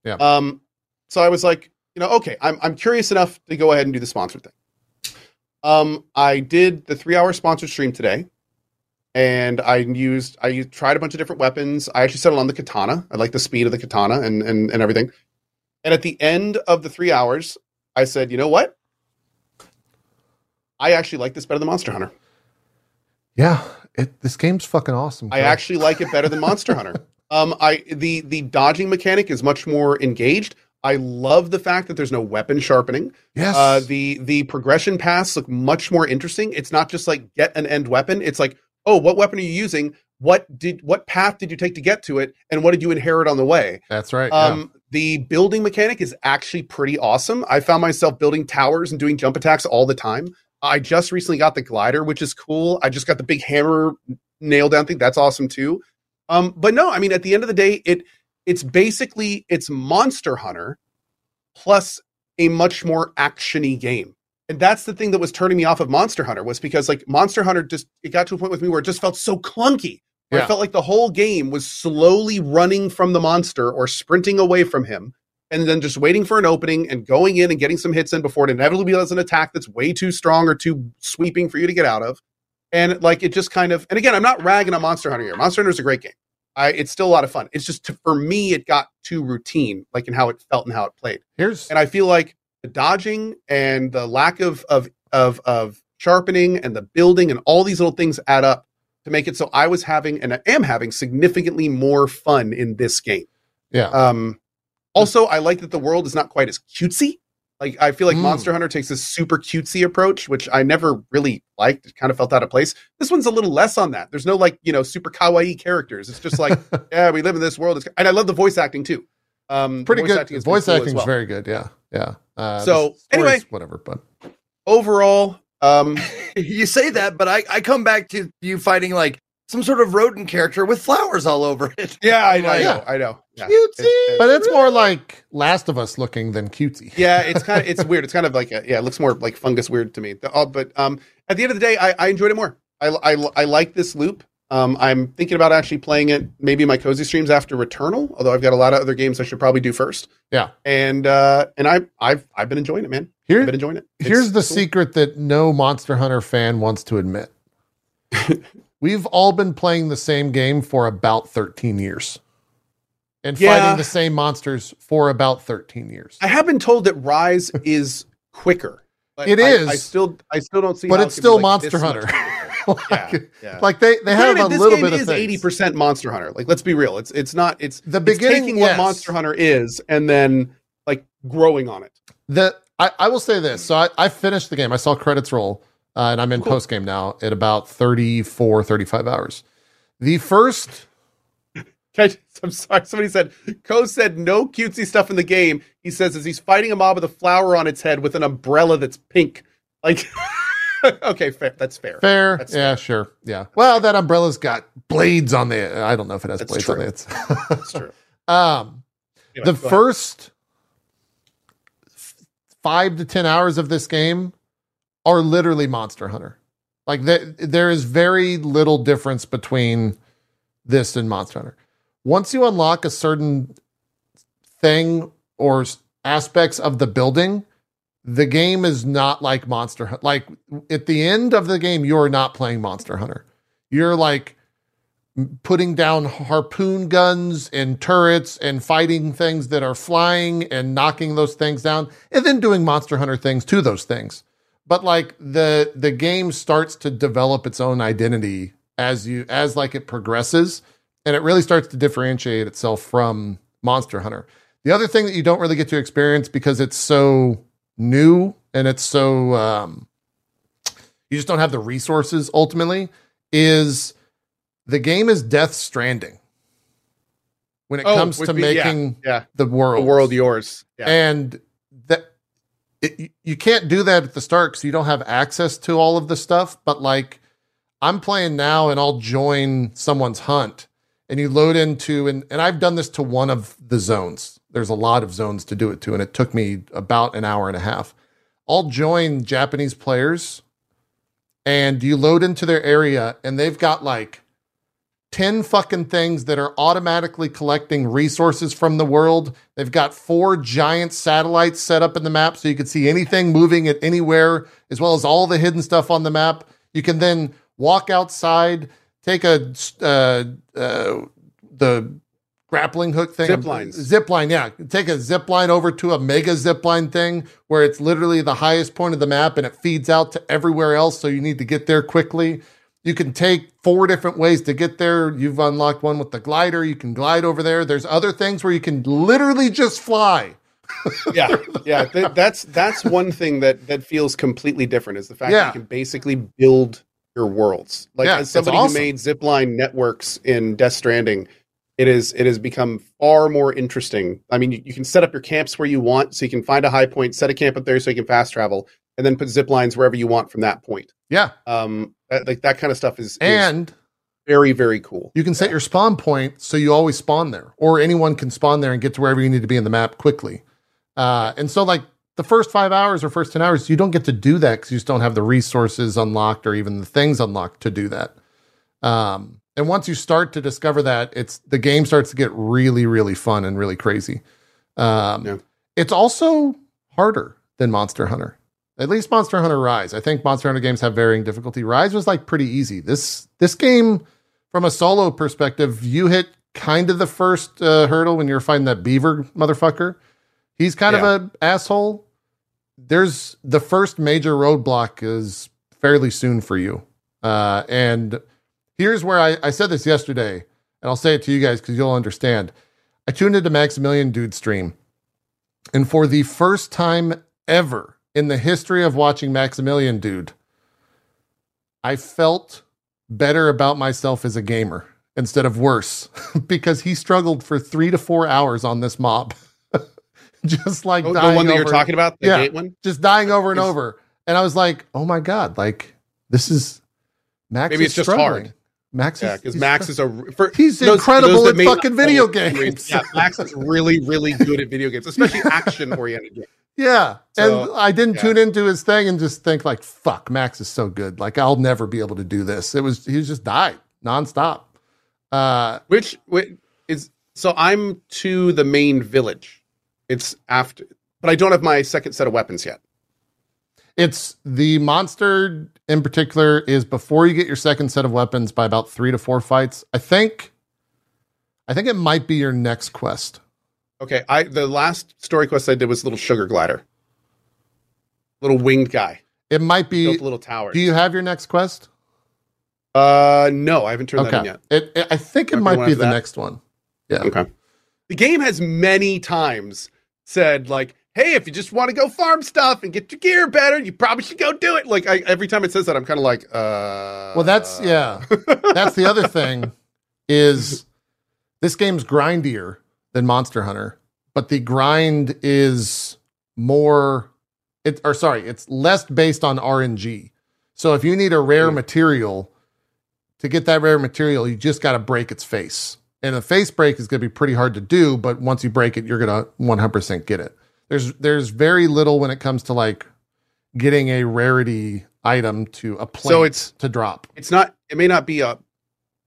Yeah. Um, so I was like, you know, okay, I'm I'm curious enough to go ahead and do the sponsored thing. Um, I did the three hour sponsored stream today, and I used I tried a bunch of different weapons. I actually settled on the katana. I like the speed of the katana and and and everything. And at the end of the three hours, I said, you know what? I actually like this better than Monster Hunter. Yeah. It, this game's fucking awesome. I actually like it better than Monster Hunter. Um, I the the dodging mechanic is much more engaged. I love the fact that there's no weapon sharpening. yes. Uh, the the progression paths look much more interesting. It's not just like get an end weapon. It's like, oh, what weapon are you using? What did what path did you take to get to it, and what did you inherit on the way? That's right. yeah. Um, the building mechanic is actually pretty awesome. I found myself building towers and doing jump attacks all the time. I just recently got the glider, which is cool. I just got the big hammer nail down thing. That's awesome too. Um, but no, I mean, at the end of the day, it it's basically it's Monster Hunter plus a much more actiony game. And that's the thing that was turning me off of Monster Hunter was because like Monster Hunter just it got to a point with me where it just felt so clunky. Where Yeah. I felt like the whole game was slowly running from the monster or sprinting away from him, and then just waiting for an opening and going in and getting some hits in before it inevitably does an attack that's way too strong or too sweeping for you to get out of. And like it just kind of, and again, I'm not ragging on Monster Hunter here. Monster Hunter is a great game. I, it's still a lot of fun. It's just to, for me, it got too routine, like in how it felt and how it played Here's and I feel like the dodging and the lack of of of of sharpening and the building and all these little things add up to make it so I was having and I am having significantly more fun in this game. yeah. Um, also, I like that the world is not quite as cutesy. Like I feel like Mm. Monster Hunter takes this super cutesy approach, which I never really liked. It kind of felt out of place. This one's a little less on that. There's no like you know super kawaii characters. It's just like yeah, we live in this world, It's- and I love the voice acting too. Um, pretty voice good. acting voice been cool as acting's well. very good. Yeah. Yeah. Uh, So, the anyway. whatever, but overall, um, you say that, but I, I come back to you fighting like some sort of rodent character with flowers all over it. yeah, I know, I Yeah. know, I know. Yeah. Cutesy. It- but it's more like Last of Us looking than cutesy. yeah, it's kind of it's weird. It's kind of like a, yeah, it looks more like fungus weird to me. The- uh, but um, at the end of the day, I, I enjoyed it more. I, I I like this loop. Um, I'm thinking about actually playing it maybe my cozy streams after Returnal. Although I've got a lot of other games I should probably do first. Yeah. and uh, and I I've I've been enjoying it, man. Here, I've been enjoying it. It's Here's the cool. secret that no Monster Hunter fan wants to admit. We've all been playing the same game for about 13 years and Yeah. fighting the same monsters for about 13 years. I have been told that Rise is quicker. It I, is. I still I still don't see. but how it's it can be, still like, Monster Hunter. like, Yeah, yeah. like they, they have a Granted, little bit of is things. eighty percent Monster Hunter. Like, let's be real. It's it's not. It's The it's beginning, taking yes. what Monster Hunter is and then like growing on it. The I, I will say this. So I, I finished the game. I saw credits roll, uh, and I'm in Cool. post game now at about 34, 35 hours. The first I- I'm sorry. Somebody said Cohh said no cutesy stuff in the game. He says as he's fighting a mob with a flower on its head with an umbrella that's pink. Like, okay, fair. That's fair. fair, That's yeah, sure, yeah. Well, that umbrella's got blades on the. I don't know if it has That's blades on it. That's true. um, Anyway, the ahead. first five to ten hours of this game are literally Monster Hunter. Like there, there is very little difference between this and Monster Hunter. Once you unlock a certain thing or aspects of the building, the game is not like Monster Hunter. Like at the end of the game, you're not playing Monster Hunter. You're like putting down harpoon guns and turrets and fighting things that are flying and knocking those things down and then doing monster hunter things to those things but like the the game starts to develop its own identity as you as like it progresses and it really starts to differentiate itself from monster hunter the other thing that you don't really get to experience because it's so new and it's so um you just don't have the resources ultimately is the game is Death Stranding when it Oh, comes to be- making yeah, the world. the world yours. Yeah. And that it, you- you can't do that at the start because you don't have access to all of the stuff. But like, I'm playing now, and I'll join someone's hunt, and you load into and and I've done this to one of the zones. There's a lot of zones to do it to, and it took me about an hour and a half. I'll join Japanese players, and you load into their area, and they've got like 10 fucking things that are automatically collecting resources from the world. They've got four giant satellites set up in the map so you can see anything moving at anywhere, as well as all the hidden stuff on the map. You can then walk outside, take a uh, uh, the grappling hook thing, Zip lines. zip line, yeah. Take a zip line over to a mega zip line thing where it's literally the highest point of the map and it feeds out to everywhere else. So you need to get there quickly. You can take four different ways to get there. You've unlocked one with the glider. You can glide over there. There's other things where you can literally just fly. yeah, yeah. Th- that's that's one thing that that feels completely different is the fact Yeah. that you can basically build your worlds. Like Yeah, as somebody awesome. who made zipline networks in Death Stranding, it is it has become far more interesting. I mean, you, you can set up your camps where you want, so you can find a high point, set a camp up there, so you can fast travel, and then put zip lines wherever you want from that point. Yeah. Um, that, like that kind of stuff is, is And very very cool. you can set your spawn point so you always spawn there, or anyone can spawn there and get to wherever you need to be in the map quickly. Uh, and so, like the first five hours or first 10 hours, you don't get to do that because you just don't have the resources unlocked or even the things unlocked to do that. Um, and once you start to discover that, it's the game starts to get really, really fun and really crazy. Um, Yeah. It's also harder than Monster Hunter. At least Monster Hunter Rise. I think Monster Hunter games have varying difficulty. Rise was like pretty easy. This this game, from a solo perspective, you hit kind of the first uh, hurdle when you're fighting that beaver motherfucker. He's kind Yeah. of a asshole. There's the first major roadblock is fairly soon for you. Uh, and here's where I, I said this yesterday, and I'll say it to you guys because you'll understand. I tuned into Maximilian Dood stream, and for the first time ever in the history of watching Maximilian Dood, I felt better about myself as a gamer instead of worse because he struggled for three to four hours on this mob. just like Oh, the one that you're talking about, the Yeah. gate one. just dying over and over. And I was like, oh my God, like this is Max. Maybe it's just struggling. hard. Max Yeah, is because Max is a for, He's those- incredible those at fucking video games. Yeah, Max is really, really good at video games, especially action oriented games. Yeah. So, and I didn't yeah. tune into his thing and just think like, fuck, Max is so good. Like I'll never be able to do this. It was he was just died nonstop. Uh Which, which is so I'm to the main village. It's after, but I don't have my second set of weapons yet. It's the monster in particular is before you get your second set of weapons by about three to four fights. I think I think it might be your next quest. Okay, I the last story quest I did was little sugar glider, little winged guy It might be built a little tower. Do you have your next quest? uh, no, I haven't turned that in Okay. yet. It, it- I think it Okay, might be the that? next one. Yeah. Okay. The game has many times said like, "Hey, if you just want to go farm stuff and get your gear better, you probably should go do it." Like I, every time it says that, I'm kind of like, "Uh." Well, that's yeah. That's the other thing is this game's grindier than Monster Hunter, but the grind is more it or sorry, it's less based on RNG. So if you need a rare Mm. material to get that rare material, you just got to break its face. And a face break is going to be pretty hard to do, but once you break it, you're going to 100% get it. There's there's very little when it comes to like getting a rarity item to a plant So it's- to drop. It's not. It may not be a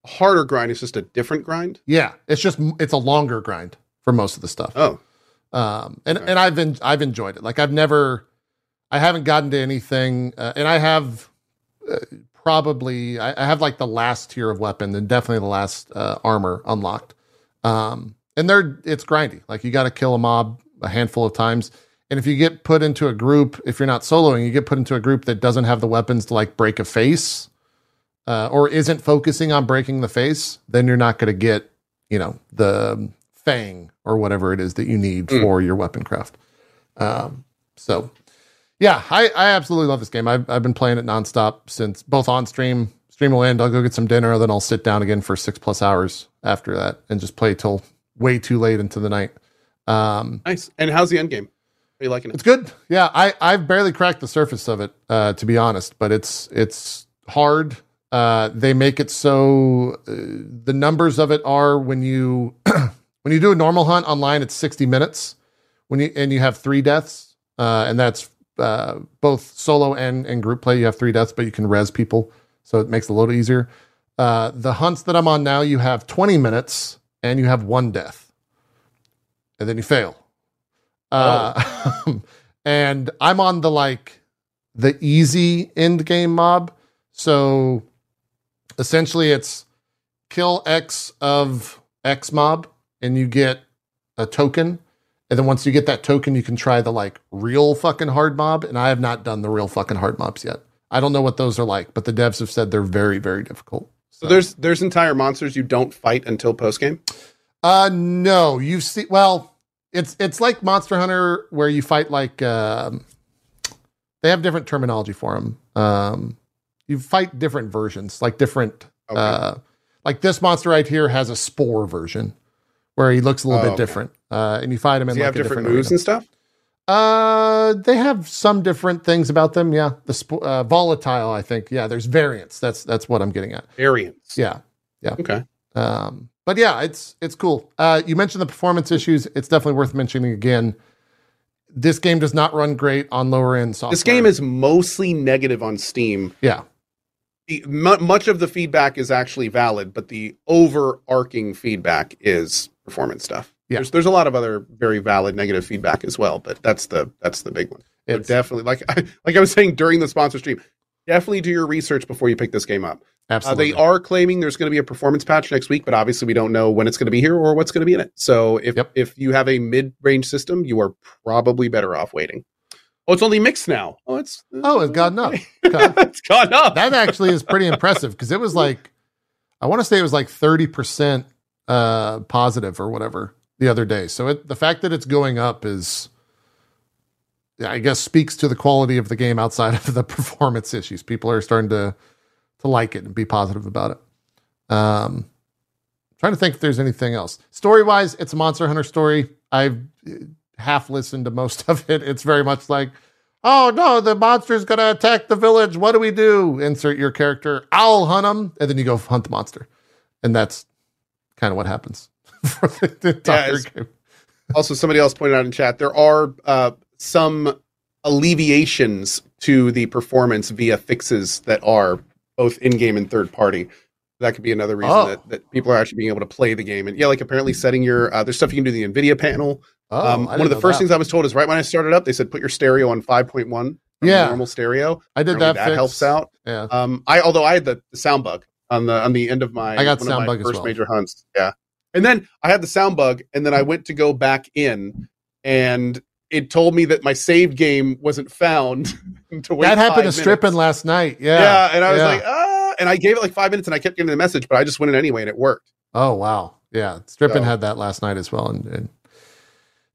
harder grind. It's just a different grind. Yeah, it's just it's a longer grind for most of the stuff. Oh, Um, and Okay. and I've been I've enjoyed it. Like I've never, I haven't gotten to anything, uh, and I have uh, probably I, I have like the last tier of weapon and definitely the last uh, armor unlocked. Um, and they're it's grindy. Like you got to kill a mob a handful of times. And if you get put into a group, if you're not soloing, you get put into a group that doesn't have the weapons to like break a face, uh, or isn't focusing on breaking the face, then you're not going to get, you know, the fang or whatever it is that you need Mm. for your weapon craft. Um, so, yeah, I, I absolutely love this game. I've, I've been playing it nonstop since both on stream. Stream will end. I'll go get some dinner, then I'll sit down again for six plus hours after that and just play till way too late into the night. Um, nice. And how's the end game? Are you liking it? It's good. Yeah, I I've barely cracked the surface of it, uh, to be honest. But it's it's hard. Uh, they make it so uh, the numbers of it are when you when you do a normal hunt online, it's sixty minutes. When you and you have three deaths, uh, and that's uh, both solo and and group play. You have three deaths, but you can res people, so it makes it a little easier. Uh, the hunts that I'm on now, you have twenty minutes and you have one death, and then you fail. Uh, and I'm on the like the easy end game mob. So essentially it's kill X of X mob and you get a token. And then once you get that token, you can try the like real fucking hard mob. And I have not done the real fucking hard mobs yet. I don't know what those are like, but the devs have said they're very, very difficult. So there's there's entire monsters you don't fight until post game. Uh no, you see well, it's it's like Monster Hunter where you fight like um they have different terminology for them. Um you fight different versions, like different Okay. uh like this monster right here has a spore version where he looks a little Oh, bit okay. different. Uh and you fight him Does in like have different, different moves arena. and stuff? Uh, they have some different things about them. Yeah, the sp- uh, volatile. I think. Yeah, there's variants. That's that's what I'm getting at. Variants. Yeah, yeah, Okay. um, but yeah, it's it's cool. Uh, you mentioned the performance issues. It's definitely worth mentioning again. This game does not run great on lower end software. This game is mostly negative on Steam. yeah, The, mu- much of the feedback is actually valid, but the overarching feedback is performance stuff. Yeah. There's there's a lot of other very valid negative feedback as well, but that's the that's the big one. So definitely like I, like I was saying during the sponsor stream, definitely do your research before you pick this game up. Uh, they are claiming there's going to be a performance patch next week, but obviously we don't know when it's going to be here or what's going to be in it. So if Yep. if you have a mid range system, you are probably better off waiting. Oh, it's only mixed now. Oh, it's Oh, it's gotten up. It's gone up. that actually is pretty impressive because it was like I want to say it was like 30% uh positive or whatever the other day. So it, the fact that it's going up is I guess speaks to the quality of the game outside of the performance issues. People are starting to to like it and be positive about it. Um trying to think if there's anything else. Story-wise, it's a Monster Hunter story. I've uh, half listened to most of it. It's very much like oh no, the monster's gonna attack the village. What do we do? Insert your character. I'll hunt him, and then you go hunt the monster, and that's kind of what happens for the entire it's- game. also, somebody else pointed out in chat there are uh, some alleviations to the performance via fixes that are both in game and third party. That could be another reason Oh. that, that people are actually being able to play the game. And yeah, like apparently setting your uh, there's stuff you can do in the NVIDIA panel. Oh, um, one of the first that. things I was told is right when I started up, they said put your stereo on 5.1. Yeah. normal stereo. I did Apparently that. fix. helps out. Yeah, Um, I although I had the, the sound bug on the on the end of my I got one sound of my bug first well. major hunts. Yeah, and then I had the sound bug, and then I went to go back in, and it told me that my saved game wasn't found. to wait that happened to five stripping last night. Yeah, Yeah. and I was yeah. like, ah, and I gave it like five minutes, and I kept getting the message, but I just went in anyway, and it worked. Oh wow, yeah. Stripping So- had that last night as well, and, and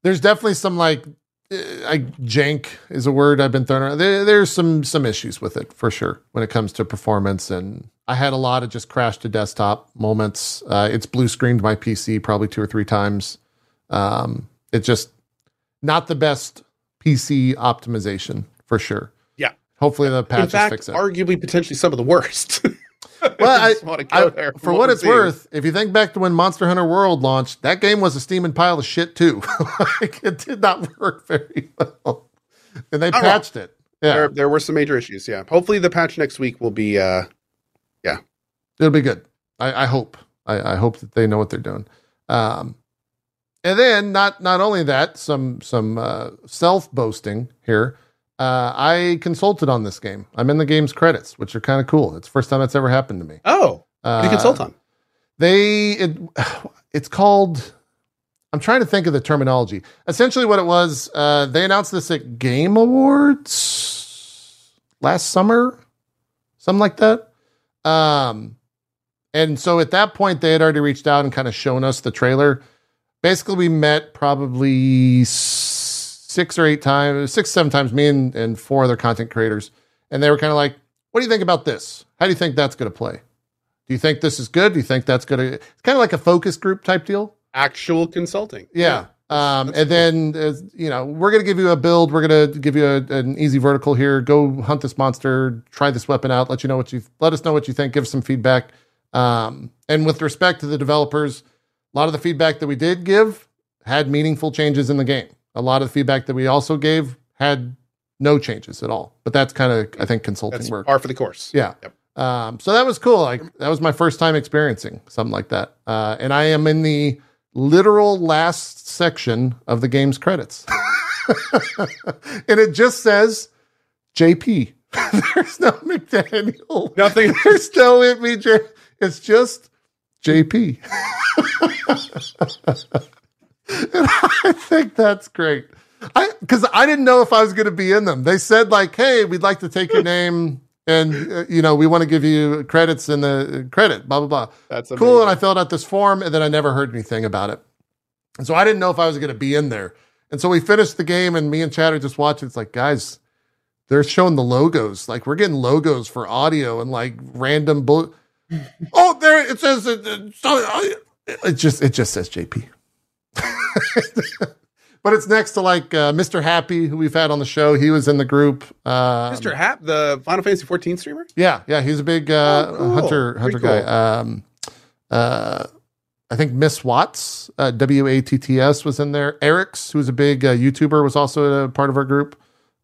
there's definitely some like, I jank is a word I've been throwing around. There, there's some some issues with it for sure when it comes to performance, and I had a lot of just crash to desktop moments. Uh, it's blue screened my PC probably two or three times. Um, it's just not the best PC optimization for sure. Yeah. Hopefully the patches fact, fix it. arguably potentially some of the worst. Well, I- just want to go I- there for what we're it's seeing. worth, if you think back to when Monster Hunter World launched, that game was a steaming pile of shit too. like it did not work very well, and they Not wrong. patched it. Yeah, There, there were some major issues. Yeah, hopefully the patch next week will be. uh Yeah, it'll be good. I, I hope. I, I hope that they know what they're doing. Um, and then not not only that, some some uh, self boasting here. Uh, I consulted on this game. I'm in the game's credits, which are kind of cool. It's the first time that's ever happened to me. Oh, Uh, you consult on? they it, it's called i'm trying to think of the terminology essentially what it was uh, they announced this at game awards last summer something like that um, and so at that point they had already reached out and kind of shown us the trailer basically we met probably six or eight times six seven times me and, and four other content creators and they were kind of like what do you think about this how do you think that's going to play do you think this is good? Do you think that's going to? It's kind of like a focus group type deal. Actual consulting. Yeah. Um, and then, uh, you know, we're going to give you a build. We're going to give you a, an easy vertical here. Go hunt this monster, try this weapon out, let you know what you, let us know what you think, give us some feedback. Um, and with respect to the developers, a lot of the feedback that we did give had meaningful changes in the game. A lot of the feedback that we also gave had no changes at all. But that's kind of, I think, consulting That's work. par for the course. Yeah. Yep. Um, so that was cool. Like that was my first time experiencing something like that. Uh, and I am in the literal last section of the game's credits. and it just says JP. There's no McDaniel. Nothing. There's no MJ. It's just JP. and I think that's great. I because I didn't know if I was going to be in them. They said like, "Hey, we'd like to take your name, and uh, you know, we want to give you credits in the credit." Blah blah blah. That's Cool. And I filled out this form, and then I never heard anything about it. And so I didn't know if I was going to be in there. And so we finished the game, and me and Chad are just watching. It's like, guys, they're showing the logos. Like we're getting logos for audio and like random. Bull- oh, there it says. It, it just it just says JP. but it's next to like uh, Mr. Happy, who we've had on the show. He was in the group. Um, Mr. Hap, the Final Fantasy 14 streamer. yeah, yeah, he's a big uh, Oh, cool. hunter hunter cool. guy. Um, uh, I think Miss Watts, uh, W A T T S, was in there. Arekkz, who's a big uh, YouTuber, was also a part of our group.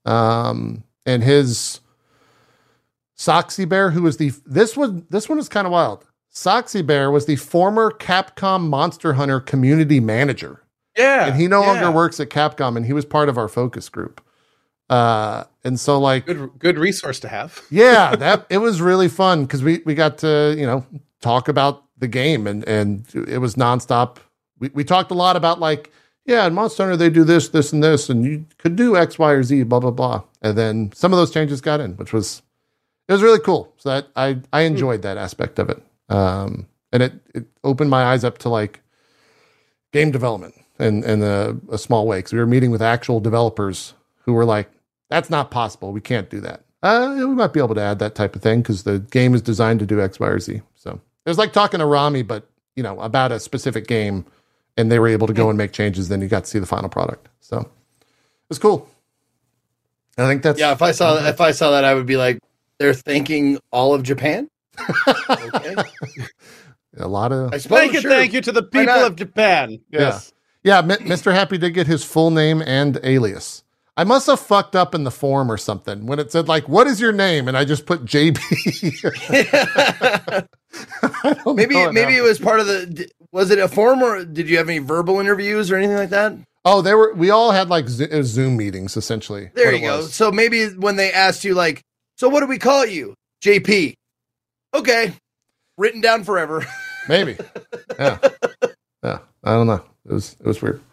Um, and his Soxy Bear, who was the this one this one was kind of wild. Soxy Bear was the former Capcom Monster Hunter community manager Yeah, and he no yeah. longer works at Capcom, and he was part of our focus group. Uh, and so like, Good, good resource to have. yeah, that it was really fun because we we got to you know talk about the game and and it was nonstop. We we talked a lot about like yeah, in Monster Hunter they do this, this, and this, and you could do X, Y, or Z, blah blah blah. And then some of those changes got in, which was it was really cool. So that I I enjoyed that aspect of it. Um, and it it opened my eyes up to like game development in in a, a small way because we were meeting with actual developers who were like, "That's not possible. We can't do that." Uh, we might be able to add that type of thing because the game is designed to do X, Y, or Z. So it was like talking to Rami, but you know about a specific game, and they were able to go and make changes. Then you got to see the final product. So it was cool. I think that's Yeah, if I saw if I saw that, I would be like, they're thanking all of Japan. okay, a lot of I suppose. Thank you, sure. thank you to the people of Japan. Yes. Yeah, M- Mr. Happy did get his full name and alias. I must have fucked up in the form or something when it said like, "What is your name?" and I just put JB. Maybe know maybe it was part of the. Was it a form or did you have any verbal interviews or anything like that? Oh, they were. We all had like Zo- it was Zoom meetings essentially. There you go. was. So maybe when they asked you, like, so what do we call you? JP. Okay, written down forever. Maybe. Yeah. Yeah. I don't know. It was it was weird.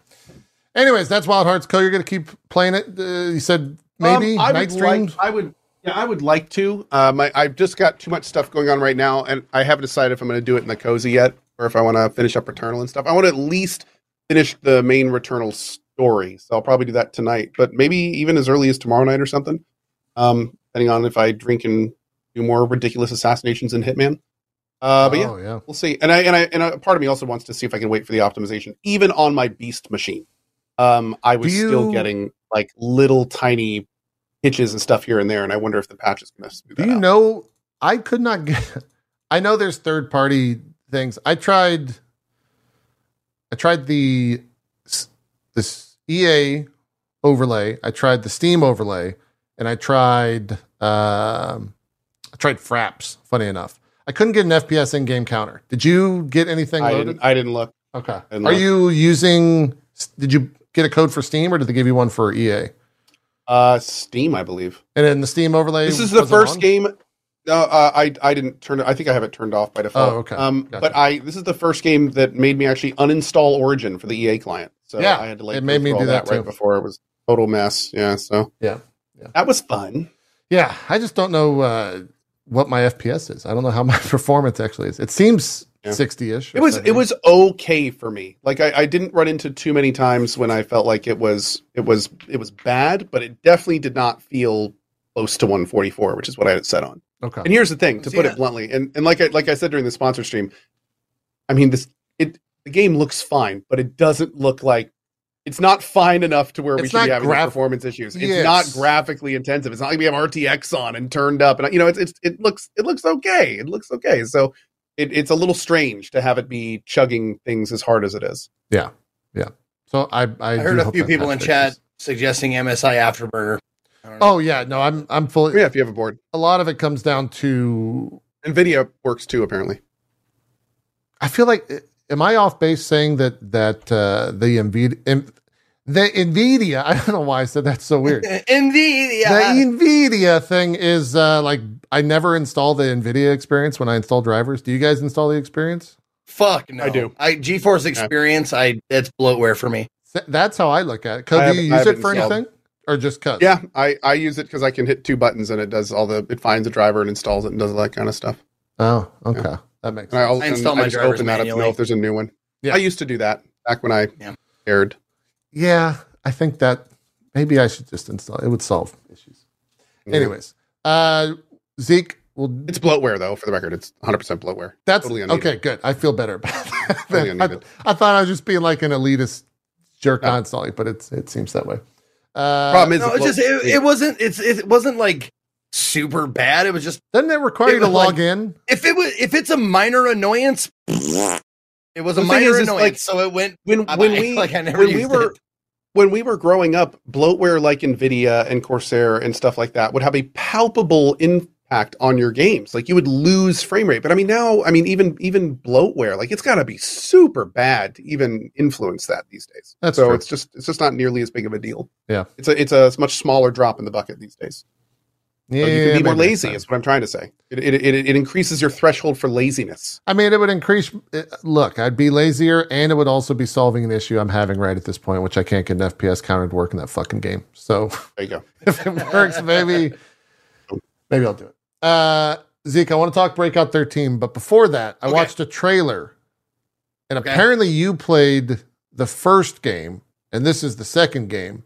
Anyways, that's Wild Hearts Cohh. You're gonna keep playing it. Uh, you said maybe Um, I night would streams. Like, I would. Yeah, I would like to. Um, I, I've just got too much stuff going on right now, and I haven't decided if I'm going to do it in the cozy yet, or if I want to finish up Returnal and stuff. I want to at least finish the main Returnal story, so I'll probably do that tonight. But maybe even as early as tomorrow night or something, um, depending on if I drink and do more ridiculous assassinations in Hitman. Uh, but yeah, oh yeah. we'll see. And I and I and a part of me also wants to see if I can wait for the optimization, even on my Beast machine. Um, I was Do still getting like little tiny hitches and stuff here and there, and I wonder if the patch is going to smooth Do that you out. know? I could not get. I know there's third party things. I tried. I tried the this EA overlay. I tried the Steam overlay, and I tried. Um, I tried Fraps. Funny enough, I couldn't get an FPS in-game counter. Did you get anything I loaded? didn't, I didn't look. Okay. didn't Are look. you using? Did you get a code for Steam, or did they give you one for EA? Uh, Steam, I believe. And then the Steam overlay. This is the first on? game. No, uh, I I didn't turn it. I think I have it turned off by default. Oh, okay. Um, Gotcha. but I this is the first game that made me actually uninstall Origin for the EA client. So Yeah, I had to like it made me do all that right before it was total mess. Yeah. So Yeah, yeah. that was fun. Yeah, I just don't know uh, what my FPS is. I don't know how my performance actually is. It seems Yeah. sixty ish. It was it was okay for me. Like I, I didn't run into too many times when I felt like it was it was it was bad, but it definitely did not feel close to 144, which is what I had set on. okay. And here's the thing, to See, put yeah. it bluntly, and, and like I like I said during the sponsor stream, I mean this it the game looks fine, but it doesn't look like it's not fine enough to where we should be having graph- performance issues. It's Yes. not graphically intensive. It's not like we have RTX on and turned up, and you know, it's, it's it looks it looks okay. It looks okay. So it, it's a little strange to have it be chugging things as hard as it is. Yeah, yeah. So I I, I heard do a hope few people in fixes. chat suggesting MSI Afterburner. I don't know. Oh yeah, no, I'm I'm fully. Yeah, if you have a board, A lot of it comes down to. Nvidia works too. Apparently, I feel like am I off base saying that that uh, the Nvidia the Nvidia I don't know why I said that's so weird. Nvidia. The Nvidia thing is uh, like I never install the Nvidia experience when I install drivers. Do you guys install the experience? Fuck no. I do. I GeForce Experience. I it's bloatware for me. That's how I look at it. Code, I do you use it for anything, or just cuz? yeah, I I use it because I can hit two buttons and it does all the it finds a driver and installs it and does all that kind of stuff. Oh, okay, that makes And I, sense. also, I install and my I just drivers open that up to know if there's a new one. Yeah. I used to do that back when I Yeah. aired. Yeah, I think that maybe I should just install. It would solve issues. Yeah. Anyways, uh, Zeke, well, It's bloatware though. For the record, it's 100 percent bloatware. that's totally unneeded. okay. Good. I feel better about that. Totally I. I thought I was just being like an elitist jerk No. on installing, but it's it seems that way. Uh, Problem is, No, it's just it, it wasn't. It's it wasn't like super bad. It was just doesn't it require it you to log like- in? if it was if it's a minor annoyance. It was a The thing minor is, is, annoyance, like, so it went. when I- when we like I never when we were it. when we were growing up, bloatware like Nvidia and Corsair and stuff like that would have a palpable impact on your games. Like you would lose frame rate. But I mean now, I mean even even bloatware, like it's got to be super bad to even influence that these days. That's so true. it's just it's just not nearly as big of a deal. Yeah. it's a it's a much smaller drop in the bucket these days. Yeah, So you can be more lazy. Is what I'm trying to say. It it, it it increases your threshold for laziness. I mean, it would increase. uh, Look, I'd be lazier, and it would also be solving an issue I'm having right at this point, which I can't get an FPS counter to work in that fucking game. So There you go. if it works, maybe maybe I'll do it. Uh, Zeke, I want to talk Breakout 13, but before that, I Okay. watched a trailer, and Okay. apparently you played the first game, and this is the second game.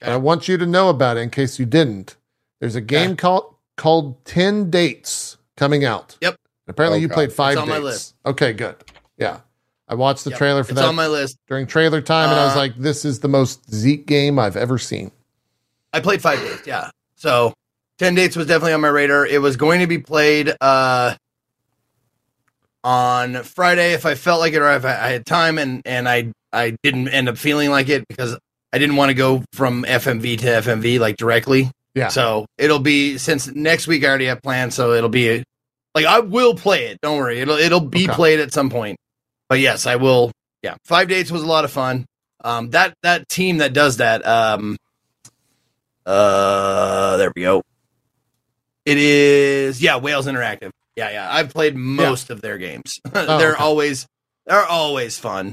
And I want you to know about it in case you didn't. There's a game Okay. called called Ten Dates coming out. Yep. Apparently, Oh, you God. played five on my dates. list. Okay, good. Yeah, I watched the Yep. trailer for It's that on my list. during trailer time, and I was Uh, like, "This is the most Zeke game I've ever seen." I played five days. Yeah, so ten dates was definitely on my radar. It was going to be played uh on Friday if I felt like it or if I, I had time, and and I I didn't end up feeling like it because I didn't want to go from FMV to FMV like directly. Yeah. So it'll be since next week I already have plans, so it'll be like I will play it. Don't worry, it'll it'll be Okay. played at some point. But yes, I will. Yeah, five dates was a lot of fun. Um, that that team that does that. Um, uh, there we go. It is yeah, Wales Interactive. Yeah, yeah. I've played most of their games. they're Oh, okay. always they're always fun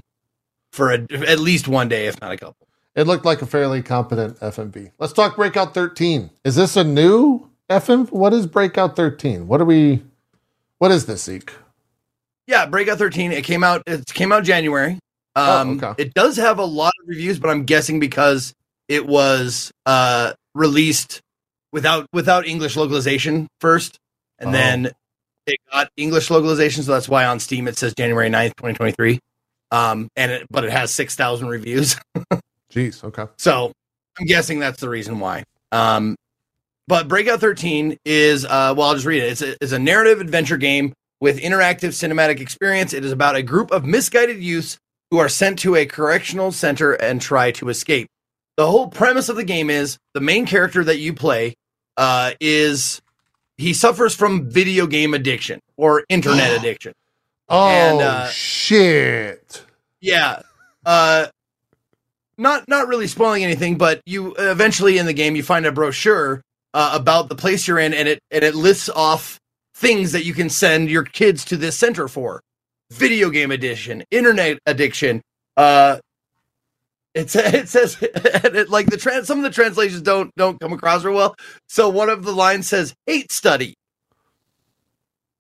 for a, at least one day, if not a couple. It looked like a fairly competent FMV. Let's talk Breakout 13. Is this a new FM? What is Breakout 13? What are we? What is this, Zeke? Yeah, Breakout 13. It came out. It came out January. Um, Oh, okay. It does have a lot of reviews, but I'm guessing because it was uh, released without without English localization first, and Oh. then it got English localization. So that's why on Steam it says January 9th, 2023. Um, and it, but it has six thousand reviews. Jeez. Okay. So I'm guessing that's the reason why. Um, but Breakout 13 is, uh, well, I'll just read it. It's a, it's a narrative adventure game with interactive cinematic experience. It is about a group of misguided youths who are sent to a correctional center and try to escape. The whole premise of the game is the main character that you play uh, is he suffers from video game addiction or internet addiction. Oh And, uh, shit! Yeah. Uh not not really spoiling anything, but you eventually in the game you find a brochure uh, about the place you're in and it and it lists off things that you can send your kids to this center for. Video game addiction, internet addiction, uh it, sa- it says and it, like the trans some of the translations don't don't come across real well. So one of the lines says hate study.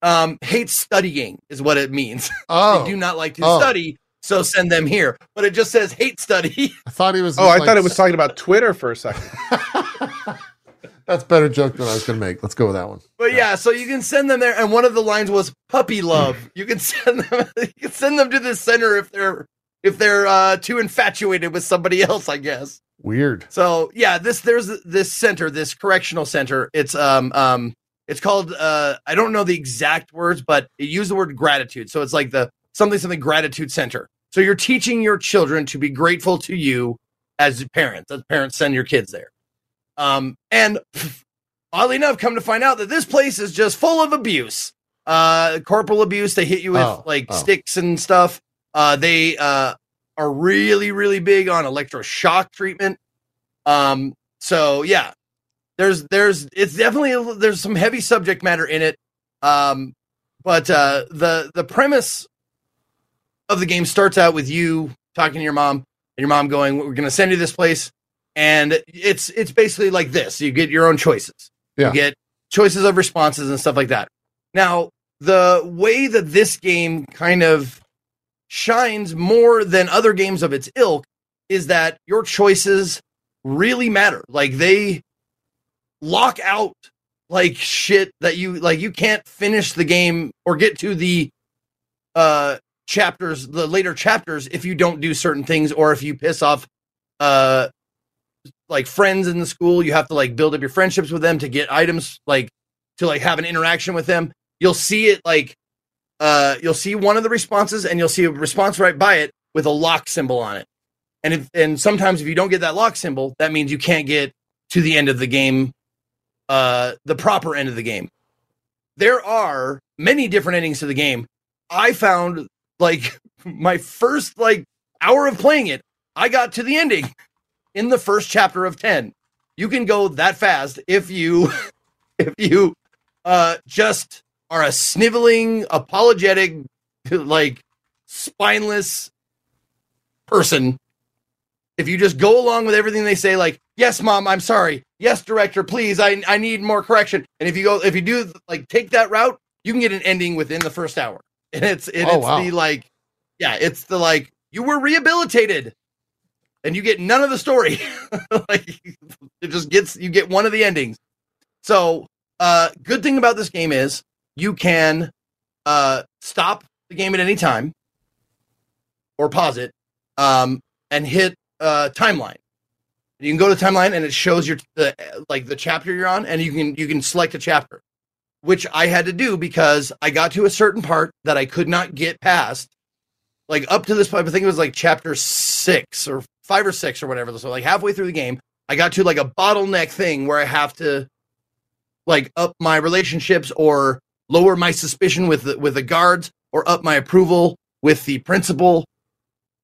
Um hate studying is what it means Oh, they do not like to Oh. study, so send them here. But it just says hate study. I thought he was. Oh, I like- thought it was talking about Twitter for a second. That's better joke than I was going to make. Let's go with that one. But yeah, so you can send them there, and one of the lines was puppy love. You can send them. You can send them to this center if they're if they're uh, too infatuated with somebody else, I guess. Weird. So yeah, this there's this center, this correctional center. It's um um it's called uh I don't know the exact words, but it used the word gratitude. So it's like the something something gratitude center. So you're teaching your children to be grateful to you as parents. As parents send your kids there. Um and oddly enough, come to find out that this place is just full of abuse. Uh corporal abuse. They hit you with Oh, like oh. sticks and stuff. Uh they uh are really, really big on electroshock treatment. Um, so yeah, there's there's it's definitely there's some heavy subject matter in it. Um, but uh, the the premise of the game starts out with you talking to your mom and your mom going, "We're going to send you this place," and it's it's basically like this: you get your own choices. Yeah. You get choices of responses and stuff like that. Now, the way that this game kind of shines more than other games of its ilk is that your choices really matter. Like they lock out like shit that you like you can't finish the game or get to the uh chapters the later chapters if you don't do certain things or if you piss off uh like friends in the school you have to like build up your friendships with them to get items like to like have an interaction with them. You'll see it like uh you'll see one of the responses and you'll see a response right by it with a lock symbol on it. And if and sometimes if you don't get that lock symbol that means you can't get to the end of the game uh the proper end of the game. There are many different endings to the game. I found like my first like hour of playing it i got to the ending in the first chapter of 10 you can go that fast if you if you uh just are a sniveling apologetic like spineless person. If you just go along with everything they say like yes mom i'm sorry. Yes director please i i need more correction. And if you go if you do like take that route you can get an ending within the first hour and it's and Oh, it's wow. the like yeah it's the like you were rehabilitated and you get none of the story. Like it just gets you get one of the endings. So uh good thing about this game is you can uh stop the game at any time or pause it um and hit uh timeline. You can go to timeline and it shows your the like the chapter you're on and you can you can select a chapter which i had to do because i got to a certain part that i could not get past like up to this point i think it was like chapter six or five or six or whatever so like halfway through the game i got to like a bottleneck thing where i have to like up my relationships or lower my suspicion with the, with the guards or up my approval with the principal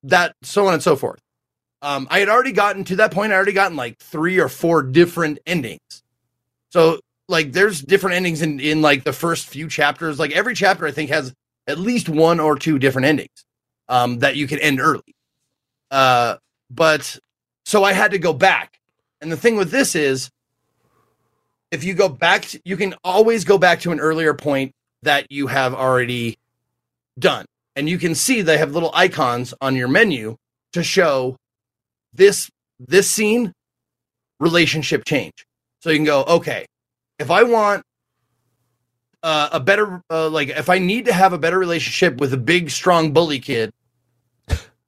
that so on and so forth. Um, i had already gotten to that point i already gotten like three or four different endings. So like there's different endings in in like the first few chapters. Like every chapter i think has at least one or two different endings um, that you can end early. Uh, but so i had to go back. And the thing with this is if you go back to, you can always go back to an earlier point that you have already done. And you can see they have little icons on your menu to show this this scene relationship change. So you can go okay if i want uh, a better uh, like if i need to have a better relationship with a big strong bully kid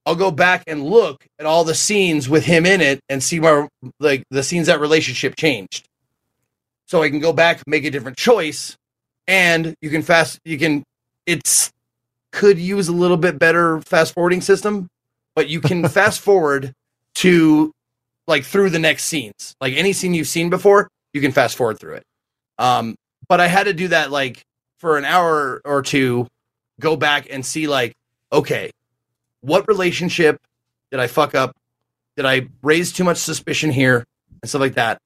i'll go back and look at all the scenes with him in it and see where like the scenes that relationship changed so I can go back, make a different choice, and you can fast. You can. It's could use a little bit better fast forwarding system, but you can fast forward to like through the next scenes. Like any scene you've seen before, you can fast forward through it. Um, but I had to do that like for an hour or two, go back and see like, okay, what relationship did I fuck up? Did I raise too much suspicion here and stuff like that?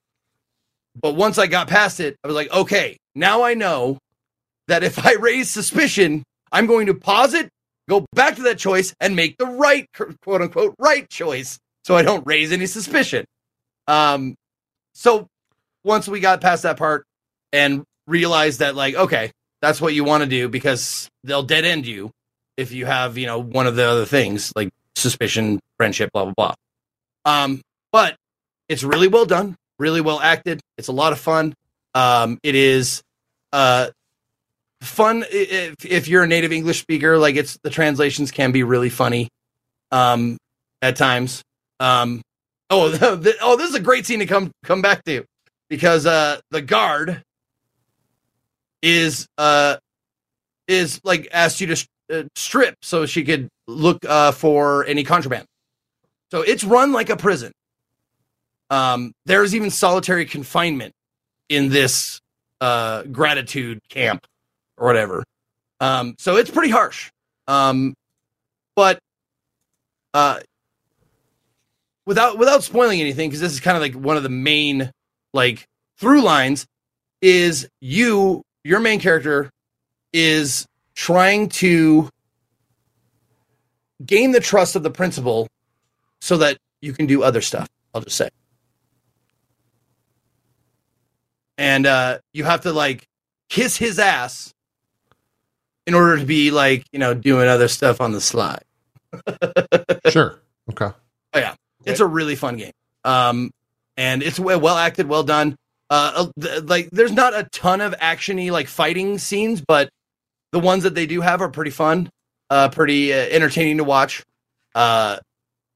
But once I got past it, I was like, okay, now I know that if I raise suspicion, I'm going to pause it, go back to that choice, and make the right quote unquote right choice so I don't raise any suspicion. Um, so once we got past that part and realize that, like, okay, that's what you want to do because they'll dead end you if you have, you know, one of the other things like suspicion, friendship, blah, blah, blah. Um, but it's really well done, really well acted. It's a lot of fun. Um, it is uh, fun if, if you're a native English speaker. Like it's the translations can be really funny. um, at times. Um, oh, the, oh, this is a great scene to come come back to because uh, the guard is uh is like asked you to uh, strip so she could look uh, for any contraband. So it's run like a prison. Um, there's even solitary confinement in this uh, gratitude camp or whatever. Um, so it's pretty harsh. Um, but uh, without without spoiling anything, because this is kind of like one of the main like through lines, is you your main character is trying to gain the trust of the principal so that you can do other stuff. I'll just say. And uh, you have to like kiss his ass in order to be like, you know, doing other stuff on the slide. sure. Okay. Oh yeah, it's a really fun game. Um, and it's well, well acted, well done. Uh, like there's not a ton of actiony like fighting scenes, but the ones that they do have are pretty fun, uh, pretty uh, entertaining to watch. Uh,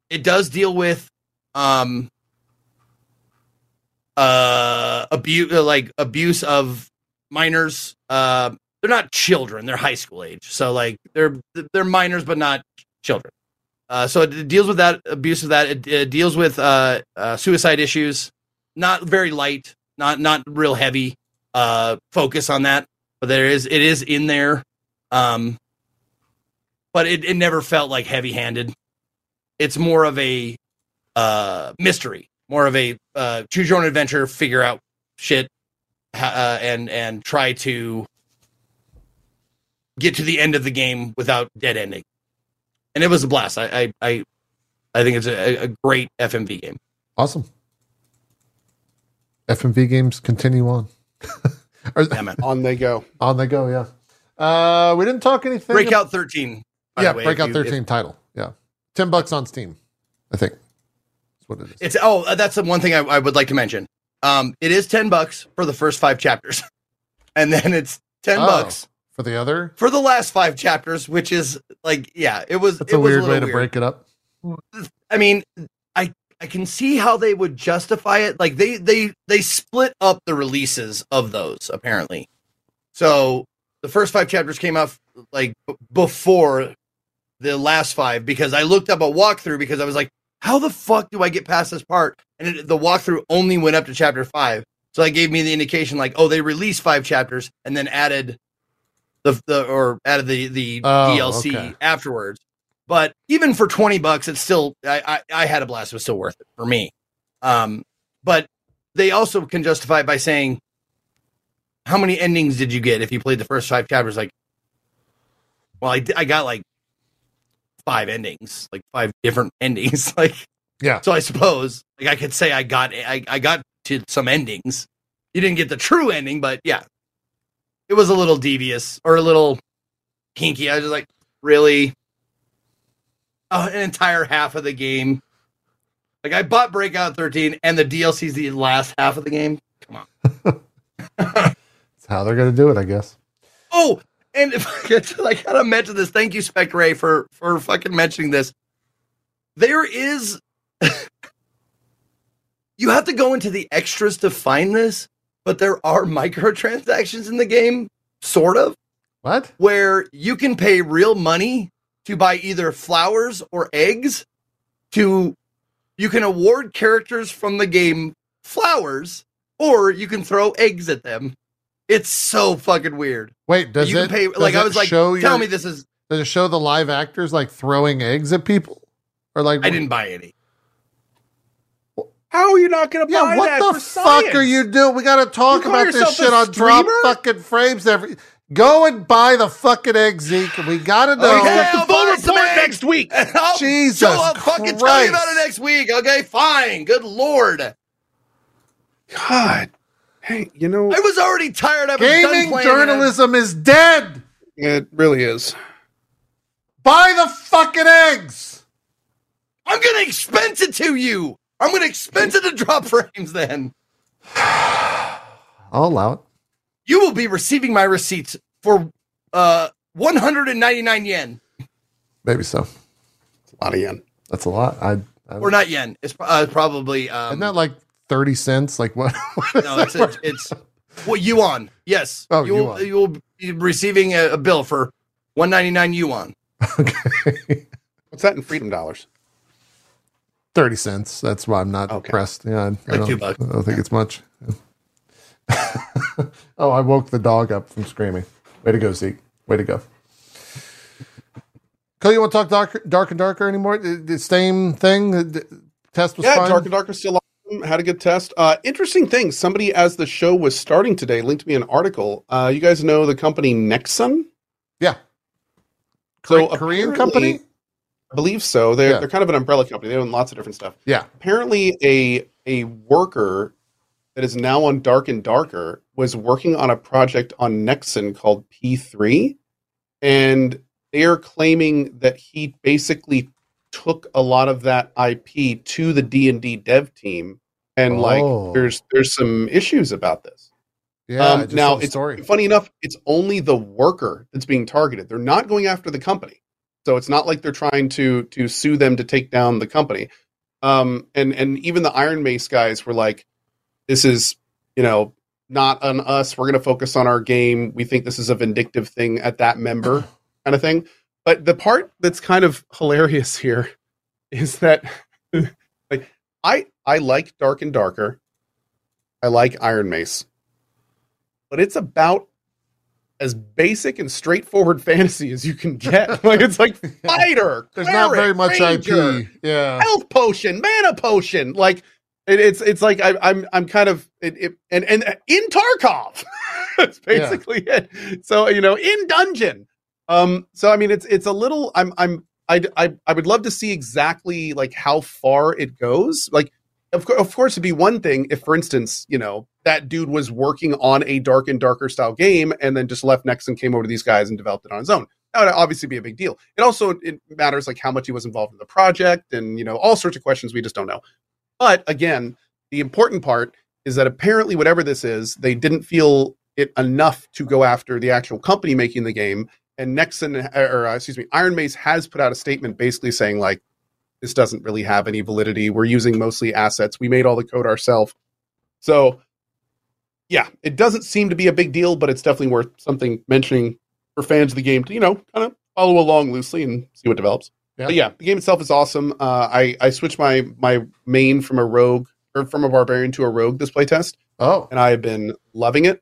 it does deal with um, uh, abuse, like abuse of minors. Uh, they're not children; they're high school age, so like they're they're minors, but not children. Uh, so it deals with that abuse of that. It, it deals with uh, uh, suicide issues. Not very light, not not real heavy uh, focus on that, but there is it is in there. Um, but it, it never felt like heavy handed. It's more of a uh, mystery, more of a uh, choose your own adventure, figure out shit, uh, and and try to get to the end of the game without dead ending. And it was a blast. I I I, I think it's a, a great FMV game. Awesome. FMV games continue on. Yeah, man. On they go. On they go. Yeah. Uh, we didn't talk anything. Breakout thirteen. Yeah, way, Breakout you, thirteen if, title. Yeah, ten bucks on Steam. I think that's what it is. It's oh, uh, that's the one thing I, I would like to mention. Um, it is ten bucks for the first five chapters, and then it's ten oh, bucks for the other for the last five chapters, which is like yeah, it was. That's it a was weird a way to weird. break it up. I mean, I I can see how they would justify it. Like they they they split up the releases of those apparently. So the first five chapters came out like b- before the last five because I looked up a walkthrough because I was like, how the fuck do I get past this part? And it, the walkthrough only went up to chapter five. So that gave me the indication like, oh, they released five chapters and then added the, the or added the, the oh, DLC okay. afterwards. But even for 20 bucks, it's still, I, I, I had a blast. It was still worth it for me. Um, but they also can justify it by saying, how many endings did you get if you played the first five chapters? Like, well, I, I got like five endings, like five different endings. like, yeah. So I suppose, like, I could say I got, I, I got to some endings. You didn't get the true ending, but yeah, it was a little devious or a little kinky. I was just like, really? Oh, an entire half of the game. Like I bought Breakout 13 and the DLC's the last half of the game. Come on. That's how they're going to do it, I guess. Oh, and if I, get to, I gotta mention this. Thank you, Spectre, for for fucking mentioning this. There is, you have to go into the extras to find this, but there are microtransactions in the game, sort of. What? Where you can pay real money to buy either flowers or eggs. To you can award characters from the game flowers, or you can throw eggs at them it's so fucking weird. Wait, does you it pay, does like it I was like, show tell your, me this is does it show the live actors like throwing eggs at people? Or like I didn't buy any. How are you not going to yeah, buy what that? What the fuck science? are you doing? We got to talk about this shit on drop fucking frames every. Go and buy the fucking egg, Zeke. We got to know. Okay, I'll full report next week. I'll Jesus show up, fucking tell you about it next week. Okay, fine. Good lord. God Hey, you know, I was already tired of gaming journalism is dead. It really is. Buy the fucking eggs. I'm gonna expense it to you. I'm gonna expense it to drop frames. Then I'll allow it. You will be receiving my receipts for uh 199 yen. Maybe so. It's a lot of yen. That's a lot. I, I or not yen. It's uh, probably um, isn't that like thirty cents? Like what? no, it's it's, it's what yuan. Yes. Oh, you'll yuan. you'll be receiving a, a bill for one ninety nine yuan. okay. What's that in freedom dollars? Thirty cents. That's why I'm not Okay. pressed. Yeah, I, I Like don't, two bucks. I don't think it's much. oh, I woke the dog up from screaming. Way to go, Zeke. Way to go. Cohh, you want to talk dark, dark and darker anymore? The, the same thing. The, the test was yeah, fine. Dark and Darker still awesome. Had a good test. Uh, interesting thing. Somebody, as the show was starting today, linked me an article. Uh, you guys know the company Nexon? yeah. So Kore- Korean company. I believe so. They're Yeah. they're kind of an umbrella company. They own lots of different stuff. Yeah. Apparently, a a worker that is now on Dark and Darker was working on a project on Nexon called P3, and they are claiming that he basically took a lot of that IP to the D and D dev team, and Oh. like there's there's some issues about this. Yeah. Um, now it's story. funny enough, it's only the worker that's being targeted. They're not going after the company, so it's not like they're trying to to sue them to take down the company. Um, and and even the Iron Mace guys were like, "This is you know not on us. We're going to focus on our game. We think this is a vindictive thing at that member kind of thing." But the part that's kind of hilarious here is that like I I like Dark and Darker. I like Iron Mace but it's about as basic and straightforward fantasy as you can get. like it's like fighter. There's not very much ranger, IP. Yeah. Health potion, mana potion. Like it, it's it's like I, I'm I'm kind of it, it, and and in Tarkov. That's basically it. So you know in dungeon. Um. So I mean it's it's a little. I'm I'm I I I would love to see exactly like how far it goes. Like of, cour- of course it'd be one thing if for instance you know that dude was working on a dark and darker style game and then just left Nexon came over to these guys and developed it on his own that would obviously be a big deal it also it matters like how much he was involved in the project and you know all sorts of questions we just don't know but again the important part is that apparently whatever this is they didn't feel it enough to go after the actual company making the game and nexon or uh, excuse me iron mace has put out a statement basically saying like this doesn't really have any validity. We're using mostly assets. We made all the code ourselves. So, yeah, it doesn't seem to be a big deal, but it's definitely worth something mentioning for fans of the game to, you know, kind of follow along loosely and see what develops. Yeah. But yeah, the game itself is awesome. Uh, I I switched my my main from a rogue or from a barbarian to a rogue this playtest, Oh. and I have been loving it.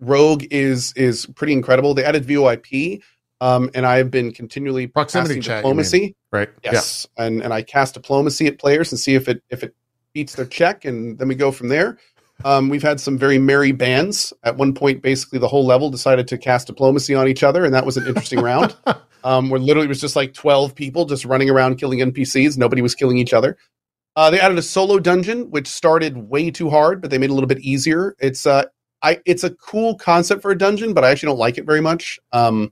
Rogue is is pretty incredible. They added VoIP, um, and I have been continually Proximity chat, diplomacy. Right. Yes, and and I cast diplomacy at players and see if it if it beats their check, and then we go from there. Um, we've had some very merry bands. At one point, basically the whole level decided to cast diplomacy on each other, and that was an interesting round. Um, where literally it was just like twelve people just running around killing NPCs. Nobody was killing each other. Uh, they added a solo dungeon, which started way too hard, but they made it a little bit easier. It's uh, I it's a cool concept for a dungeon, but I actually don't like it very much. Um,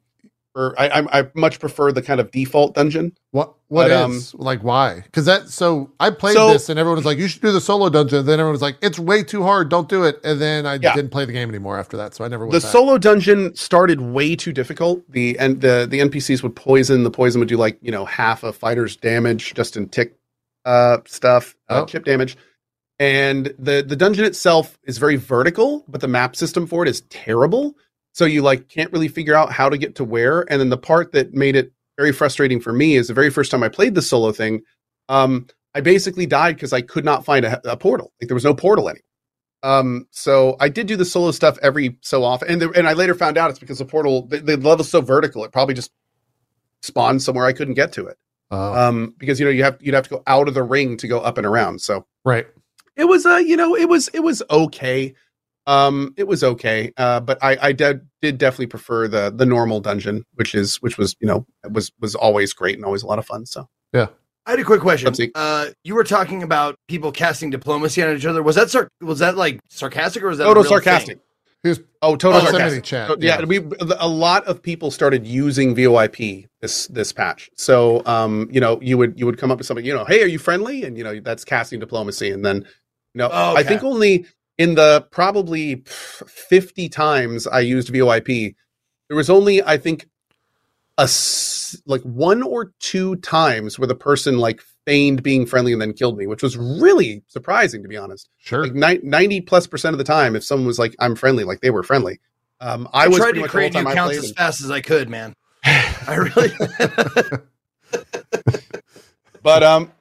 or I, I I much prefer the kind of default dungeon. What what But, is um, like why? Because that so I played So- this and everyone was like, you should do the solo dungeon. Then everyone was like, it's way too hard. Don't do it. And then I Yeah. didn't play the game anymore after that. So I never went the back. solo dungeon started way too difficult. The and the the NPCs would poison. The poison would do like you know half a fighter's damage just in tick uh, stuff, uh, Oh. chip damage. And the the dungeon itself is very vertical, but the map system for it is terrible. So you like can't really figure out how to get to where. And then the part that made it very frustrating for me is the very first time I played the solo thing. Um, I basically died because I could not find a, a portal. Like there was no portal anywhere. Um, so I did do the solo stuff every so often, and the, and I later found out it's because the portal the, the level's so vertical, it probably just spawned somewhere I couldn't get to it. Oh, Um, because you know you have you'd have to go out of the ring to go up and around. So right. it was uh you know it was it was okay. Um, it was okay. Uh, but I I did did definitely prefer the the normal dungeon, which is which was you know was was always great and always a lot of fun. So yeah, I had a quick question. Uh, you were talking about people casting diplomacy on each other. Was that sar- was that like sarcastic or was that a total sarcastic. thing? He was Oh, total proximity sarcastic. chat. So, yeah, we a lot of people started using VoIP this this patch. So um, you know, you would you would come up to somebody, you know, hey, are you friendly? And you know, that's casting diplomacy. And then, you know, Oh, I think only in the probably fifty times I used VoIP, there was only I think a like one or two times where the person like feigned being friendly and then killed me, which was really surprising to be honest. Sure. Like ni- ninety plus percent of the time, if someone was like, "I'm friendly," like they were friendly. Um, I, I, was tried to much create new time I counts as and- fast as I could, man. I really. but um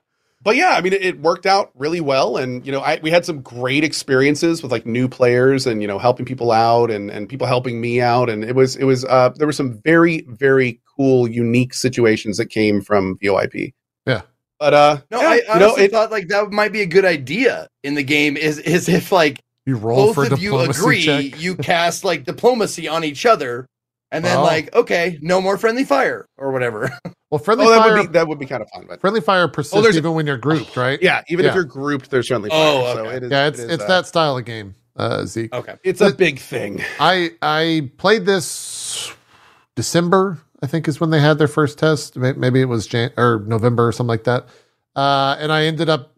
but yeah i mean it, it worked out really well and you know I, we had some great experiences with like new players and you know helping people out and and people helping me out and it was it was uh there were some very very cool unique situations that came from voip Yeah. but uh No, yeah, I you honestly know it, thought like that might be a good idea in the game. Is is if like You roll both for of you agree, check. you cast like diplomacy on each other, and then Oh. like okay, no more friendly fire or whatever. Well, friendly oh that fire, would be that would be kind of fun but friendly fire persists there's- even when you're grouped, right? yeah even Yeah. if you're grouped there's certainly Oh, fire, so it is Yeah, it's it is, it's uh, that style of game, uh, Zeke. Okay, it's a big thing I I played this December, I think, is when they had their first test. Maybe it was Jan- or November or something like that. Uh, and I ended up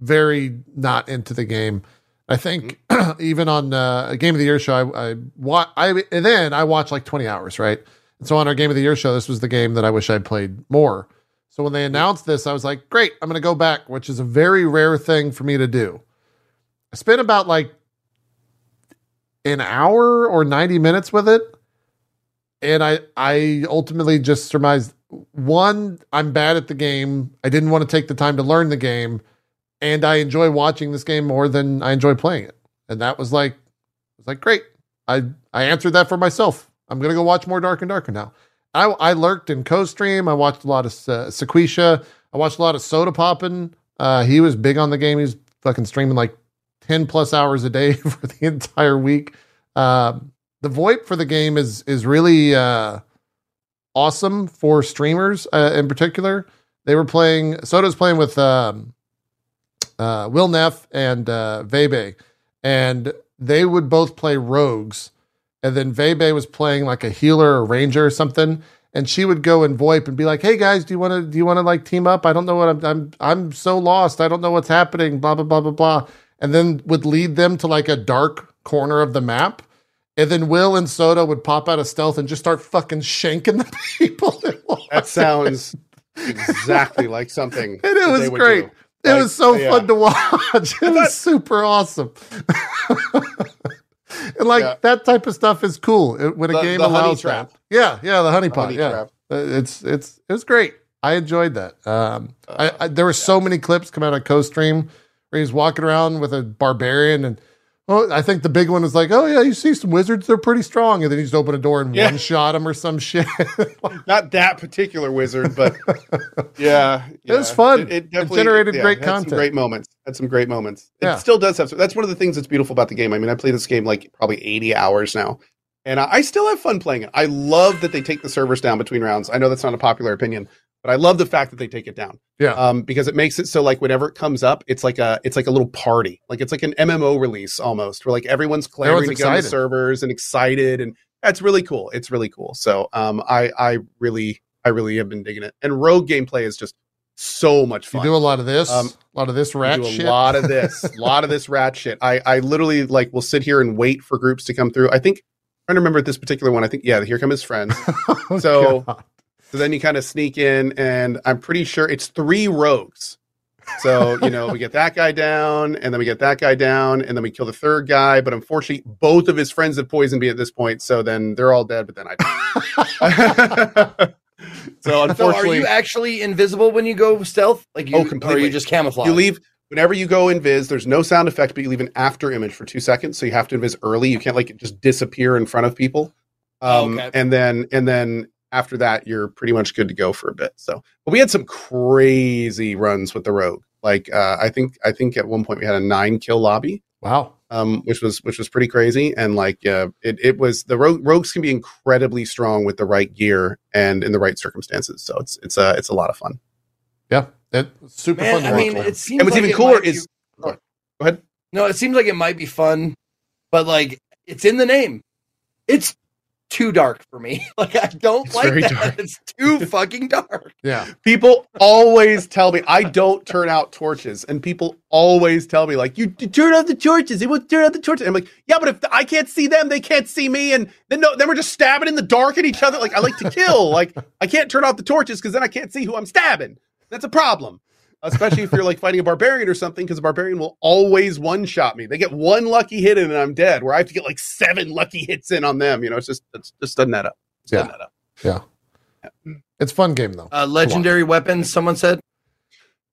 very not into the game. I think even on uh, a game of the year show, I, I wa- I and then I watched like twenty hours, right? And so on our game of the year show, this was the game that I wish I'd played more. So when they announced this, I was like, great, I'm going to go back, which is a very rare thing for me to do. I spent about like an hour or 90 minutes with it and i i ultimately just surmised one i'm bad at the game i didn't want to take the time to learn the game and i enjoy watching this game more than i enjoy playing it. And that was like it was like great. I i answered that for myself. I'm gonna go watch more dark and darker now. I i lurked in Cohh's stream. I watched a lot of uh, sequisha. I watched a lot of Sodapoppin. Uh he was big on the game. He was fucking streaming like 10 plus hours a day for the entire week. Um the VoIP for the game is is really uh, awesome for streamers uh, in particular. They were playing Soda's playing with um, uh, Will Neff and uh, Veibae, and they would both play rogues, and then Veibae was playing like a healer or ranger or something. And she would go and VoIP and be like, "Hey guys, do you want to do you want to like team up? I don't know what I'm I'm I'm so lost. I don't know what's happening. Blah blah blah blah blah." And then would lead them to like a dark corner of the map and then Will and Soda would pop out of stealth and just start fucking shanking the people. that sounds exactly like something And it was great. do. It Like, was so yeah. fun to watch. It was super awesome. and like Yeah. that type of stuff is cool it- when a The- game the honey allows trap. that. Yeah, yeah, the honey The pot. honey yeah, trap. Uh, it's it's it was great. I enjoyed that. Um, I, I, there were so many clips come out of Cohh's stream where he's walking around with a barbarian and. Oh, I think the big one was like, "Oh yeah, you see some wizards; they're pretty strong." And then he just opened a door and Yeah. one shot him or some shit. not that particular wizard, but yeah, It was fun. It, It definitely generated great had some content. great moments. Had some great moments. Yeah. It still does have. Some, that's one of the things that's beautiful about the game. I mean, I play this game like probably eighty hours now, and I, I still have fun playing it. I love that they take the servers down between rounds. I know that's not a popular opinion, but I love the fact that they take it down. Yeah. um, because it makes it so like whenever it comes up, it's like a it's like a little party. Like it's like an MMO release almost, where like everyone's clamoring Everyone's to get on the servers and excited, and that's really cool. It's really cool. So um, I I really I really have been digging it. And rogue gameplay is just so much fun. You do a lot of this, Um, a lot of this I rat do a shit. lot of this, a lot of this rat shit. I I literally like will sit here and wait for groups to come through. I think I'm trying to remember this particular one. I think yeah, here come his friends. Oh, So- God. So then you kind of sneak in, and I'm pretty sure it's three rogues. So, you know, we get that guy down, and then we get that guy down, and then we kill the third guy. But unfortunately, both of his friends have poisoned me at this point. So then they're all dead, but then I so So are unfortunately, you actually invisible when you go stealth? Like you, Oh, Or are completely. you just camouflage? you leave whenever you go invis, there's no sound effect, but you leave an after image for two seconds. So you have to invis early. You can't like just disappear in front of people. Oh, Um, okay. and then and then after that, you're pretty much good to go for a bit. So, but we had some crazy runs with the rogue. Like uh, I think I think at one point we had a nine kill lobby, wow. um, which was which was pretty crazy. And like uh, it it was the rogue, rogues can be incredibly strong with the right gear and in the right circumstances. So it's it's a it's a lot of fun. Yeah, it's super Man, fun to I watch. mean, it seems. And what's like even cooler might be- is go ahead. no, it seems like it might be fun, but like it's in the name. It's too dark for me. Like I don't It's like that. dark. It's too fucking dark. Yeah. People always tell me I don't turn out torches, and people always tell me like, "You, you turn out the torches. It will turn out the torches." I'm like, "Yeah, but if I can't see them, they can't see me, and then no, then we're just stabbing in the dark at each other. Like I like to kill. like I can't turn off the torches because then I can't see who I'm stabbing. That's a problem." Especially if you're like fighting a barbarian or something, because a barbarian will always one shot me. They get one lucky hit in and I'm dead. Where I have to get like seven lucky hits in on them. You know, it's just it's just doesn't add up. It's Yeah. doesn't add up. It's fun game though. Uh, legendary weapons. Someone said.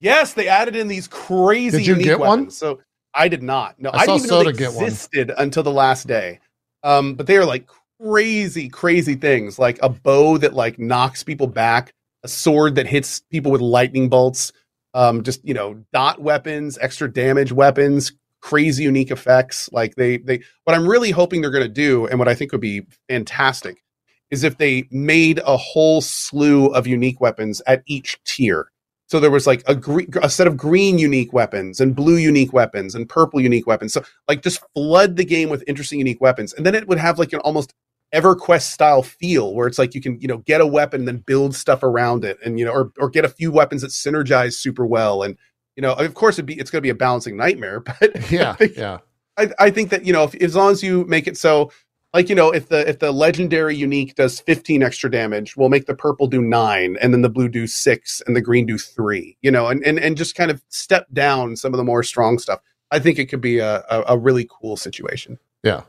Yes, they added in these crazy Did you unique get one? So I did not. No, I I, didn't even know they get one. existed until the last day. Um, but they are like crazy, crazy things, like a bow that like knocks people back, a sword that hits people with lightning bolts, um, just you know, dot weapons, extra damage weapons, crazy unique effects. Like they they what I'm really hoping they're gonna do, and what I think would be fantastic, is if they made a whole slew of unique weapons at each tier. So there was like a gre- a set of green unique weapons and blue unique weapons and purple unique weapons. So like just flood the game with interesting unique weapons, and then it would have like an almost EverQuest style feel where it's like you can you know get a weapon and then build stuff around it, and you know or or get a few weapons that synergize super well, and you know of course it'd be it's going to be a balancing nightmare, but Yeah. Yeah. I, I think that you know if, as long as you make it so like you know if the if the legendary unique does 15 extra damage we'll make the purple do 9 and then the blue do 6 and the green do 3 you know and and, and just kind of step down some of the more strong stuff i think it could be a, a, a really cool situation Yeah.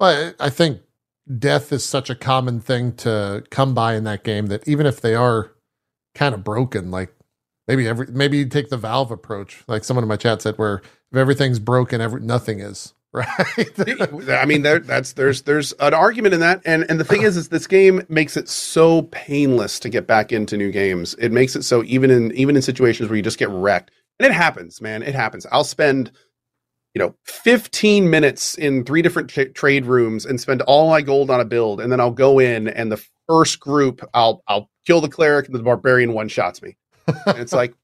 Well, I I think death is such a common thing to come by in that game that even if they are kind of broken, like maybe every maybe you take the Valve approach, like someone in my chat said, where if everything's broken, every nothing is right. i mean there that's there's there's an argument in that. And and the thing is is this game makes it so painless to get back into new games. It makes it so even in even in situations where you just get wrecked. And it happens man. It happens. I'll spend you know 15 minutes in three different tra- trade rooms and spend all my gold on a build and then i'll go in and the first group i'll i'll kill the cleric and the barbarian one shots me and it's like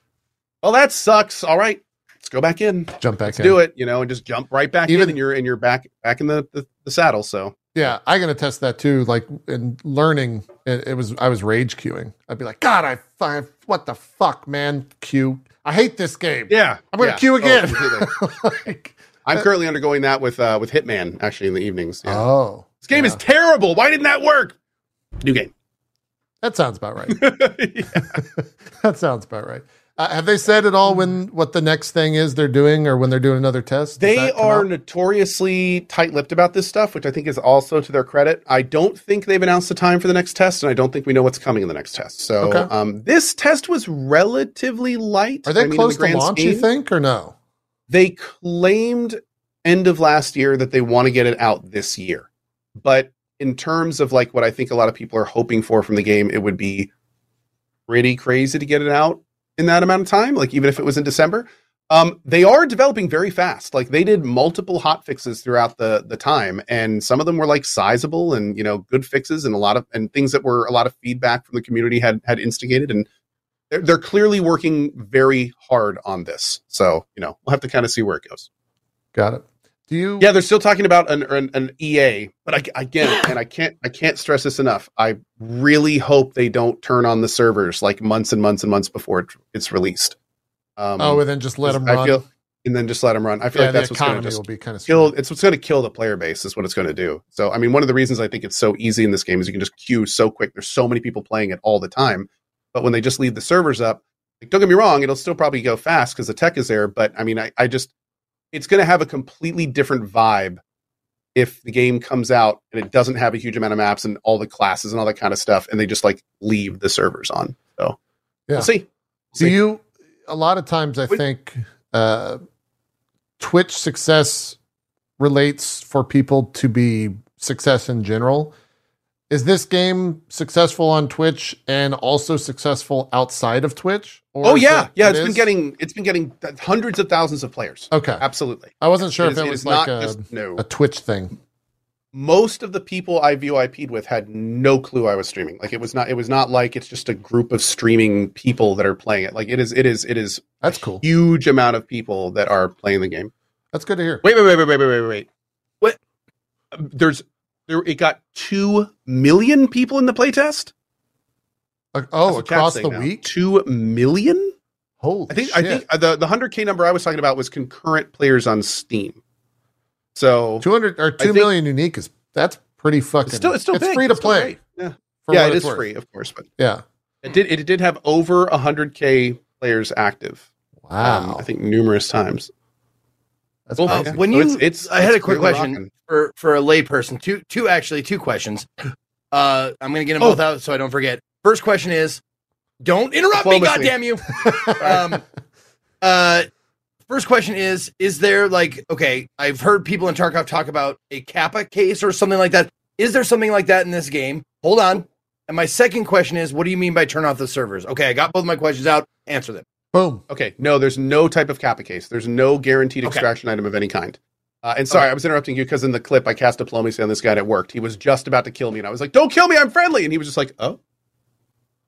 well that sucks all right let's go back in Jump back let's in. do it you know and just jump right back Even- in and you're and you're back back in the the, the saddle so Yeah, I can attest that too. Like in learning, it, it was I was rage queuing. I'd be like, God, I find what the fuck, man, queue. I hate this game. yeah I'm gonna yeah. queue Oh, again. completely. like, i'm currently undergoing that with uh with hitman actually in the evenings yeah. oh, this game yeah. is terrible why didn't that work new game that sounds about right. That sounds about right. Uh, have they said at all when what the next thing is they're doing, or when they're doing another test? Does They are out? notoriously tight-lipped about this stuff, which I think is also to their credit. I don't think they've announced the time for the next test, and I don't think we know what's coming in the next test. So, Okay. um, this test was relatively light. Are they I mean, close the to launch? You think or no? They claimed end of last year that they want to get it out this year, but in terms of like what I think a lot of people are hoping for from the game, it would be pretty crazy to get it out in that amount of time. Like even if it was in December, um, they are developing very fast. Like they did multiple hot fixes throughout the the time, and some of them were like sizable and you know good fixes and a lot of and things that were a lot of feedback from the community had had instigated and. They're, they're clearly working very hard on this, so you know we'll have to kind of see where it goes. Got it. Do you? Yeah, they're still talking about an an, an EA, but I, again, and I can't I can't stress this enough. I really hope they don't turn on the servers like months and months and months before it's released. Um, oh, and then just let them I run. feel, and then just let them run. I feel yeah, like that's what's going to economy just will be kind of kill. It's what's going to kill the player base. Is what it's going to do. So, I mean, one of the reasons I think it's so easy in this game is you can just queue so quick. There's so many people playing it all the time. But when they just leave the servers up, like, don't get me wrong, it'll still probably go fast because the tech is there. But I mean, I, I just it's going to have a completely different vibe if the game comes out and it doesn't have a huge amount of maps and all the classes and all that kind of stuff, and they just like leave the servers on. So Yeah. we'll see. We'll Do see. you? A lot of times, I think uh, Twitch success relates for people to be success in general. Is this game successful on Twitch and also successful outside of Twitch? Oh yeah, it- yeah. it It's been getting it's been getting hundreds of thousands of players. okay. Absolutely. I wasn't sure It if is- it was like not a, just no. a Twitch thing. most of the people I VOIP'd with had no clue I was streaming. Like it was not it was not like it's just a group of streaming people that are playing it. Like it is it is it is That's cool. huge amount of people that are playing the game. That's good to hear. Wait, wait, wait, wait, wait, wait, wait. What? There's there it got two million people in the playtest. Uh, oh, That's what chat's across the now. week. two million. Holy I think shit. I think uh, the the hundred k number I was talking about was concurrent players on Steam. So two hundred or two million unique is that's pretty fucking. it's still it's still big. free to It's play. Yeah, yeah, it's worth. free, of course, but Yeah. it did it did have over hundred k players active. um, Wow. I think numerous times. That's crazy. Uh, when So you, it's- it's- I had it's a quick question rocking. for for a layperson. Two, two actually, two questions. Uh, I'm gonna get them Oh. both out so I don't forget. First question is, don't interrupt Diplomacy. me, goddamn you. Um, uh, first question is, is there like, okay, I've heard people in Tarkov talk about a Kappa case or something like that. Is there something like that in this game? Hold on. And my second question is, what do you mean by turn off the servers? Okay, I got both my questions out. Answer them. Boom. Okay, no, there's no type of kappa case. There's no guaranteed Okay. extraction item of any kind. Uh, and sorry, I was interrupting you because in the clip I cast diplomacy on this guy that worked. He was just about to kill me, and I was like, "Don't kill me, I'm friendly," and he was just like, "Oh,"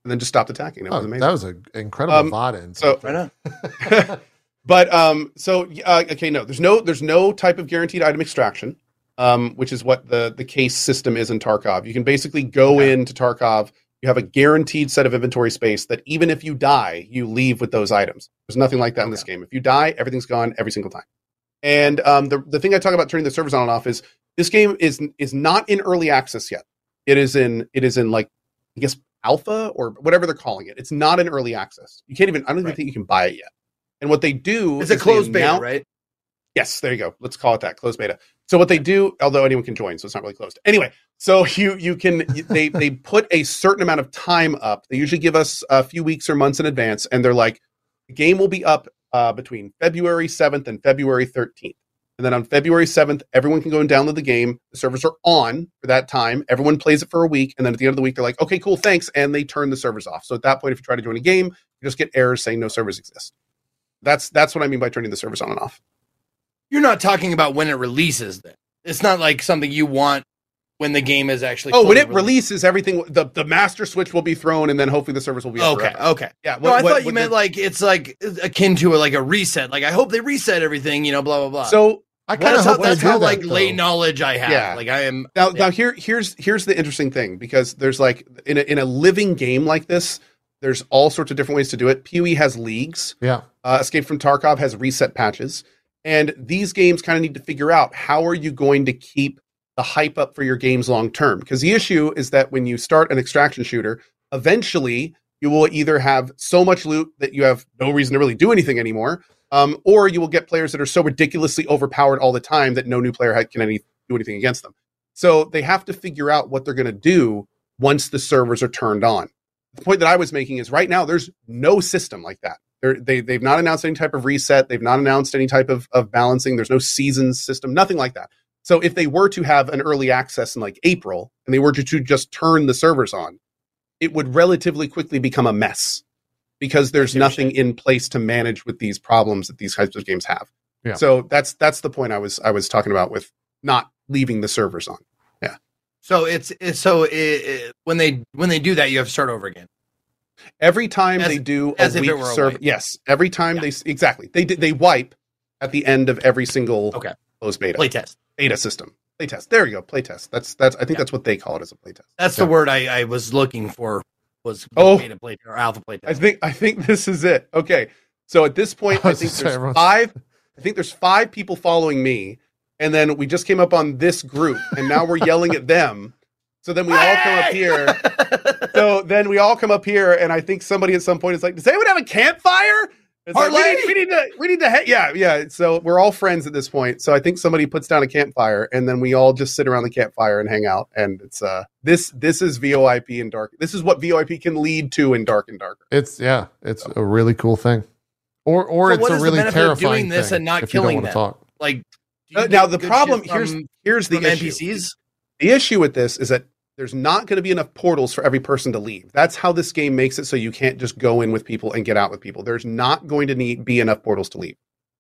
and then just stopped attacking. It was Oh, amazing. that was an incredible Um, VOD in. so- Right but um, so uh, okay, no, there's no there's no type of guaranteed item extraction, um, which is what the the case system is in Tarkov. You can basically go Okay. into Tarkov. You have a guaranteed set of inventory space that even if you die, you leave with those items. There's nothing like that in this game. If you die, everything's gone every single time. And um, the the thing I talk about turning the servers on and off is this game is is not in early access yet. It is in it is in like I guess alpha or whatever they're calling it. It's not in early access. You can't even I don't even Right. think you can buy it yet. And what they do It's a is they closed beta, right? Yes, there you go. Let's call it that closed beta. So what they do, although anyone can join, so it's not really closed. Anyway, so you you can they they put a certain amount of time up. They usually give us a few weeks or months in advance, and they're like, the game will be up uh, between February seventh and February thirteenth. And then on February seventh, everyone can go and download the game. The servers are on for that time. Everyone plays it for a week, and then at the end of the week, they're like, okay, cool, thanks, and they turn the servers off. So at that point, if you try to join a game, you just get errors saying no servers exist. That's that's what I mean by turning the servers on and off. You're not talking about when it releases. Then it's not like something you want when the game is actually. Oh, when fully it releases, everything the the master switch will be thrown, and then hopefully the service will be Okay, forever. okay. Yeah, no, I what- thought you meant the- like it's like akin to a, like a reset. Like I hope they reset everything. You know, blah blah blah. so I kind of how, hope that's how that, like though. lay knowledge I have. Yeah. Like I am now yeah. now here here's here's the interesting thing because there's like in a, in a living game like this, there's all sorts of different ways to do it. PoE has leagues. Yeah. Uh, Escape from Tarkov has reset patches, and these games kind of need to figure out how are you going to keep the hype up for your games long term. Because the issue is that when you start an extraction shooter, eventually you will either have so much loot that you have no reason to really do anything anymore, um, or you will get players that are so ridiculously overpowered all the time that no new player can any, do anything against them. So they have to figure out what they're going to do once the servers are turned on. The point that I was making is right now there's no system like that. They're, they they've not announced any type of reset. They've not announced any type of of balancing. There's no seasons system, nothing like that. So if they were to have an early access in like April and they were to, to just turn the servers on, it would relatively quickly become a mess because there's see what you're nothing in place to manage with these problems that these types of games have. Yeah. So that's that's the point I was I was talking about with not leaving the servers on. Yeah. So it's, it's so it, it- when they when they do that, you have to start over again. Every time As- they do a if it week were server, yes. Every time Yeah. they exactly they did they wipe at the end of every single Okay. closed beta Playtest. beta system playtest. There you go, playtest. That's that's I think Yeah. that's what they call it as a playtest. That's Yeah. the word I, I was looking for. Was Oh. beta play or alpha playtest. I think I think this is it. Okay, so at this point, I I think there's saying, everyone's- five. I think there's five people following me, and then we just came up on this group, and now we're yelling at them. So then we all come up here. So then we all come up here, and I think somebody at some point is like, "Does anyone have a campfire?" It's like, we, Parlay? need, we need to, we need to, ha- yeah, yeah. So we're all friends at this point. So I think somebody puts down a campfire, and then we all just sit around the campfire and hang out. And it's uh, this, this is VoIP and dark. This is what VoIP can lead to in dark and darker. It's yeah, it's a really cool thing. Or or So it's a is the really of terrifying doing this thing and not if you don't killing wanna them? talk. like Uh, now the problem shit here's here's the from issue. NPCs. The issue with this is that there's not going to be enough portals for every person to leave. That's how this game makes it so you can't just go in with people and get out with people. There's not going to need be enough portals to leave.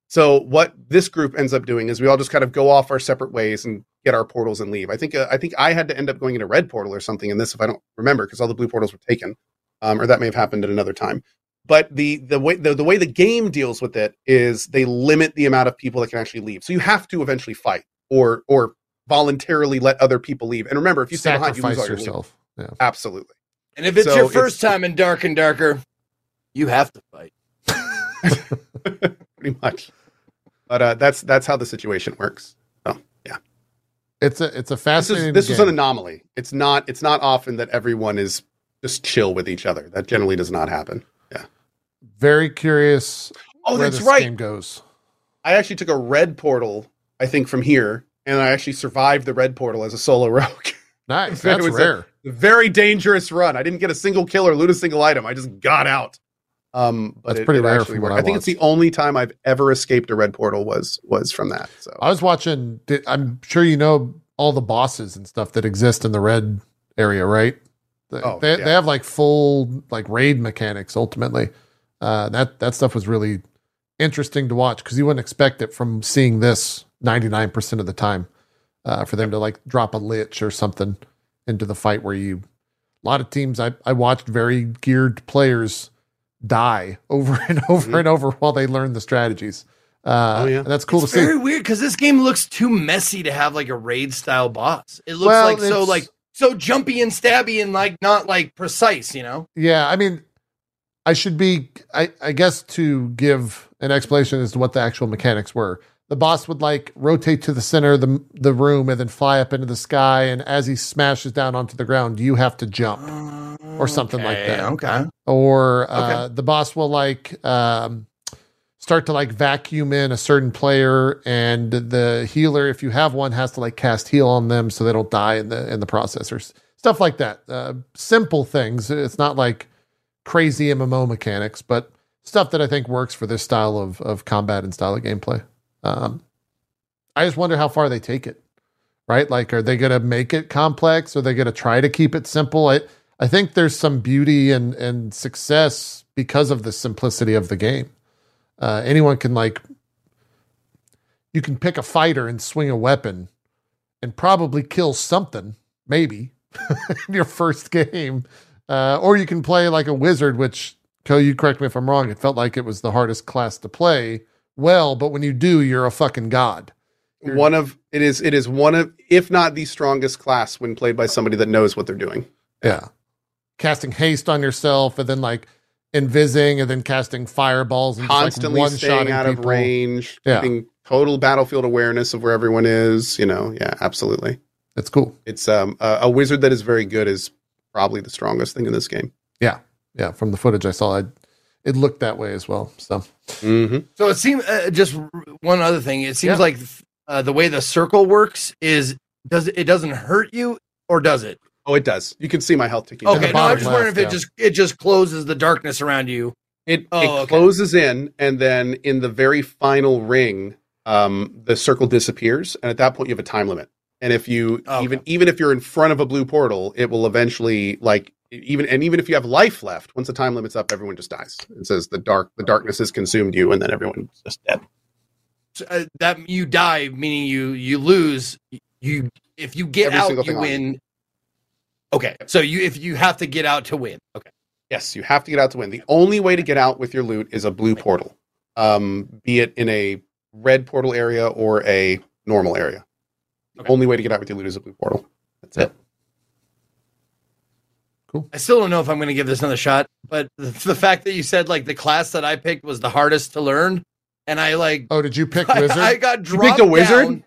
So what this group ends up doing is we all just kind of go off our separate ways and get our portals and leave. I think uh, I think I had to end up going in a red portal or something in this if I don't remember because all the blue portals were taken, um, or that may have happened at another time. But the the way the, the way the game deals with it is they limit the amount of people that can actually leave. So you have to eventually fight or or voluntarily let other people leave. And remember, if you stay behind, you lose sacrifice all your yourself. Yeah. Absolutely. And if it's So your it's- first time in Dark and Darker, you have to fight. Pretty much. But uh, that's that's how the situation works. Oh yeah. It's a it's a This fascinating. is this is game. an anomaly. It's not it's not often that everyone is just chill with each other. That generally does not happen. Yeah. Very curious. Oh, where that's this right. game goes. I actually took a red portal, I think, from here, and I actually survived the red portal as a solo rogue. Nice. That's was rare. A Very dangerous run. I didn't get a single kill or loot a single item. I just got out. Um, but That's it, pretty it rare from what. I I think it's the only time I've ever escaped a red portal was was from that. So I was watching. I'm sure you know all the bosses and stuff that exist in the red area, right? They, Oh, they, yeah. they have like full like raid mechanics. Ultimately, uh, that that stuff was really interesting to watch because you wouldn't expect it from seeing this 99 percent of the time. Uh, for them to like drop a lich or something into the fight where you a lot of teams I, I watched very geared players die over and over Mhm. and over while they learn the strategies. Uh, Oh, yeah. and that's cool it's to see. very weird because this game looks too messy to have like a raid style boss. It looks Well, like so like so jumpy and stabby and like not like precise, you know? Yeah, I mean, I should be, I, I guess, to give an explanation as to what the actual mechanics were. The boss would like rotate to the center of the the room and then fly up into the sky, and as he smashes down onto the ground, you have to jump. Or something like that. Okay. Or uh, the boss will like um, start to like vacuum in a certain player, and the healer, if you have one, has to like cast heal on them so they don't die in the in the process, or stuff like that. Uh, simple things. It's not like crazy MMO mechanics, but stuff that I think works for this style of of combat and style of gameplay. Um, I just wonder how far they take it. Right? Like, are they going to make it complex? Are they going to try to keep it simple? I I think there's some beauty and and success because of the simplicity of the game. Uh, anyone can like you can pick a fighter and swing a weapon and probably kill something, maybe in your first game. Uh, or you can play like a wizard, which Cohh, you correct me if I'm wrong. It felt like it was the hardest class to play. Well, but when you do, you're a fucking god. You're- one of it is it is one of if not the strongest class when played by somebody that knows what they're doing. Yeah. Casting haste on yourself and then like invising and then casting fireballs and Constantly like, staying out of range, Yeah. keeping total battlefield awareness of where everyone is. You know, yeah, absolutely. That's cool. It's um a, a wizard that is very good is probably the strongest thing in this game. Yeah. Yeah, from the footage I saw, I, it looked that way as well. So Mm-hmm. So it seems uh, just one other thing. It seems Yeah. like uh, the way the circle works is does it, it doesn't hurt you or does it? Oh, it does. You can see my health ticking. Okay, no, I'm just wondering if it yeah. just it just closes the darkness around you. It Oh, it okay. closes in, and then in the very final ring, um, the circle disappears, and at that point you have a time limit. And if you Okay. even even if you're in front of a blue portal, it will eventually like even and even if you have life left, once the time limit's up, everyone just dies. It says the dark the darkness has consumed you, and then everyone's just dead. So, uh, that you die, meaning you you lose. You if you get Every out, you on win. Okay, so you if you have to get out to win. Okay, Yes, you have to get out to win. The only way to get out with your loot is a blue portal, um, be it in a red portal area or a normal area. The only way to get out with your loot is a blue portal. That's it. I still don't know if I'm going to give this another shot, but the, the fact that you said like the class that I picked was the hardest to learn, and I like Oh, did you pick I, wizard? I got You dropped picked a wizard? down.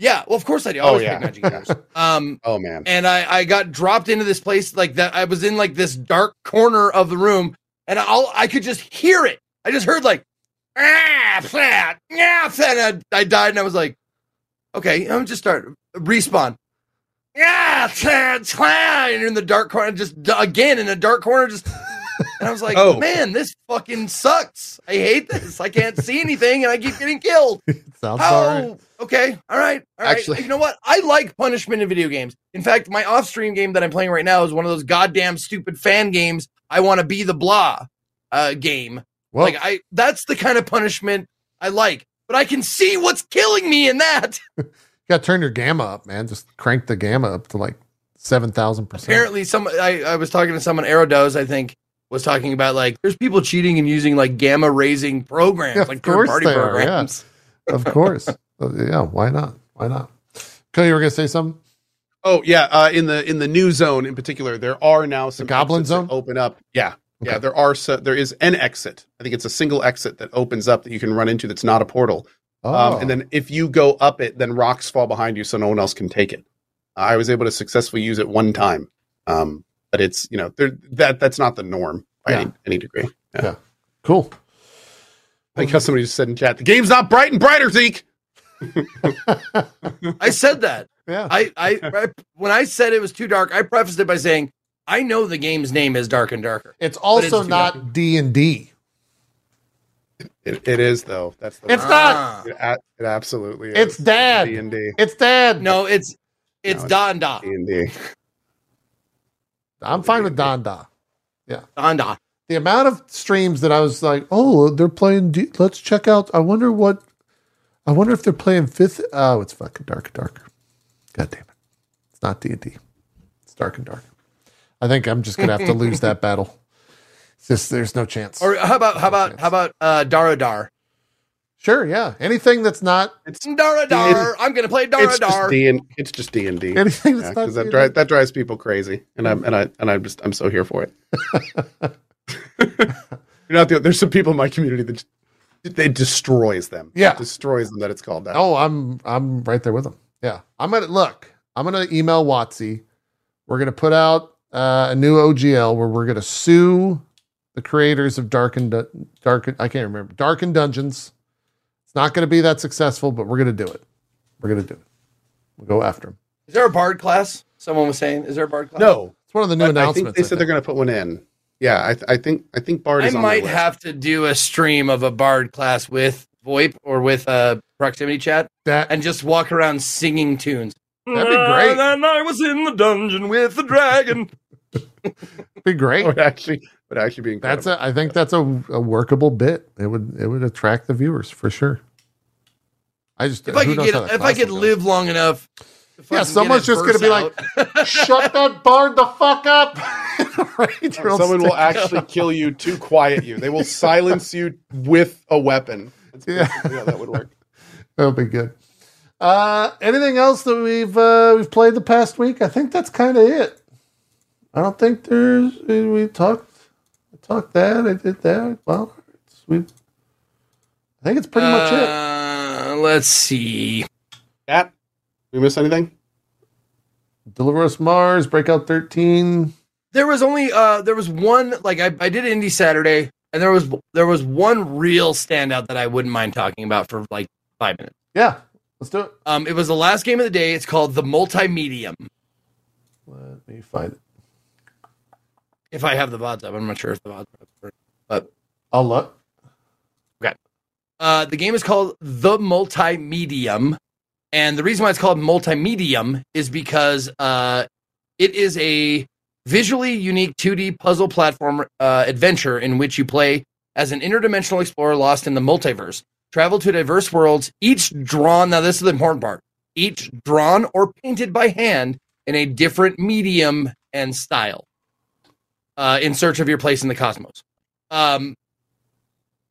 Yeah, well, of course I do. I Oh, yeah. pick Magic Users. Um, Oh man. and I, I got dropped into this place like that. I was in like this dark corner of the room, and all I could just hear it. I just heard like ah flat yeah flat. And I, I died, and I was like, okay, I'm just start respawn. Yeah. And you're in the dark corner, just again in a dark corner, just. And I was like, Oh. man, this fucking sucks. I hate this. I can't see anything, and I keep getting killed. Sounds right. How? Okay. All right. All right. Actually- you know what? I like punishment in video games. In fact, my off-stream game that I'm playing right now is one of those goddamn stupid fan games. I want to be the blah uh, game. Well, like I, that's the kind of punishment I like. But I can see what's killing me in that. you got to turn your gamma up, man. Just crank the gamma up to like seven thousand percent. Apparently, some I, I was talking to someone, Aerodose, I think, was talking about like there's people cheating and using like gamma raising programs, Yeah, like third party they are, yeah. programs. of course. Uh, yeah, why not? Why not? Cody, you were gonna say something? Oh yeah, uh, in the in the new zone in particular, there are now some Goblin Zone? open up. Yeah, yeah, there are so, there is an exit. I think it's a single exit that opens up that you can run into. That's not a portal. Oh, Um, and then if you go up it, then rocks fall behind you, so no one else can take it. I was able to successfully use it one time, um, but it's you know that that's not the norm by Yeah. any, any degree. Yeah. Cool. I think how somebody just said in chat, the game's not bright and brighter, Zeke. I said that. Yeah. I, I, I when I said it was too dark, I prefaced it by saying I know the game's name is Dark and Darker. It's also it's- not D and D. It, it is though. That's the It's word. not. It, a- it absolutely is. It's Dad. D and D. It's Dad. No, it's it's No, it's- Da and Da. D and D. I'm fine with Don Da. Da and Da. The amount of streams that I was like, oh, they're playing. D- Let's check out. I wonder what. I wonder if they're playing fifth. Oh, it's fucking dark and darker. God damn it! It's not D and D. It's dark and dark. I think I'm just gonna have to lose that battle. It's just there's no chance. Or how about how about how about uh, Daradar? Sure, yeah. Anything that's not It's Daradar. I'm gonna play it's just Daradar. D and it's just D and D. anything that's not that D&D. drives that drives people crazy, and I'm and I and I'm just I'm so here for it. You're not the there's some people in my community that just, it destroys them. Yeah. it destroys them that it's called that. Oh, I'm I'm right there with them. Yeah, I'm gonna look. I'm gonna email WotC. We're gonna put out uh, a new OGL where we're gonna sue the creators of Dark and Dun- Dark. I can't remember Dark and Dungeons. It's not gonna be that successful, but we're gonna do it. We're gonna do it. We'll go after them. Is there a bard class? Someone was saying, is there a bard class? no, It's one of the new but I announcements. think they said they're going to put one in. Yeah, I, th- I think I think Bard I is on might their list. have to do a stream of a bard class with VoIP or with uh, proximity chat that. and just walk around singing tunes. That'd be great. And I was in the dungeon with the dragon. be great. would actually would actually be That's a. I think that's a, a workable bit. It would. It would attract the viewers for sure. I just If I could get, if I could will go. live long enough. to fucking get someone's just gonna burst be like. Shut that bard the fuck up. Right? You'll Someone will stick- actually kill you to quiet you. They will silence you with a weapon. That's Yeah. basically how that would work. That'll be good. Uh, anything else that we've uh, we've played the past week? I think that's kind of it. I don't think there's we talked I talked that I did that. Well, it's, we. I think it's pretty much it. Uh, Let's see. Cat, we miss anything? Deliver us Mars, Breakout Thirteen. There was only uh there was one like I, I did Indie Saturday and there was there was one real standout that I wouldn't mind talking about for like five minutes. Yeah, let's do it. Um, it was the last game of the day. It's called the Multimedium. Let me find it. If I have the VODs up, I'm not sure if the VODs are up. But I'll look. Okay. Uh, the game is called The Multimedium. And the reason why it's called Multimedium is because uh, it is a visually unique 2D puzzle platform uh, adventure in which you play as an interdimensional explorer lost in the multiverse. Travel to diverse worlds, each drawn, now this is the important part, each drawn or painted by hand in a different medium and style uh, in search of your place in the cosmos. Um,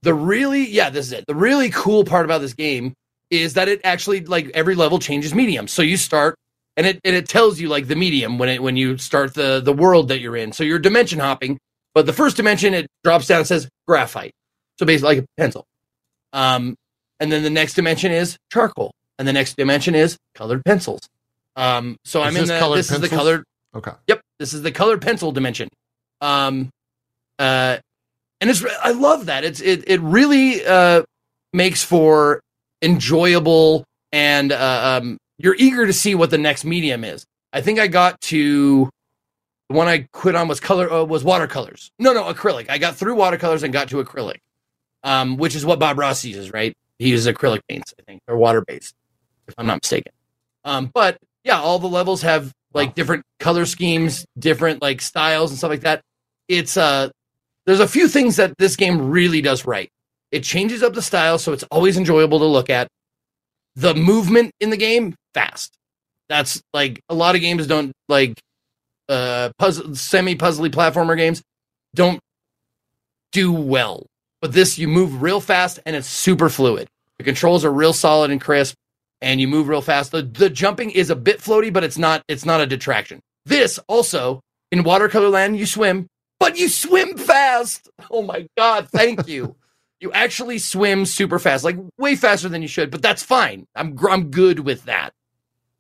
the really, yeah, this is it. The really cool part about this game is that it actually like every level changes medium. So you start and it and it tells you like the medium when it when you start the the world that you're in. So you're dimension hopping, but the first dimension it drops down and says graphite. So basically like a pencil. Um and then the next dimension is charcoal and the next dimension is colored pencils. Um so Is I'm in the this is the colored Okay. Yep, this is the colored pencil dimension. Um, uh, and it's I love that. It's it it really uh makes for enjoyable and uh, um you're eager to see what the next medium is. I think I got to the one I quit on was color uh, was watercolors. No, no, acrylic. I got through watercolors and got to acrylic, um, which is what Bob Ross uses, right? He uses acrylic paints, I think, or water based, if I'm not mistaken. Um, but yeah, all the levels have like different color schemes, different like styles and stuff like that. It's uh there's a few things that this game really does right. It changes up the style so it's always enjoyable to look at. The movement in the game fast. That's like a lot of games don't like uh puzzle semi puzzly platformer games don't do well. But this you move real fast and it's super fluid. The controls are real solid and crisp. and you move real fast. The, the jumping is a bit floaty, but it's not it's not a detraction. This also in watercolor land, you swim, but you swim fast. Oh my god, thank you. you actually swim super fast, like way faster than you should, but that's fine. I'm gr- I'm good with that.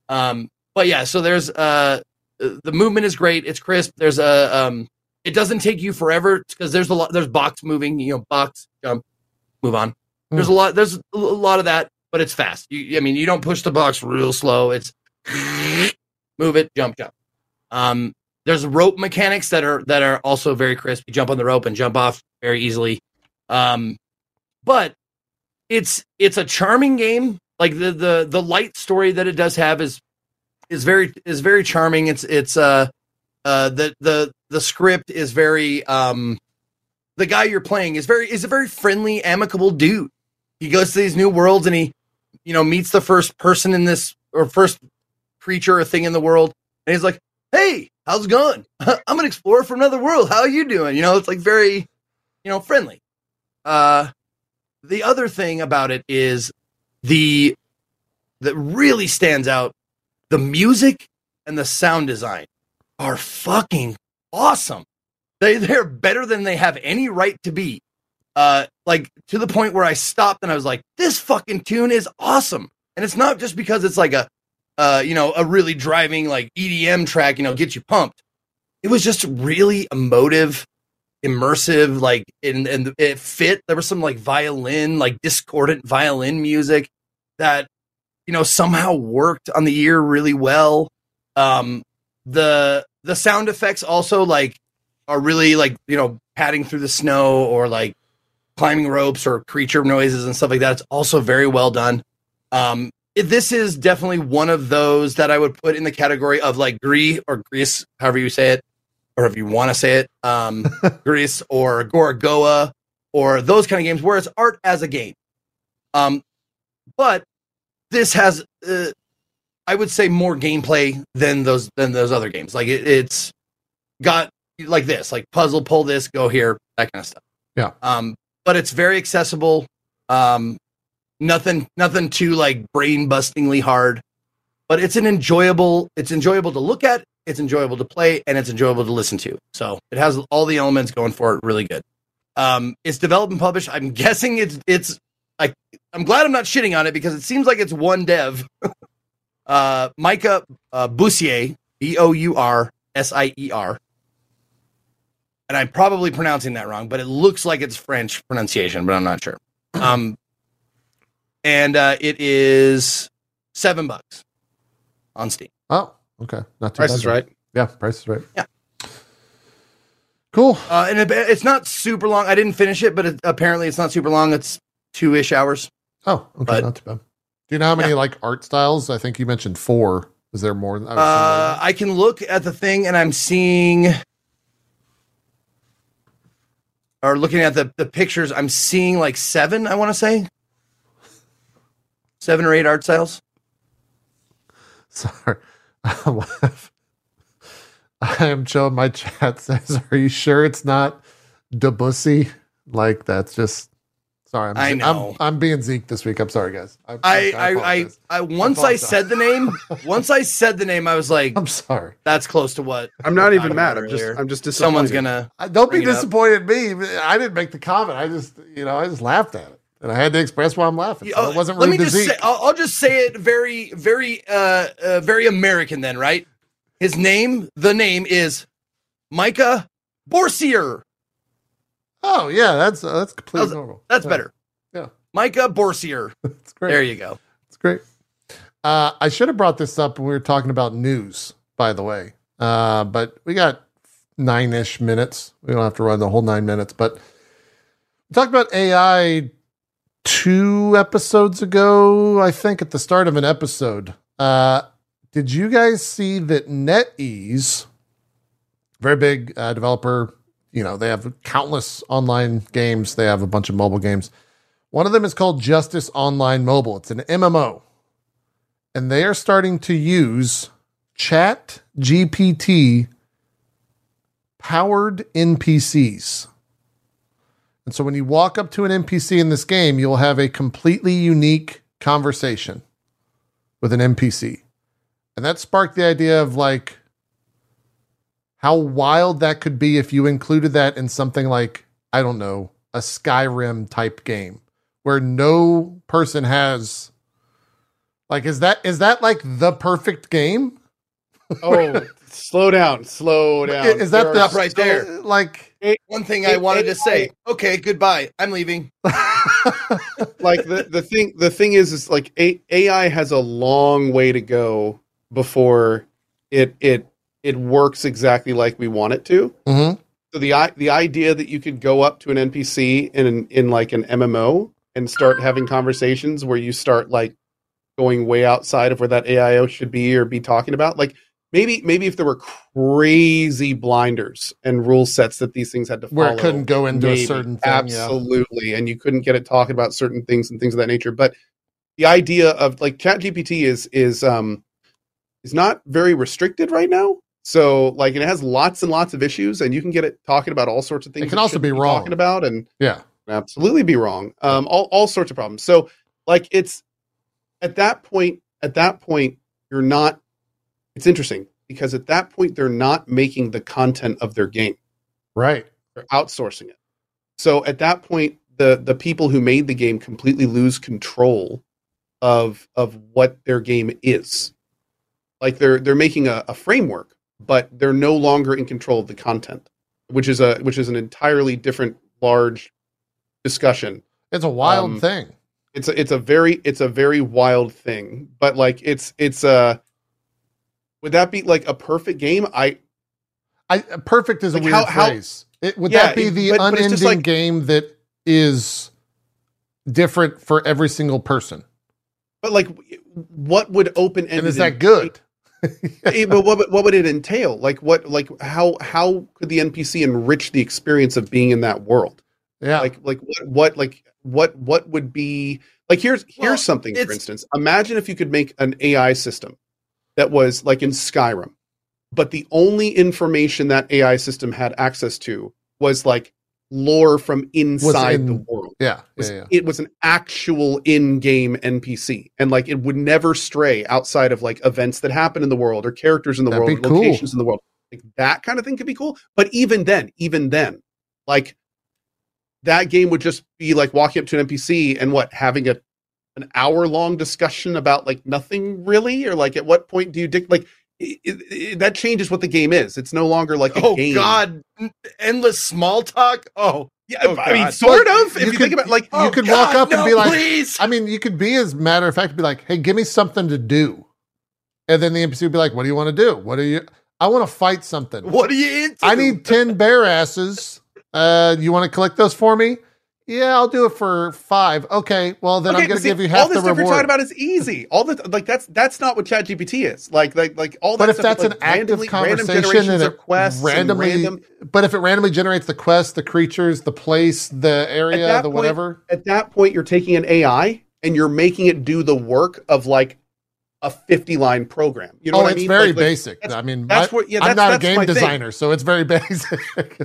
Um, but yeah, so there's uh the movement is great. It's crisp. There's a um, it doesn't take you forever because there's a lot. There's box moving. You know, box jump, move on. There's a lot. There's a lot of that, but it's fast. You, I mean, you don't push the box real slow. It's move it, jump, jump. Um, there's rope mechanics that are that are also very crisp. You jump on the rope and jump off very easily. Um, but it's it's a charming game. Like the the the light story that it does have is is very is very charming. It's it's uh uh the the the script is very um the guy you're playing is very is a very friendly, amicable dude. He goes to these new worlds and he you know meets the first person in this or first creature or thing in the world and he's like, "Hey, how's it going? I'm an explorer from another world. How are you doing?" You know, it's like very you know friendly. Uh the other thing about it is the that really stands out the music and the sound design are fucking awesome. They they're better than they have any right to be. Uh, like to the point where I stopped and I was like, "This fucking tune is awesome." And it's not just because it's like a, uh, you know, a really driving like EDM track, you know, get you pumped. It was just really emotive, immersive, like, and and it fit. There was some like violin, like discordant violin music that you know somehow worked on the ear really well um the the sound effects also like are really like you know padding through the snow or like climbing ropes or creature noises and stuff like that it's also very well done um this is definitely one of those that i would put in the category of like Gris or Greece, however you say it or if you want to say it um Gris or Gorogoa or those kind of games where it's art as a game um but this has uh, I would say more gameplay than those than those other games. Like it, it's got like this, like puzzle, pull this, go here, that kind of stuff. Yeah. Um, but it's very accessible. Um, nothing, nothing too like brain bustingly hard. But it's an enjoyable. It's enjoyable to look at. It's enjoyable to play, and it's enjoyable to listen to. So it has all the elements going for it. Really good. Um, it's developed and published. I'm guessing it's it's I I'm glad I'm not shitting on it because it seems like it's one dev. uh, Micah uh, Boursier, B O U R S I E R, and I'm probably pronouncing that wrong, but it looks like it's French pronunciation, but I'm not sure. Um, and uh, it is seven bucks on Steam. Oh, okay. Not too Price bad is right. Yeah, price is right. Yeah. Cool. Uh, and it, it's not super long. I didn't finish it, but it, apparently it's not super long. It's two ish hours. Oh, okay. But- not too bad. Do you know how many like art styles? I think you mentioned four. Is there more? I Uh, I can look at the thing and I'm seeing, or looking at the, the pictures, I'm seeing like seven, I want to say. Seven or eight art styles. Sorry. I am Joe. My chat says, Are you sure it's not Debussy? Like, that's just. Sorry. I'm, I I'm- know. I'm, being Zeke this week. I'm sorry, guys. I, I, I, I, apologize. I, once I apologize. said the name, once I said the name, I was like, I'm sorry. that's close to what I'm not even mad. I'm just. I'm just disappointed. someone's gonna. I, don't be Bring it up. disappointed me. I didn't make the comment. I just, you know, I just laughed at it. And I had to express why I'm laughing. So Oh, it wasn't let me just Zeke. say, I'll, I'll just say it very, very, uh, uh, very American then, right? His name, the name is Micah Borsier. oh, yeah. That's uh, that's completely How's- normal. That's Yeah, better. Yeah. Micah Borsier. It's great. There you go. It's great. Uh, I should have brought this up when we were talking about news, by the way. Uh, but we got nine ish minutes. We don't have to run the whole nine minutes. But we talked about AI two episodes ago, I think, at the start of an episode. Uh, did you guys see that NetEase, very big uh, developer, you know, they have countless online games, they have a bunch of mobile games. One of them is called Justice Online Mobile. It's an MMO. And they are starting to use Chat GPT powered NPCs. And so when you walk up to an NPC in this game, you'll have a completely unique conversation. with an NPC. And that sparked the idea of like how wild that could be if you included that in something like, I don't know, a Skyrim type game where no person has like is that is that like the perfect game? Oh, slow down, slow down. Is that the are right so- there. like One thing I It- wanted to it- say. Okay, goodbye. I'm leaving. like the, the thing the thing is is like AI has a long way to go before it it it works exactly like we want it to. Mhm. So the i- the idea that you could go up to an NPC in an, in like an MMO and start having conversations where you start like going way outside of where that AIO should be or be talking about like maybe maybe if there were crazy blinders and rule sets that these things had to follow where it couldn't go into Maybe. a certain thing. Yeah. absolutely and you couldn't get it talking about certain things and things of that nature but the idea of like chat gpt is is um is not very restricted right now so like it has lots and lots of issues and you can get it talking about all sorts of things can also be wrong. talking about and Yeah. absolutely be wrong um all, all sorts of problems so like it's at that point at that point you're not it's interesting because at that point they're not making the content of their game Right. they're outsourcing it. So at that point, the the people who made the game completely lose control of of what their game is. Like they're they're making a, a framework, but they're no longer in control of the content, which is a which is an entirely different large discussion. It's a wild Um, thing. It's a it's a very it's a very wild thing, but like it's it's a would that be like a perfect game? I I perfect is a like, weird how- how- phrase. It, would Yeah, that be it- the but- but unending just like- game that is different for every single person? but like what would open ended And is that good? Eh, but what what would it entail? Like what like how how could the NPC enrich the experience of being in that world? Yeah. Like like what what like what what would be like here's here's Well, something for instance. Imagine if you could make an AI system that was like in Skyrim, but the only information that AI system had access to was like lore from inside in- the world yeah. was, Yeah. Yeah. it was an actual in-game NPC, and like it would never stray outside of like events that happen in the world or characters in the That'd world, be or cool. locations in the world. Like that kind of thing could be cool. But even then, even then, like that game would just be like walking up to an NPC and what having a an hour long discussion about like nothing really, or like at what point do you dic- like it, it, it- that changes what the game is. It's no longer like a Oh game. God, endless small talk. Oh, yeah, Oh, I mean, sort of. If you you, could- think about like oh, You could walk God, up and be like- please. I mean, you could be as matter of fact, be like, "Hey, give me something to do," and then the NPC would be like, "What do you want to do? What are you? I want to fight something. what are you into? I need ten bear asses. Uh, you want to collect those for me? Yeah, I'll do it for five. Okay, well then Okay, I'm going to give you half the all this the stuff you're talking about is easy. All the like that's that's not what ChatGPT is. Like like like all that. But if stuff that's an like, active randomly- random conversation and it quests and randomly, random, but if it randomly generates the quest, the creatures, the place, the area, the point- whatever, at that point you're taking an AI and you're making it do the work of like a 50 line program. You know oh, what I it's very Like- like, basic. that's- I mean, that's my- what- yeah, I'm that's- not a game my thing. designer, so it's very basic.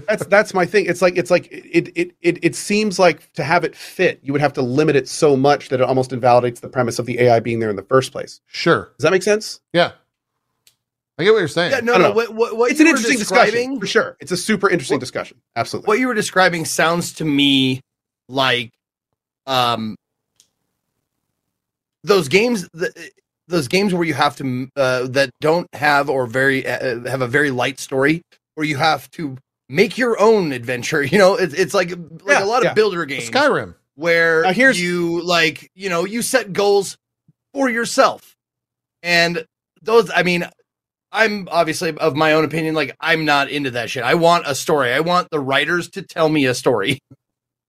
That's that's my thing. It's like it's like it, it it it seems like to have it fit, you would have to limit it so much that it almost invalidates the premise of the AI being there in the first place. sure, Does that make sense? yeah, I get what you're saying. yeah, no, no. What, what, what it's an interesting discussion for sure. It's a super interesting What- discussion. Absolutely. What you were describing sounds to me like, um, those games that those games where you have to uh, that don't have or very uh, have a very light story, where you have to make your own adventure. You know, it's it's like like Yeah, a lot yeah. of builder games. Skyrim. where Now, here's- you like you know you set goals for yourself and those i mean i'm obviously of my own opinion like i'm not into that shit i want a story i want the writers to tell me a story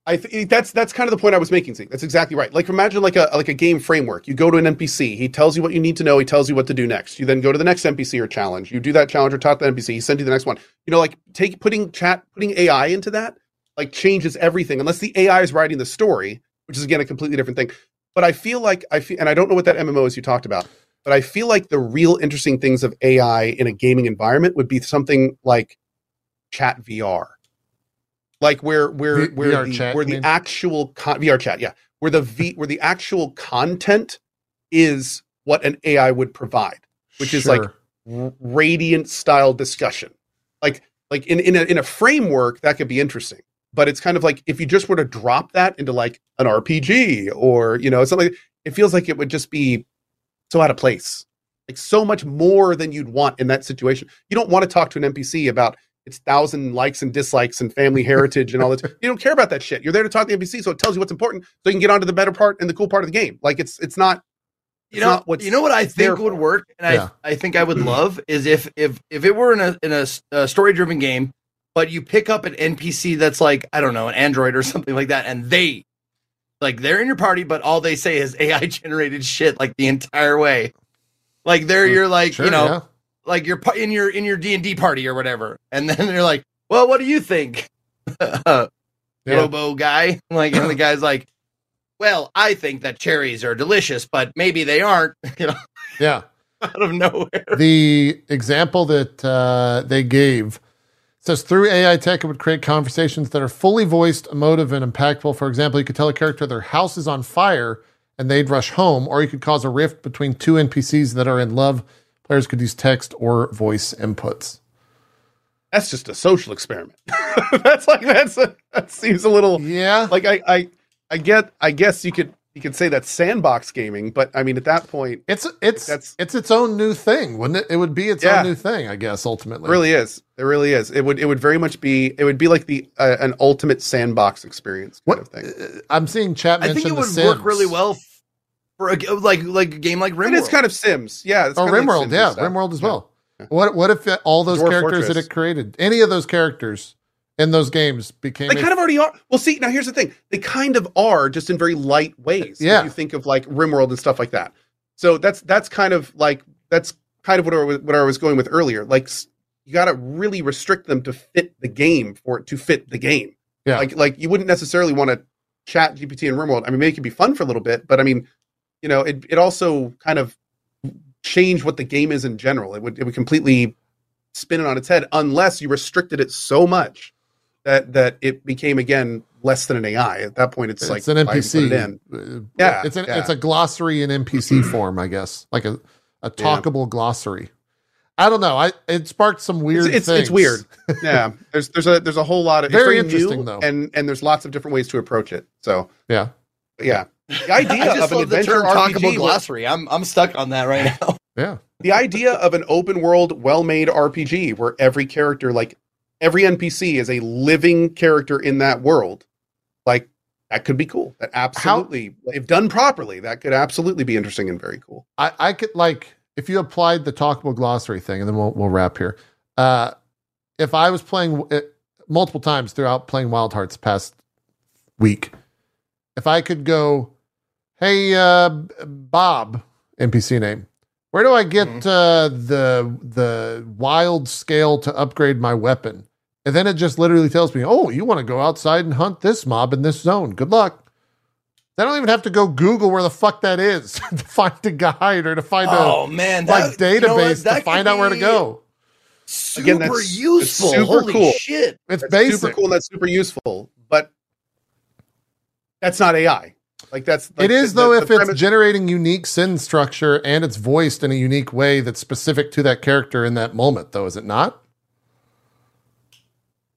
I think that's that's kind of the point I was making. Zeke. That's exactly right. Like imagine like a like a game framework. You go to an NPC. He tells you what you need to know. He tells you what to do next. You then go to the next NPC or challenge. You do that challenge or talk to the NPC. He sends you the next one. You know, like take putting chat putting AI into that like changes everything. Unless the AI is writing the story, which is again a completely different thing. But I feel like I feel, and I don't know what that MMO is you talked about. But I feel like the real interesting things of AI in a gaming environment would be something like chat VR like where where V- where VR the, chat, where the actual con- VR chat, yeah, where the v where the actual content is what an AI would provide, which is like r- radiant style discussion. Like like in in a, in a framework that could be interesting, but it's kind of like if you just were to drop that into like an RPG or you know something, it feels like it would just be so out of place. Like so much more than you'd want in that situation. You don't want to talk to an NPC about its thousand likes and dislikes and family heritage and all that. You don't care about that shit. You're there to talk to the NPC, so it tells you what's important, so you can get on to the better part and the cool part of the game. Like it's it's not you know, not what's you know what I think would work, and Yeah. I I think I would love is if if if it were in a in a, uh story driven game, but you pick up an NPC that's like I don't know an android or something like that, and they like they're in your party, but all they say is AI generated shit like the entire way. Like they're you're like Sure, you know yeah. Like you're in your in your D and D party or whatever, and then they're like, well, what do you think, Yeah. Robo guy? Like, and the guy's like. Well, I think that cherries are delicious, but maybe they aren't. You know, Yeah. out of nowhere. the example that uh, they gave says through AI tech, it would create conversations that are fully voiced, emotive, and impactful. For example, you could tell a character their house is on fire and they'd rush home, or you could cause a rift between two NPCs that are in love. Players could use text or voice inputs. that's just a social experiment. that's like that's a, that seems a little Yeah. like I, I I get I guess you could you could say that's sandbox gaming, but I mean at that point It's it's That's- it's its own new thing, wouldn't it? It would be its Yeah. own new thing, I guess. Ultimately, it really is. It really is. It would it would very much be it would be like the uh, an ultimate sandbox experience kind What of thing. uh, I'm seeing chat I think it the would Sims. work really well f- for a g- like like a game like And RimWorld. it's kind of Sims. Yeah, it's Oh, kinda like RimWorld, yeah, stuff. RimWorld as Yeah. well. What what if all those Dwarf characters that it created, any of those characters in those games became They a- kind of already are. Well, see, now here's the thing. They kind of are, just in very light ways. Yeah. If you think of like RimWorld and stuff like that. So that's that's kind of like that's kind of what I was, what I was going with earlier. Like you got to really restrict them to fit the game for it to fit the game. Yeah. Like like you wouldn't necessarily want to chat GPT in RimWorld. I mean, maybe it could be fun for a little bit, but I mean, you know, it it also kind of changed what the game is in general. It would it would completely spin it on its head unless you restricted it so much that that it became again less than an AI. At that point, it's, it's like an NPC. it? Uh, Yeah, it's an yeah. it's a glossary in NPC form, I guess, like a a talkable glossary. I don't know. I it sparked some weird. It's, it's, it's weird. yeah, there's there's a there's a whole lot of it's Very very, interesting, though. and and there's lots of different ways to approach it. So Yeah, yeah, the idea of an adventure talkable RPG. where- glossary. I'm I'm stuck on that right now. yeah. the idea of an open world, well made RPG where every character, like every NPC, is a living character in that world. Like that could be cool. That absolutely, if done properly, that could absolutely be interesting and very cool. I, I could like if you applied the talkable glossary thing, and then we'll we'll wrap here. Uh, if I was playing it multiple times throughout playing Wild Hearts past week, if I could go, hey uh, Bob, NPC name, where do I get Mhm. uh, the the wild scale to upgrade my weapon? And then it just literally tells me, oh, you want to go outside and hunt this mob in this zone. Good luck. I don't even have to go Google where the fuck that is to find a guide or to find a oh man, like that- you know database to find out where to go. Super Again, that's- it's useful. super Holy cool. shit! It's That's basic. super cool and that's super useful, but that's not AI. Like that's like it is the- though the if it's premise- generating unique sin structure and it's voiced in a unique way that's specific to that character in that moment, though, is it not?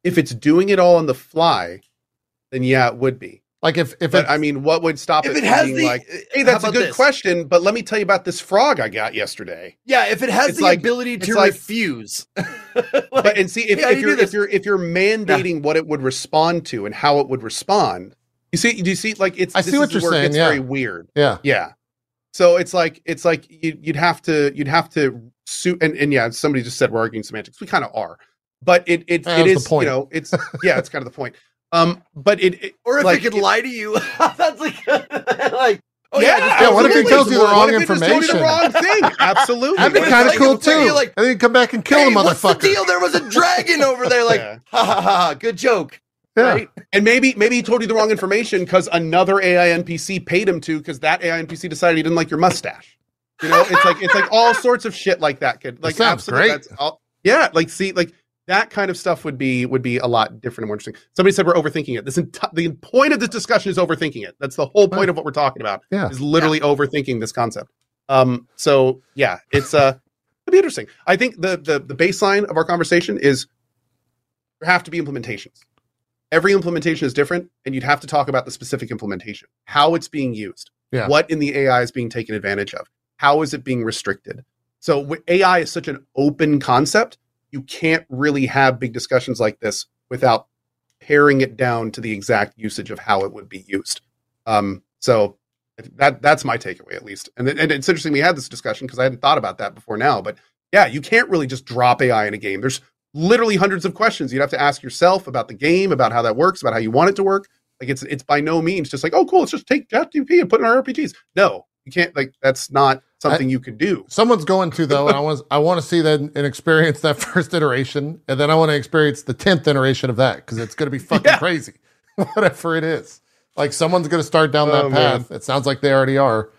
if it's doing it all on the fly, then yeah, it would be. Like if if But it, I mean, what would stop If it, it from has being the, like, uh, hey, that's a good this? question, but let me tell you about this frog I got yesterday. Yeah, if it has It's the like- ability to like- refuse. but and see if, hey, if you you're if you're if you're mandating what it would respond to and how it would respond, you see, do you see like it's I this see what is you're saying, gets yeah. very weird. yeah, Yeah. So it's like it's like you, you'd have to you'd have to suit and, and yeah, somebody just said we're arguing semantics. We kind of are, but it it, That it was the is point. you know it's yeah it's kind of the point. Um, but it, it or if like, it could it- lie to you, that's like, like, oh yeah, just Yeah, what if it tells you the What wrong if it just told you information? the wrong thing. Absolutely. that'd be kind of like- cool what if you're too. like, and then you come back and kill hey, the what's the motherfucker. deal? There was a dragon over there. Like, Yeah. ha ha ha! Good joke. Yeah. Right? And maybe maybe he told you the wrong information because another AI NPC paid him to because that AI NPC decided he didn't like your mustache. You know, it's like it's like all sorts of shit like that. Kid, like sounds absolutely, great. that's all- yeah, like see, like that kind of stuff would be would be a lot different and more interesting. Somebody said we're overthinking it. This enti- the point of this discussion is overthinking it. That's the whole point of what we're talking about. Yeah. is literally overthinking this concept. Um, so yeah, it's uh, it'd be interesting. I think the the the baseline of our conversation is there have to be implementations. Every implementation is different, and you'd have to talk about the specific implementation, how it's being used, Yeah. what in the AI is being taken advantage of, how is it being restricted. So AI is such an open concept, you can't really have big discussions like this without paring it down to the exact usage of how it would be used. Um, so that that's my takeaway at least. And, and it's interesting we had this discussion because I hadn't thought about that before now. But yeah, you can't really just drop AI in a game. There's literally hundreds of questions you'd have to ask yourself about the game, about how that works, about how you want it to work. Like it's it's by no means just like oh cool, let's just take ChatGPT and put it in our RPGs. No, you can't. Like that's not something you could do. Someone's going to though, and I want I want to see that and experience that first iteration, and then I want to experience the tenth iteration of that because it's going to be fucking Yeah. crazy, whatever it is. Like someone's going to start down that Oh, man. path. It sounds like they already are,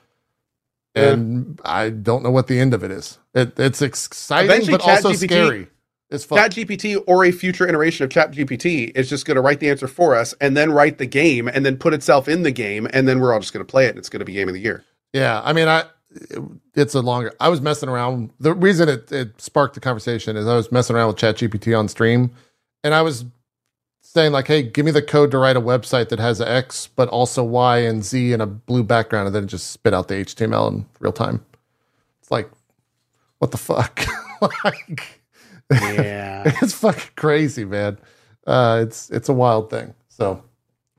and I don't know what the end of it is. It, it's exciting, Eventually, but also ChatGPT scary. It's fun. ChatGPT or a future iteration of Chat GPT is just going to write the answer for us and then write the game and then put itself in the game and then we're all just going to play it and it's going to be game of the year. Yeah, I mean, I it- it's a longer. I was messing around. The reason it, it sparked the conversation is I was messing around with Chat GPT on stream, and I was saying like, "Hey, give me the code to write a website that has X, but also Y and Z in a blue background," and then it just spit out the HTML in real time. It's like, what the fuck? like, Yeah. it's fucking crazy, man. Uh, it's it's a wild thing. So,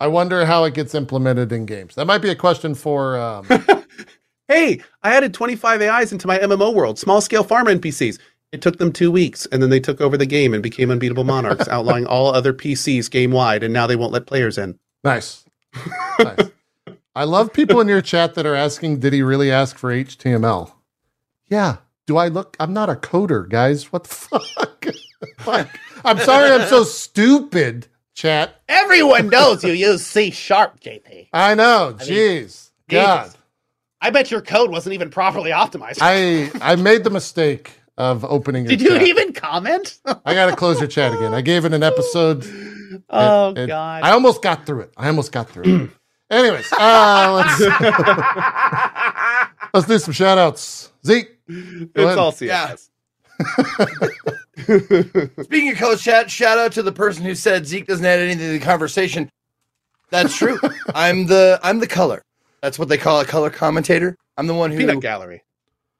I wonder how it gets implemented in games. That might be a question for. Um, hey, I added 25 AIs into my MMO world, small scale farm NPCs. It took them two weeks and then they took over the game and became unbeatable monarchs, outlawing all other PCs game wide. And now they won't let players in. Nice. nice. I love people in your chat that are asking, did he really ask for HTML? Yeah. Do I look? I'm not a coder, guys. What the fuck? Like, I'm sorry I'm so stupid, chat. Everyone knows you use C sharp, JP. I know. I mean, Jeez. God. Jesus. I bet your code wasn't even properly optimized. I I made the mistake of opening Did you chat. even comment? I gotta close your chat again. I gave it an episode. oh It- it- God. I almost got through it. I almost got through it. Anyways, uh, let's let's do some shout outs. Zeke. It's ahead. all Yeah. CSS. Speaking of coach chat, shout out to the person who said Zeke doesn't add anything to the conversation. That's true. I'm the I'm the color. That's what they call a color commentator. I'm the one who Peanut gallery.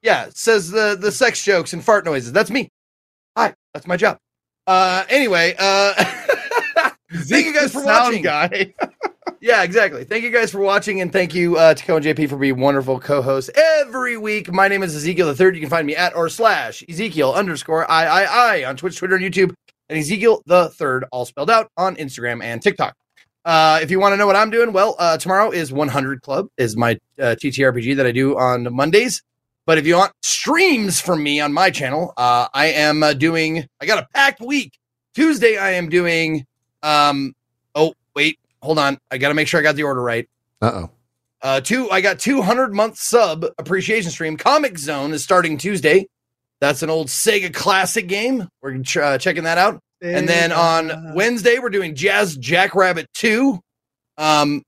yeah says the the sex jokes and fart noises. That's me. Hi, that's my job. Uh, anyway, uh, thank you guys for watching. guy. Yeah, exactly. Thank you guys for watching, and thank you uh, to Cohh and JP for being wonderful co-hosts every week. My name is Ezekiel the Third. You can find me at or slash Ezekiel underscore I I I on Twitch, Twitter, and YouTube, and Ezekiel the Third, all spelled out on Instagram and TikTok. Uh, if you want to know what I'm doing, well, uh, tomorrow is 100 Club, is my uh, TTRPG that I do on Mondays. But if you want streams from me on my channel, uh, I am uh, doing. I got a packed week. Tuesday, I am doing. Um, hold on. I got to make sure I got the order right. Uh oh. Uh, two. I got 200 month sub appreciation stream. Comix Zone is starting Tuesday. That's an old Sega classic game. We're ch- uh, checking that out. And then on Wednesday, we're doing Jazz Jackrabbit 2, um,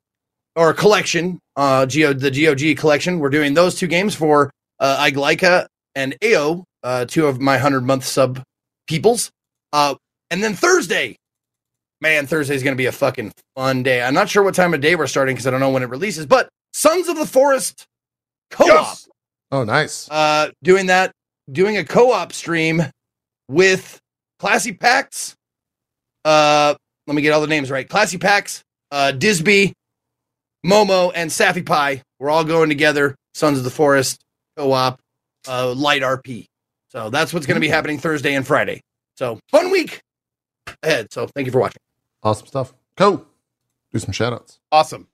or collection, uh, Geo, the GOG collection. We're doing those two games for uh, Iglyka and AO, uh, two of my 100 month sub peoples. Uh, and then Thursday, man, Thursday's going to be a fucking fun day. I'm not sure what time of day we're starting because I don't know when it releases, but Sons of the Forest co op Yes! Oh, nice. uh, doing that, doing a co-op stream with ClassyPax. Uh, let me get all the names right. ClassyPax, uh, Disby, Momo, and Saffy Pie. We're all going together. Sons of the Forest co-op, uh, light RP. So that's what's going to be happening Thursday and Friday. So fun week ahead. So thank you for watching. Awesome stuff. Go. Do some shout outs. Awesome.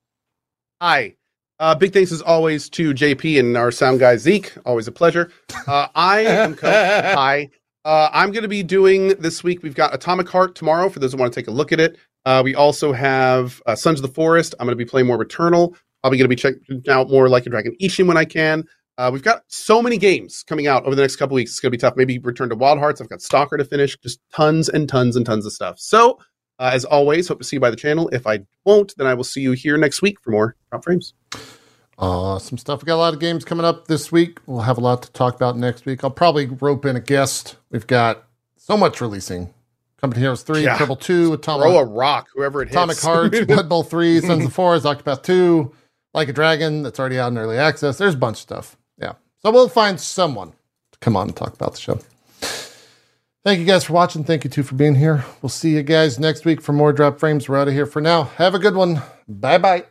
Hi. Uh, big thanks as always to JP and our sound guy Zeke. Always a pleasure. Uh, I am Cohh. Hi. Uh, I'm going to be doing this week. We've got Atomic Heart tomorrow for those who want to take a look at it. Uh, we also have uh, Sons of the Forest. I'm going to be playing more Returnal. Probably going to be checking out more Like a Dragon Ishin when I can. Uh, we've got so many games coming out over the next couple weeks. It's going to be tough. Maybe return to Wild Hearts. I've got Stalker to finish. Just tons and tons and tons of stuff. So, uh, as always, hope to see you by the channel. If I won't, then I will see you here next week for more Dropped Frames. Uh, some stuff. We got a lot of games coming up this week. We'll have a lot to talk about next week. I'll probably rope in a guest. We've got so much releasing. Company Heroes 3, Yeah. Triple 2, Throw a rock, whoever it hits. Atomic Hearts, Blood Bowl 3, Sons of Forest, Octopath 2, Like a Dragon, that's already out in early access. There's a bunch of stuff. Yeah. So we'll find someone to come on and talk about the show. Thank you guys for watching. Thank you too for being here. We'll see you guys next week for more Dropped Frames. We're out of here for now. Have a good one. Bye bye.